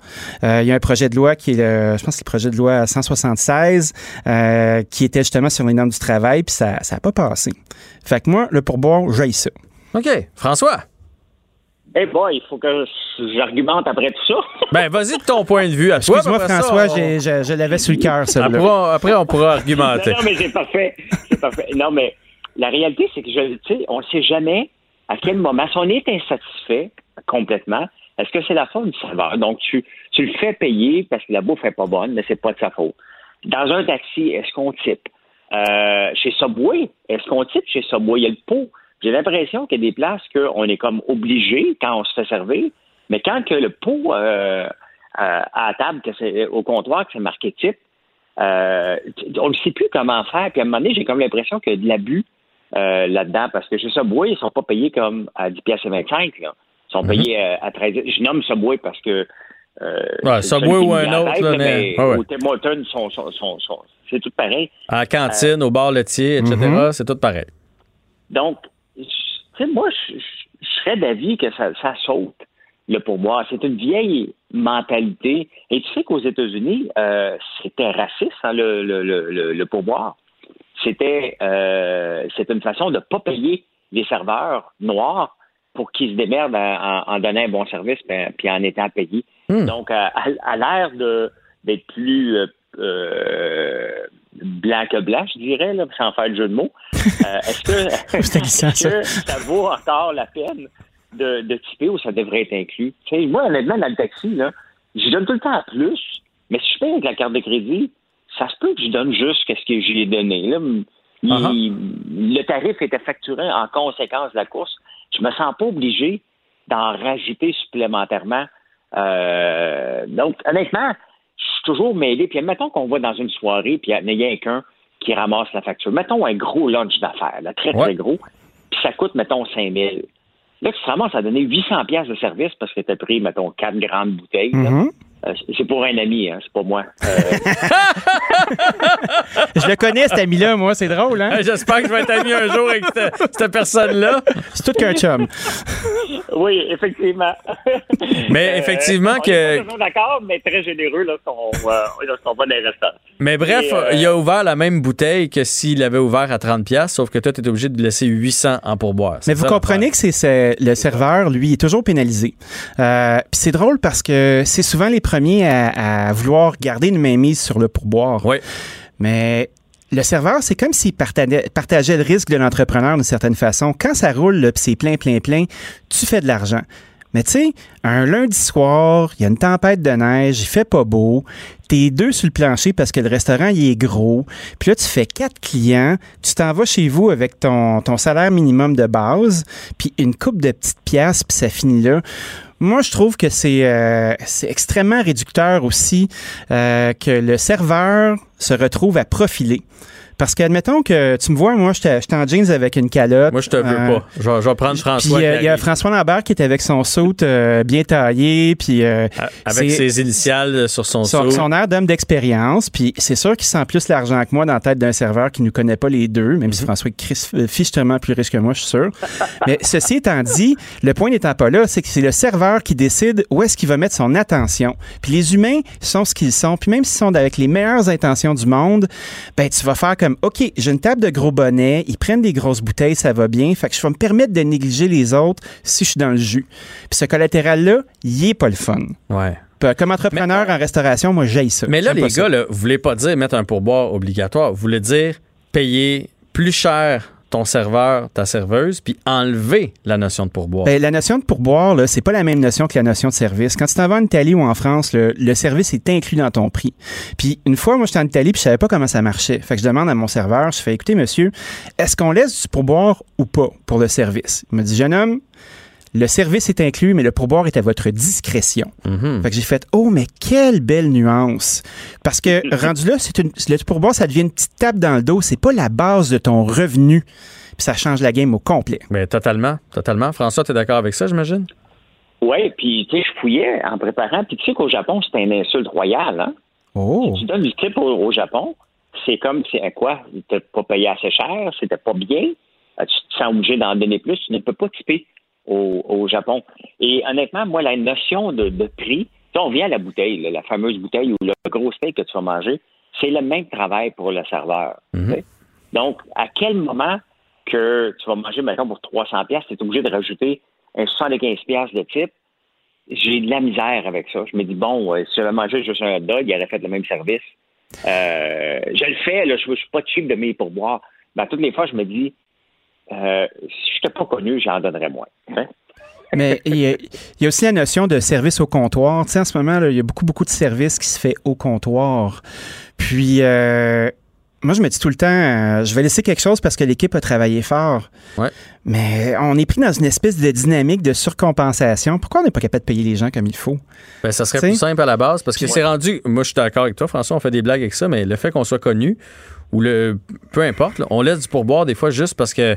Euh, Il y a un projet de loi qui est, le, je pense, que c'est le projet de loi 176, euh, qui était justement sur les normes du travail, puis ça n'a pas passé. Fait que moi, le pourboire, j'aille ça. OK. François? Eh boy, il faut que j'argumente après tout ça. Ben, vas-y de ton point de vue. Excuse-moi, ça, François, on- je, je l'avais sur le cœur, Après, après, on pourra argumenter. Non, non, mais c'est parfait. C'est parfait. Non, mais la réalité, c'est que je, tu sais, on ne sait jamais à quel moment, si on est insatisfait complètement, est-ce que c'est la faute du serveur? Donc, tu, tu le fais payer parce que la bouffe n'est pas bonne, mais c'est pas de sa faute. Dans un taxi, est-ce qu'on type? Euh, chez Subway, est-ce qu'on type chez Subway? Il y a le pot. J'ai l'impression qu'il y a des places qu'on est comme obligé quand on se fait servir, mais quand que le pot euh, euh, à table, que c'est au comptoir, que c'est marqué type, on ne sait plus comment faire. Puis à un moment donné, j'ai comme l'impression qu'il y a de l'abus là-dedans parce que chez Subway, ils sont pas payés comme à 10 pièces et 25. Là. Sont payés euh, à 13. Je nomme Subway parce que euh, Ouais, Subway ou un en autre, tête, là, mais- ouais, ouais. au Tim Hortons, sont- sont- sont- sont- c'est tout pareil. À la cantine, au bar laitier, etc., Mhm. c'est tout pareil. Donc, je- tu sais, moi, je, serais d'avis que ça, ça saute, le pourboire. C'est une vieille mentalité. Et tu sais qu'aux États-Unis, euh, c'était raciste, hein, le, le, le, le- pourboire. C'était euh, c'était une façon de ne pas payer les serveurs noirs pour qu'ils se démerdent en, en donnant un bon service puis, puis en étant payés. Donc, à, à- à l'ère d'être plus euh, euh, blanc que blanc, je dirais, là, sans faire le jeu de mots, euh, est-ce que, est-ce que ça. vaut encore la peine de, de typer ou ça devrait être inclus? Moi, honnêtement, dans le taxi, là, je donne tout le temps à plus, mais si je paye avec la carte de crédit, ça se peut que je donne juste ce que j'ai donné. Là. Il- Le tarif était facturé en conséquence de la course. Je me sens pas obligé d'en rajouter supplémentairement. Euh, donc, honnêtement, je suis toujours mêlé. Puis, mettons qu'on va dans une soirée, puis il n'y a qu'un qui ramasse la facture. Mettons un gros lunch d'affaires, très, très gros, puis ça coûte, mettons, 5 000. Là, tu te ramasses à donner 800 pièces de service parce que tu as pris, mettons, quatre grandes bouteilles. là. Euh, c'est- pour un ami, hein, c'est pas moi. Euh, Je le connais, cet ami-là, moi, c'est drôle, hein? J'espère que je vais être ami un jour avec cette, cette personne-là. C'est tout qu'un chum. oui, effectivement. Mais effectivement on que- est pas toujours d'accord, mais très généreux lorsqu'on euh, lorsqu'on va dans les restaurants. Mais bref, Et, euh, il a ouvert la même bouteille que s'il avait ouvert à 30$, piastres, sauf que toi, tu es obligé de laisser 800 en pourboire. Mais vous comprenez que c'est c'est- le serveur, lui, est toujours pénalisé. Euh, Puis c'est drôle parce que c'est souvent les premiers à, à vouloir garder une mainmise sur le pourboire. Oui. Mais le serveur, c'est comme s'il partageait, le risque de l'entrepreneur d'une certaine façon. Quand ça roule, c'est plein, plein, plein, tu fais de l'argent. Mais tu sais, un lundi soir, il y a une tempête de neige, il fait pas beau, t'es deux sur le plancher parce que le restaurant, il est gros, puis là, tu fais quatre clients, tu t'en vas chez vous avec ton, ton salaire minimum de base, puis une coupe de petites pièces, puis ça finit là. Moi, je trouve que c'est euh, extrêmement réducteur aussi euh, que le serveur se retrouve à profiler. Parce que, admettons que tu me vois, moi, j'étais en jeans avec une calotte. Moi, je te veux euh, pas. Je vais, je vais prendre François. euh, il y a. François Lambert qui est avec son saut bien taillé, puis euh, Avec ses initiales sur son saut. son air d'homme d'expérience, puis c'est sûr qu'il sent plus l'argent que moi dans la tête d'un serveur qui ne nous connaît pas les deux, même Mhm. si François est euh, fichement plus riche que moi, je suis sûr. Mais ceci étant dit, le point n'étant pas là, c'est que c'est le serveur qui décide où est-ce qu'il va mettre son attention. Puis les humains sont ce qu'ils sont, puis même s'ils sont avec les meilleures intentions du monde, ben tu vas faire comme, OK, j'ai une table de gros bonnets, ils prennent des grosses bouteilles, ça va bien, fait que je vais me permettre de négliger les autres si je suis dans le jus. Puis ce collatéral-là, il est pas le fun. Ouais. Puis, Comme entrepreneur en restauration, moi, j'aille ça. Mais là, les gars, là, vous voulez pas dire mettre un pourboire obligatoire. Vous voulez dire payer plus cher ton serveur, ta serveuse, puis enlever la notion de pourboire. Ben, la notion de pourboire, là, c'est pas la même notion que la notion de service. Quand tu t'en vas en Italie ou en France, le, le service est inclus dans ton prix. Puis une fois, moi, j'étais en Italie puis je savais pas comment ça marchait. Fait que je demande à mon serveur, je fais, écoutez, monsieur, est-ce qu'on laisse du pourboire ou pas pour le service? Il me dit, jeune homme, le service est inclus, mais le pourboire est à votre discrétion. Mhm. Fait que j'ai fait, oh, mais quelle belle nuance. Parce que rendu là, c'est une, le pourboire, ça devient une petite tape dans le dos. C'est pas la base de ton revenu. Puis ça change la game au complet. Mais totalement, totalement. François, tu es d'accord avec ça, j'imagine? Oui, puis tu sais, je fouillais en préparant. Puis tu sais qu'au Japon, c'est un insulte royal. Hein? Oh. Si tu donnes du tip au, au Japon, c'est comme, c'est à quoi? Tu pas payé assez cher, c'était pas bien, euh, tu te sens obligé d'en donner plus, tu ne peux pas tiper au, au Japon. Et honnêtement, moi, la notion de, de prix, sais, on vient à la bouteille, là, la fameuse bouteille ou le gros steak que tu vas manger, c'est le même travail pour le serveur. sais. Donc, à quel moment que tu vas manger, maintenant pour 300 pièces, tu es obligé de rajouter un 75 pièces de type, j'ai de la misère avec ça. Je me dis, bon, si j'avais mangé juste un hot dog, il aurait fait le même service. Euh, je le fais, là, je ne suis pas cheap de mes pourboires. Mais toutes les fois, je me dis, euh, si je n'étais pas connu, j'en donnerais moins. Hein? Mais il y, a, aussi la notion de service au comptoir. Tu sais, en ce moment, il y a beaucoup, beaucoup de services qui se fait au comptoir. Puis, euh, moi, je me dis tout le temps, euh, je vais laisser quelque chose parce que l'équipe a travaillé fort. Ouais. Mais on est pris dans une espèce de dynamique de surcompensation. Pourquoi on n'est pas capable de payer les gens comme il faut? Ben, ça serait plus simple à la base parce que c'est rendu. Moi, je suis d'accord avec toi, François, on fait des blagues avec ça, mais le fait qu'on soit connu ou le. Peu importe, on laisse du pourboire des fois juste parce que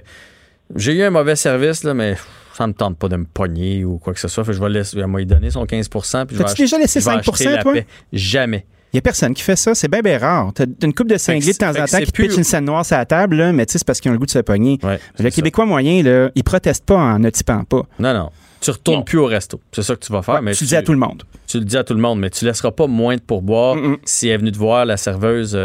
j'ai eu un mauvais service, là, mais ça me tente pas de me pogner ou quoi que ce soit. je vais laisser, lui donner son 15 puis As-tu déjà laissé 5% toi? Jamais. Il n'y a personne qui fait ça. C'est bien, bien rare. Tu as une coupe de cinglés de temps en temps qui pitch une scène noire sur la table, là, mais tu sais, c'est parce qu'ils ont le goût de se pogner. le Québécois moyen, là, il proteste pas en ne typant pas. Non, non. Tu retournes plus au resto. C'est ça que tu vas faire. mais tu, le dis à tout le monde. Tu le dis à tout le monde, mais tu laisseras pas moins de pourboire si elle est venue te voir la serveuse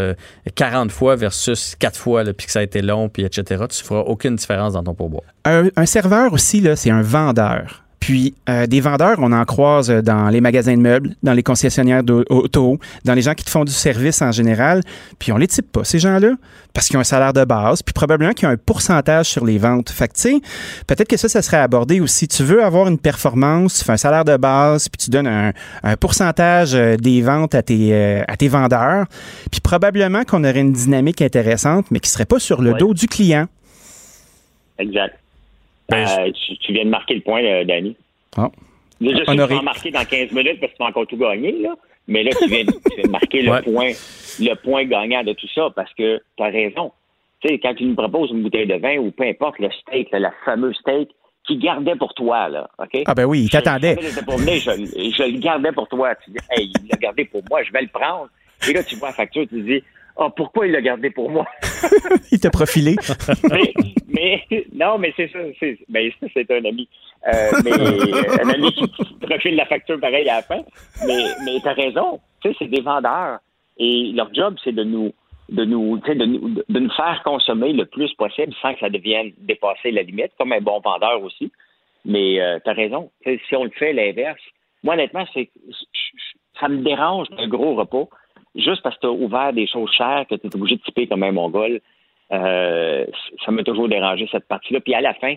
40 euh, fois versus 4 fois, puis que ça a été long, puis etc. Tu feras aucune différence dans ton pourboire. Un, un serveur aussi, là, c'est un vendeur. Puis euh, des vendeurs, on en croise dans les magasins de meubles, dans les concessionnaires d'auto, dans les gens qui te font du service en général. Puis on les type pas, ces gens-là, parce qu'ils ont un salaire de base, puis probablement qu'ils ont un pourcentage sur les ventes. Fait que, tu sais, peut-être que ça, ça serait abordé aussi. Tu veux avoir une performance, tu fais un salaire de base, puis tu donnes un, pourcentage euh, des ventes à tes, euh, à tes vendeurs. Puis probablement qu'on aurait une dynamique intéressante, mais qui serait pas sur le dos du client. Exact. Ben, euh, tu, viens de marquer le point, euh, Danny. Ah. Je sais que tu vas marquer dans 15 minutes parce que tu vas encore tout gagner, là. Mais là, tu viens, de marquer le, point, le point gagnant de tout ça parce que tu as raison. Tu sais, quand tu nous proposes une bouteille de vin ou peu importe le steak, la fameuse steak, qui gardait pour toi, là, OK? Ah ben oui, il t'attendait. Je, je, le gardais pour toi. Tu dis, hey, il l'a gardé pour moi, je vais le prendre. Et là, tu vois la facture, tu dis, oh, pourquoi il l'a gardé pour moi? il t'a profilé. mais, non, mais c'est ça, c'est, ben, c'est un ami. Euh, mais euh, un ami qui profile la facture pareil à la fin. Mais, mais t'as raison. Tu sais, c'est des vendeurs. Et leur job, c'est de nous, de nous, de nous, de nous faire consommer le plus possible sans que ça devienne dépasser la limite, comme un bon vendeur aussi. Mais euh, tu as raison. si on le fait l'inverse, moi, honnêtement, c'est ça me dérange un gros repas juste parce que tu as ouvert des choses chères que tu es obligé de typer comme un mongol. Euh, ça m'a toujours dérangé cette partie-là. Puis à la fin,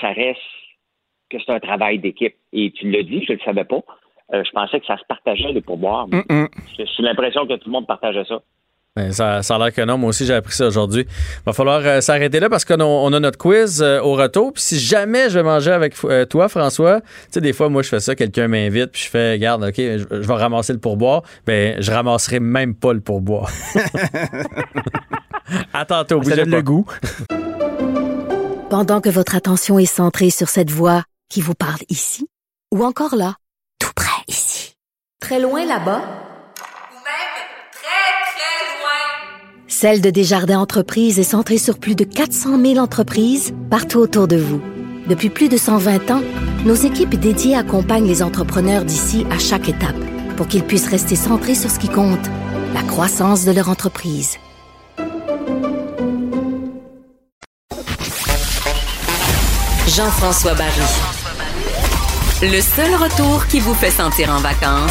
ça reste que c'est un travail d'équipe. Et tu l'as dit, je ne le savais pas. Euh, je pensais que ça se partageait les pourboires. J'ai l'impression que tout le monde partageait ça. Ben, ça, ça, a l'air que non. Moi aussi, j'ai appris ça aujourd'hui. Il va falloir euh, s'arrêter là parce qu'on on a notre quiz au retour. Puis si jamais je vais manger avec toi, François, tu sais, des fois, moi, je fais ça, quelqu'un m'invite, puis je fais, garde, OK, je, vais ramasser le pourboire. Ben, je ramasserai même pas le pourboire. À tantôt. Vous le goût. Pendant que votre attention est centrée sur cette voix qui vous parle ici, ou encore là, tout près ici, très loin là-bas, ou même très, très loin, Celle de Desjardins Entreprises est centrée sur plus de 400 000 entreprises partout autour de vous. Depuis plus de 120 ans, nos équipes dédiées accompagnent les entrepreneurs d'ici à chaque étape pour qu'ils puissent rester centrés sur ce qui compte, la croissance de leur entreprise. Jean-François Barry. Le seul retour qui vous fait sentir en vacances,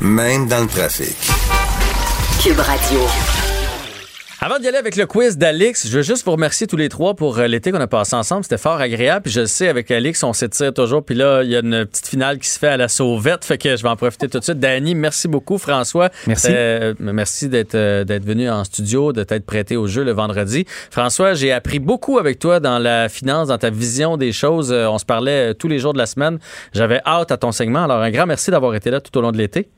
même dans le trafic. Cube Radio. Avant d'y aller avec le quiz d'Alix, je veux juste vous remercier tous les trois pour euh, l'été qu'on a passé ensemble. C'était fort agréable. Puis je sais, avec Alix, on s'étire toujours. Puis là, il y a une petite finale qui se fait à la sauvette. Fait que je vais en profiter tout de suite. Danny, merci beaucoup. François, merci. Euh, merci d'être euh, d'être venu en studio, de t'être prêté au jeu le vendredi. François, j'ai appris beaucoup avec toi dans la finance, dans ta vision des choses. on se parlait tous les jours de la semaine. J'avais hâte à ton segment. Alors, un grand merci d'avoir été là tout au long de l'été.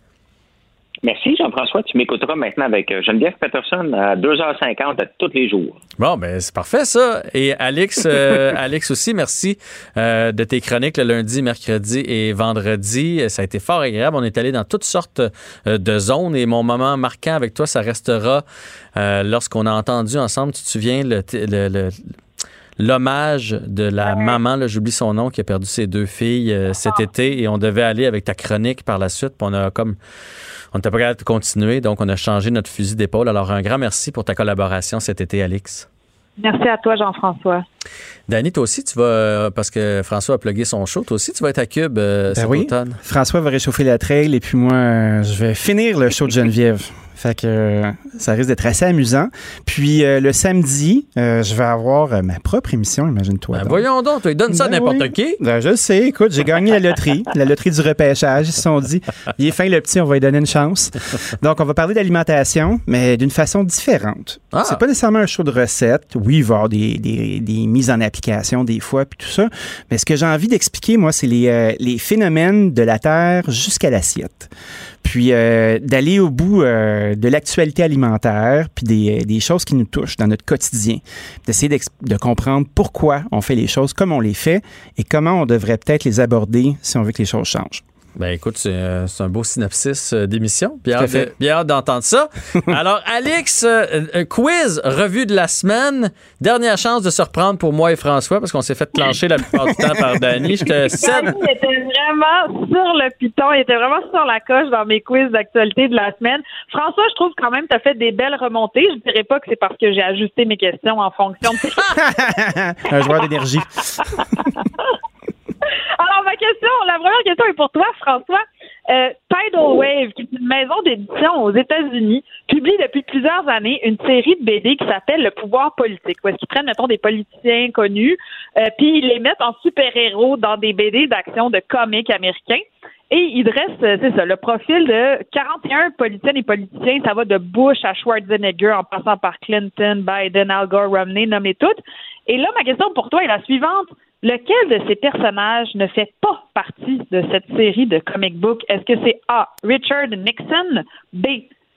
Merci Jean-François. Tu m'écouteras maintenant avec euh, Geneviève Peterson à 2h50 tous les jours. Bon, ben c'est parfait ça. Et Alex, euh, Alex aussi, merci euh, de tes chroniques le lundi, mercredi et vendredi. Ça a été fort agréable. On est allé dans toutes sortes de zones et mon moment marquant avec toi, ça restera lorsqu'on a entendu ensemble, tu te souviens, le, l'hommage de la maman, j'oublie son nom, qui a perdu ses deux filles cet été et on devait aller avec ta chronique par la suite. on a comme on n'était pas capable de continuer, donc on a changé notre fusil d'épaule. Alors, un grand merci pour ta collaboration cet été, Alix. Merci à toi, Jean-François. Dani, toi aussi, tu vas, parce que François a plugué son show, toi aussi, tu vas être à Cube euh, Ben cet oui. automne. François va réchauffer la trail et puis moi, euh, je vais finir le show de Geneviève. Fait que euh, ça risque d'être assez amusant. Puis euh, le samedi, euh, je vais avoir ma propre émission, imagine-toi. Ben voyons donc, toi, il donne ça à Ben n'importe oui. qui. Ben, je sais, écoute, j'ai gagné la loterie, la loterie du repêchage. Ils se sont dit, il est fin le petit, on va lui donner une chance. Donc, on va parler d'alimentation, mais d'une façon différente. Ah. C'est pas nécessairement un show de recettes. Oui, il va y avoir des, des- des mises en application des fois, puis tout ça. Mais ce que j'ai envie d'expliquer, moi, c'est les, les phénomènes de la Terre jusqu'à l'assiette. Puis d'aller au bout euh, de l'actualité alimentaire, puis des, des choses qui nous touchent dans notre quotidien. D'essayer de comprendre pourquoi on fait les choses comme on les fait et comment on devrait peut-être les aborder si on veut que les choses changent. Ben écoute, c'est euh, c'est un beau synopsis euh, d'émission. Bien hâte d'entendre ça. Alors, Alex, euh, quiz, revue de la semaine. Dernière chance de se reprendre pour moi et François parce qu'on s'est fait clencher la plupart du temps par Dani. Je te cède. Dani était vraiment sur le piton, il était vraiment sur la coche dans mes quiz d'actualité de la semaine. François, je trouve quand même que tu as fait des belles remontées. Je dirais pas que c'est parce que j'ai ajusté mes questions en fonction de un joueur d'énergie. Alors, ma question, la première question est pour toi, François. Euh, Tidal Wave, qui est une maison d'édition aux États-Unis, publie depuis plusieurs années une série de BD qui s'appelle Le pouvoir politique, où est-ce qu'ils prennent, mettons, des politiciens connus, euh, puis ils les mettent en super-héros dans des BD d'action de comics américains. Et ils dressent, euh, c'est ça, le profil de 41 politiciennes et politiciens. Ça va de Bush à Schwarzenegger, en passant par Clinton, Biden, Al Gore, Romney, nommez toutes. Et là, ma question pour toi est la suivante. Lequel de ces personnages ne fait pas partie de cette série de comic book? Est-ce que c'est A. Richard Nixon, B.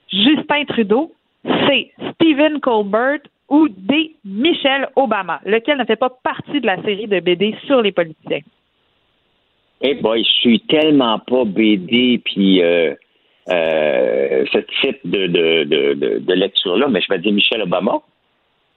Justin Trudeau, C. Stephen Colbert ou D. Michelle Obama? Lequel ne fait pas partie de la série de BD sur les politiciens? Eh boy, je suis tellement pas BD puis euh, euh, ce type de, de, de, de, de lecture-là, mais je vais dire Michelle Obama.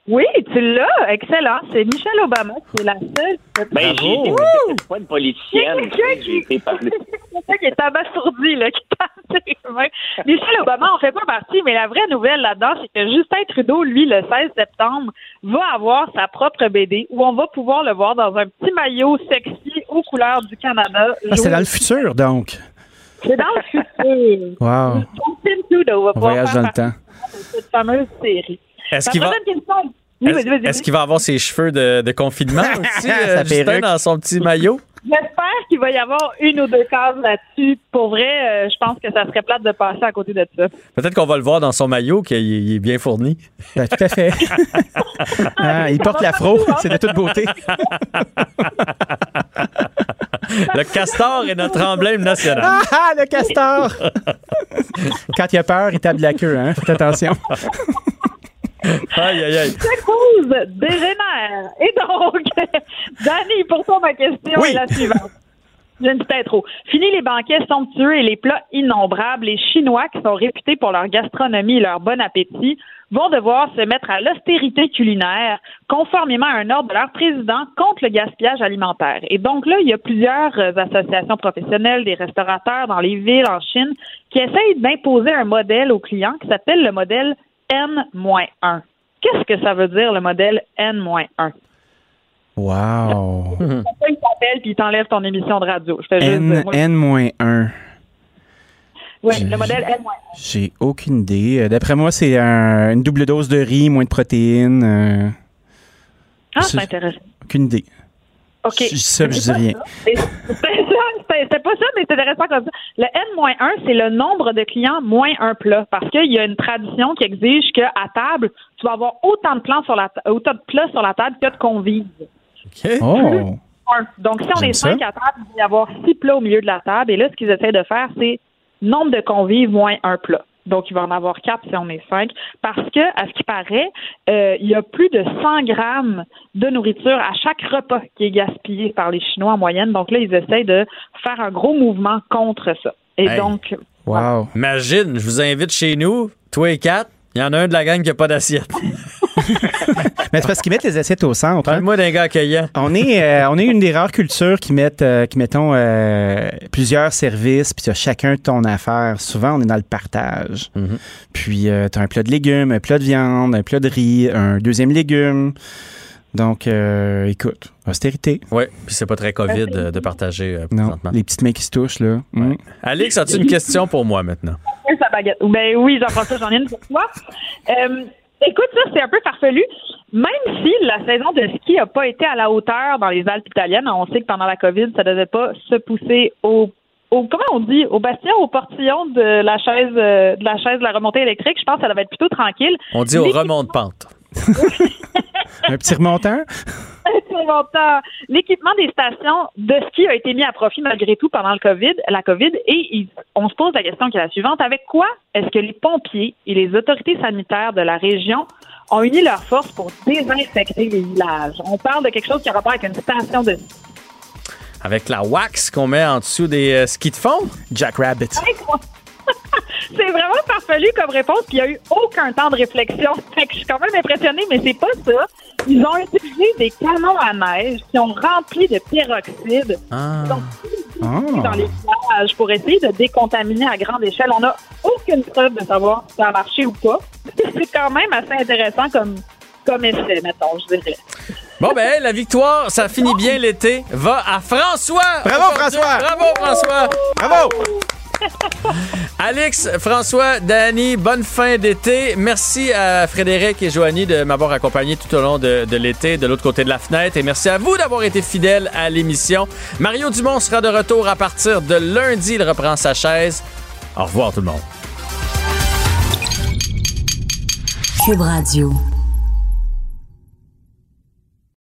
Oui, tu l'as. Excellent. C'est Michelle Obama qui est la seule. Ben, j'ai été peut-être pas une politicienne. J'ai été parlé. quelqu'un qui est abasourdi, là, qui tape ses mains. Michel Obama en fait pas partie, mais la vraie nouvelle là-dedans, c'est que Justin Trudeau, lui, le 16 septembre, va avoir sa propre BD où on va pouvoir le voir dans un petit maillot sexy aux couleurs du Canada. Ah, c'est dans le futur, donc. C'est dans le futur. Wow. Justin Trudeau va On pouvoir voyage faire dans le temps. cette fameuse série. Est-ce qu'il va- avoir ses cheveux de, de confinement aussi, euh, Sa Justin, dans son petit maillot? J'espère qu'il va y avoir une ou deux cases là-dessus. Pour vrai, euh, je pense que ça serait plate de passer à côté de ça. Peut-être qu'on va le voir dans son maillot, qu'il il est bien fourni. Ben, tout à fait. Ah, il porte l'afro, c'est de toute beauté. Le castor est notre emblème national. Ah, ah, le castor! Quand il a peur, il tape de la queue, hein? Faites attention. Aïe, aïe, aïe. cause dégénère. Et donc, Danny, pour toi, ma question Oui. est la suivante. J'ai une petite intro. Fini les banquets somptueux et les plats innombrables. Les Chinois, qui sont réputés pour leur gastronomie et leur bon appétit, vont devoir se mettre à l'austérité culinaire, conformément à un ordre de leur président contre le gaspillage alimentaire. Et donc là, il y a plusieurs euh, associations professionnelles, des restaurateurs dans les villes en Chine, qui essayent d'imposer un modèle aux clients qui s'appelle le modèle N-1. Qu'est-ce que ça veut dire, le modèle N-1? Wow. Pourquoi il t'appelle puis il t'enlève ton émission de radio? Je fais juste N, dire, moi, N-1. oui, le modèle N-1. J'ai aucune idée. D'après moi, c'est un- une double dose de riz, moins de protéines. euh, Ah, c'est- intéressant. aucune idée. OK. Je puis je dis rien. C'est ça, c'était- c'était pas ça, mais c'est intéressant comme ça. Le N-1, c'est le nombre de clients moins un plat. Parce qu'il y a une tradition qui exige qu'à table, tu vas avoir autant de, plans sur la ta- autant de plats sur la table que de convives. Oh! Un. Donc, si on J'aime est ça. cinq à table, il va y avoir six plats au milieu de la table. Et là, ce qu'ils essaient de faire, c'est nombre de convives moins un plat. Donc, il va en avoir quatre si on est cinq. Parce que, à ce qui paraît, euh, il y a plus de 100 grammes de nourriture à chaque repas qui est gaspillé par les Chinois en moyenne. Donc là, ils essayent de faire un gros mouvement contre ça. Et Hey. donc, Wow. Imagine, je vous invite chez nous, toi et quatre, il y en a un de la gang qui n'a pas d'assiette. Mais c'est parce qu'ils mettent les assiettes au centre. hein. Parle-moi d'un gars accueillant. On est, euh, on est une des rares cultures qui mettent, euh, qui mettons euh, plusieurs services, puis tu as chacun ton affaire. Souvent, on est dans le partage. Mhm. Puis tu as un plat de légumes, un plat de viande, un plat de riz, un deuxième légume. Donc, euh, écoute, austérité. Oui, puis c'est pas très COVID euh, de partager euh, Non, présentement. les petites mains qui se touchent, là. Mm. Alix, as-tu une question pour moi maintenant? Oui, sa baguette. Ben oui, Jean-François, j'en ai une pour toi. Écoute, ça, c'est un peu farfelu. Même si la saison de ski n'a pas été à la hauteur dans les Alpes italiennes, on sait que pendant la COVID, ça ne devait pas se pousser au, au comment on dit, au bastion, au portillon de la chaise euh, de la chaise de la remontée électrique. Je pense que ça devait être plutôt tranquille. On dit au remont de pente. Un petit remontant? L'équipement des stations de ski a été mis à profit malgré tout pendant le COVID, la COVID et il- on se pose la question qui est la suivante. Avec quoi est-ce que les pompiers et les autorités sanitaires de la région ont uni leurs forces pour désinfecter les villages? On parle de quelque chose qui a rapport avec une station de ski. Avec la wax qu'on met en dessous des euh, skis de fond? Jack Rabbit. C'est vraiment farfelu comme réponse, puis il n'y a eu aucun temps de réflexion. Fait que je suis quand même impressionnée, mais c'est pas ça. Ils ont utilisé des canons à neige qui ont rempli de peroxyde Ah. dans les villages pour essayer de décontaminer à grande échelle. On n'a aucune preuve de savoir si ça a marché ou pas. C'est quand même assez intéressant comme, comme essai, mettons, je dirais. Bon, ben, la victoire, ça finit bien l'été. Va à François! Bravo. François! Bravo, François! Bravo! Alex, François, Danny, bonne fin d'été. Merci à Frédéric et Joanie de m'avoir accompagné tout au long de, l'été de l'autre côté de la fenêtre. Et merci à vous d'avoir été fidèles à l'émission. Mario Dumont sera de retour à partir de lundi. Il reprend sa chaise. Au revoir tout le monde. Cube Radio.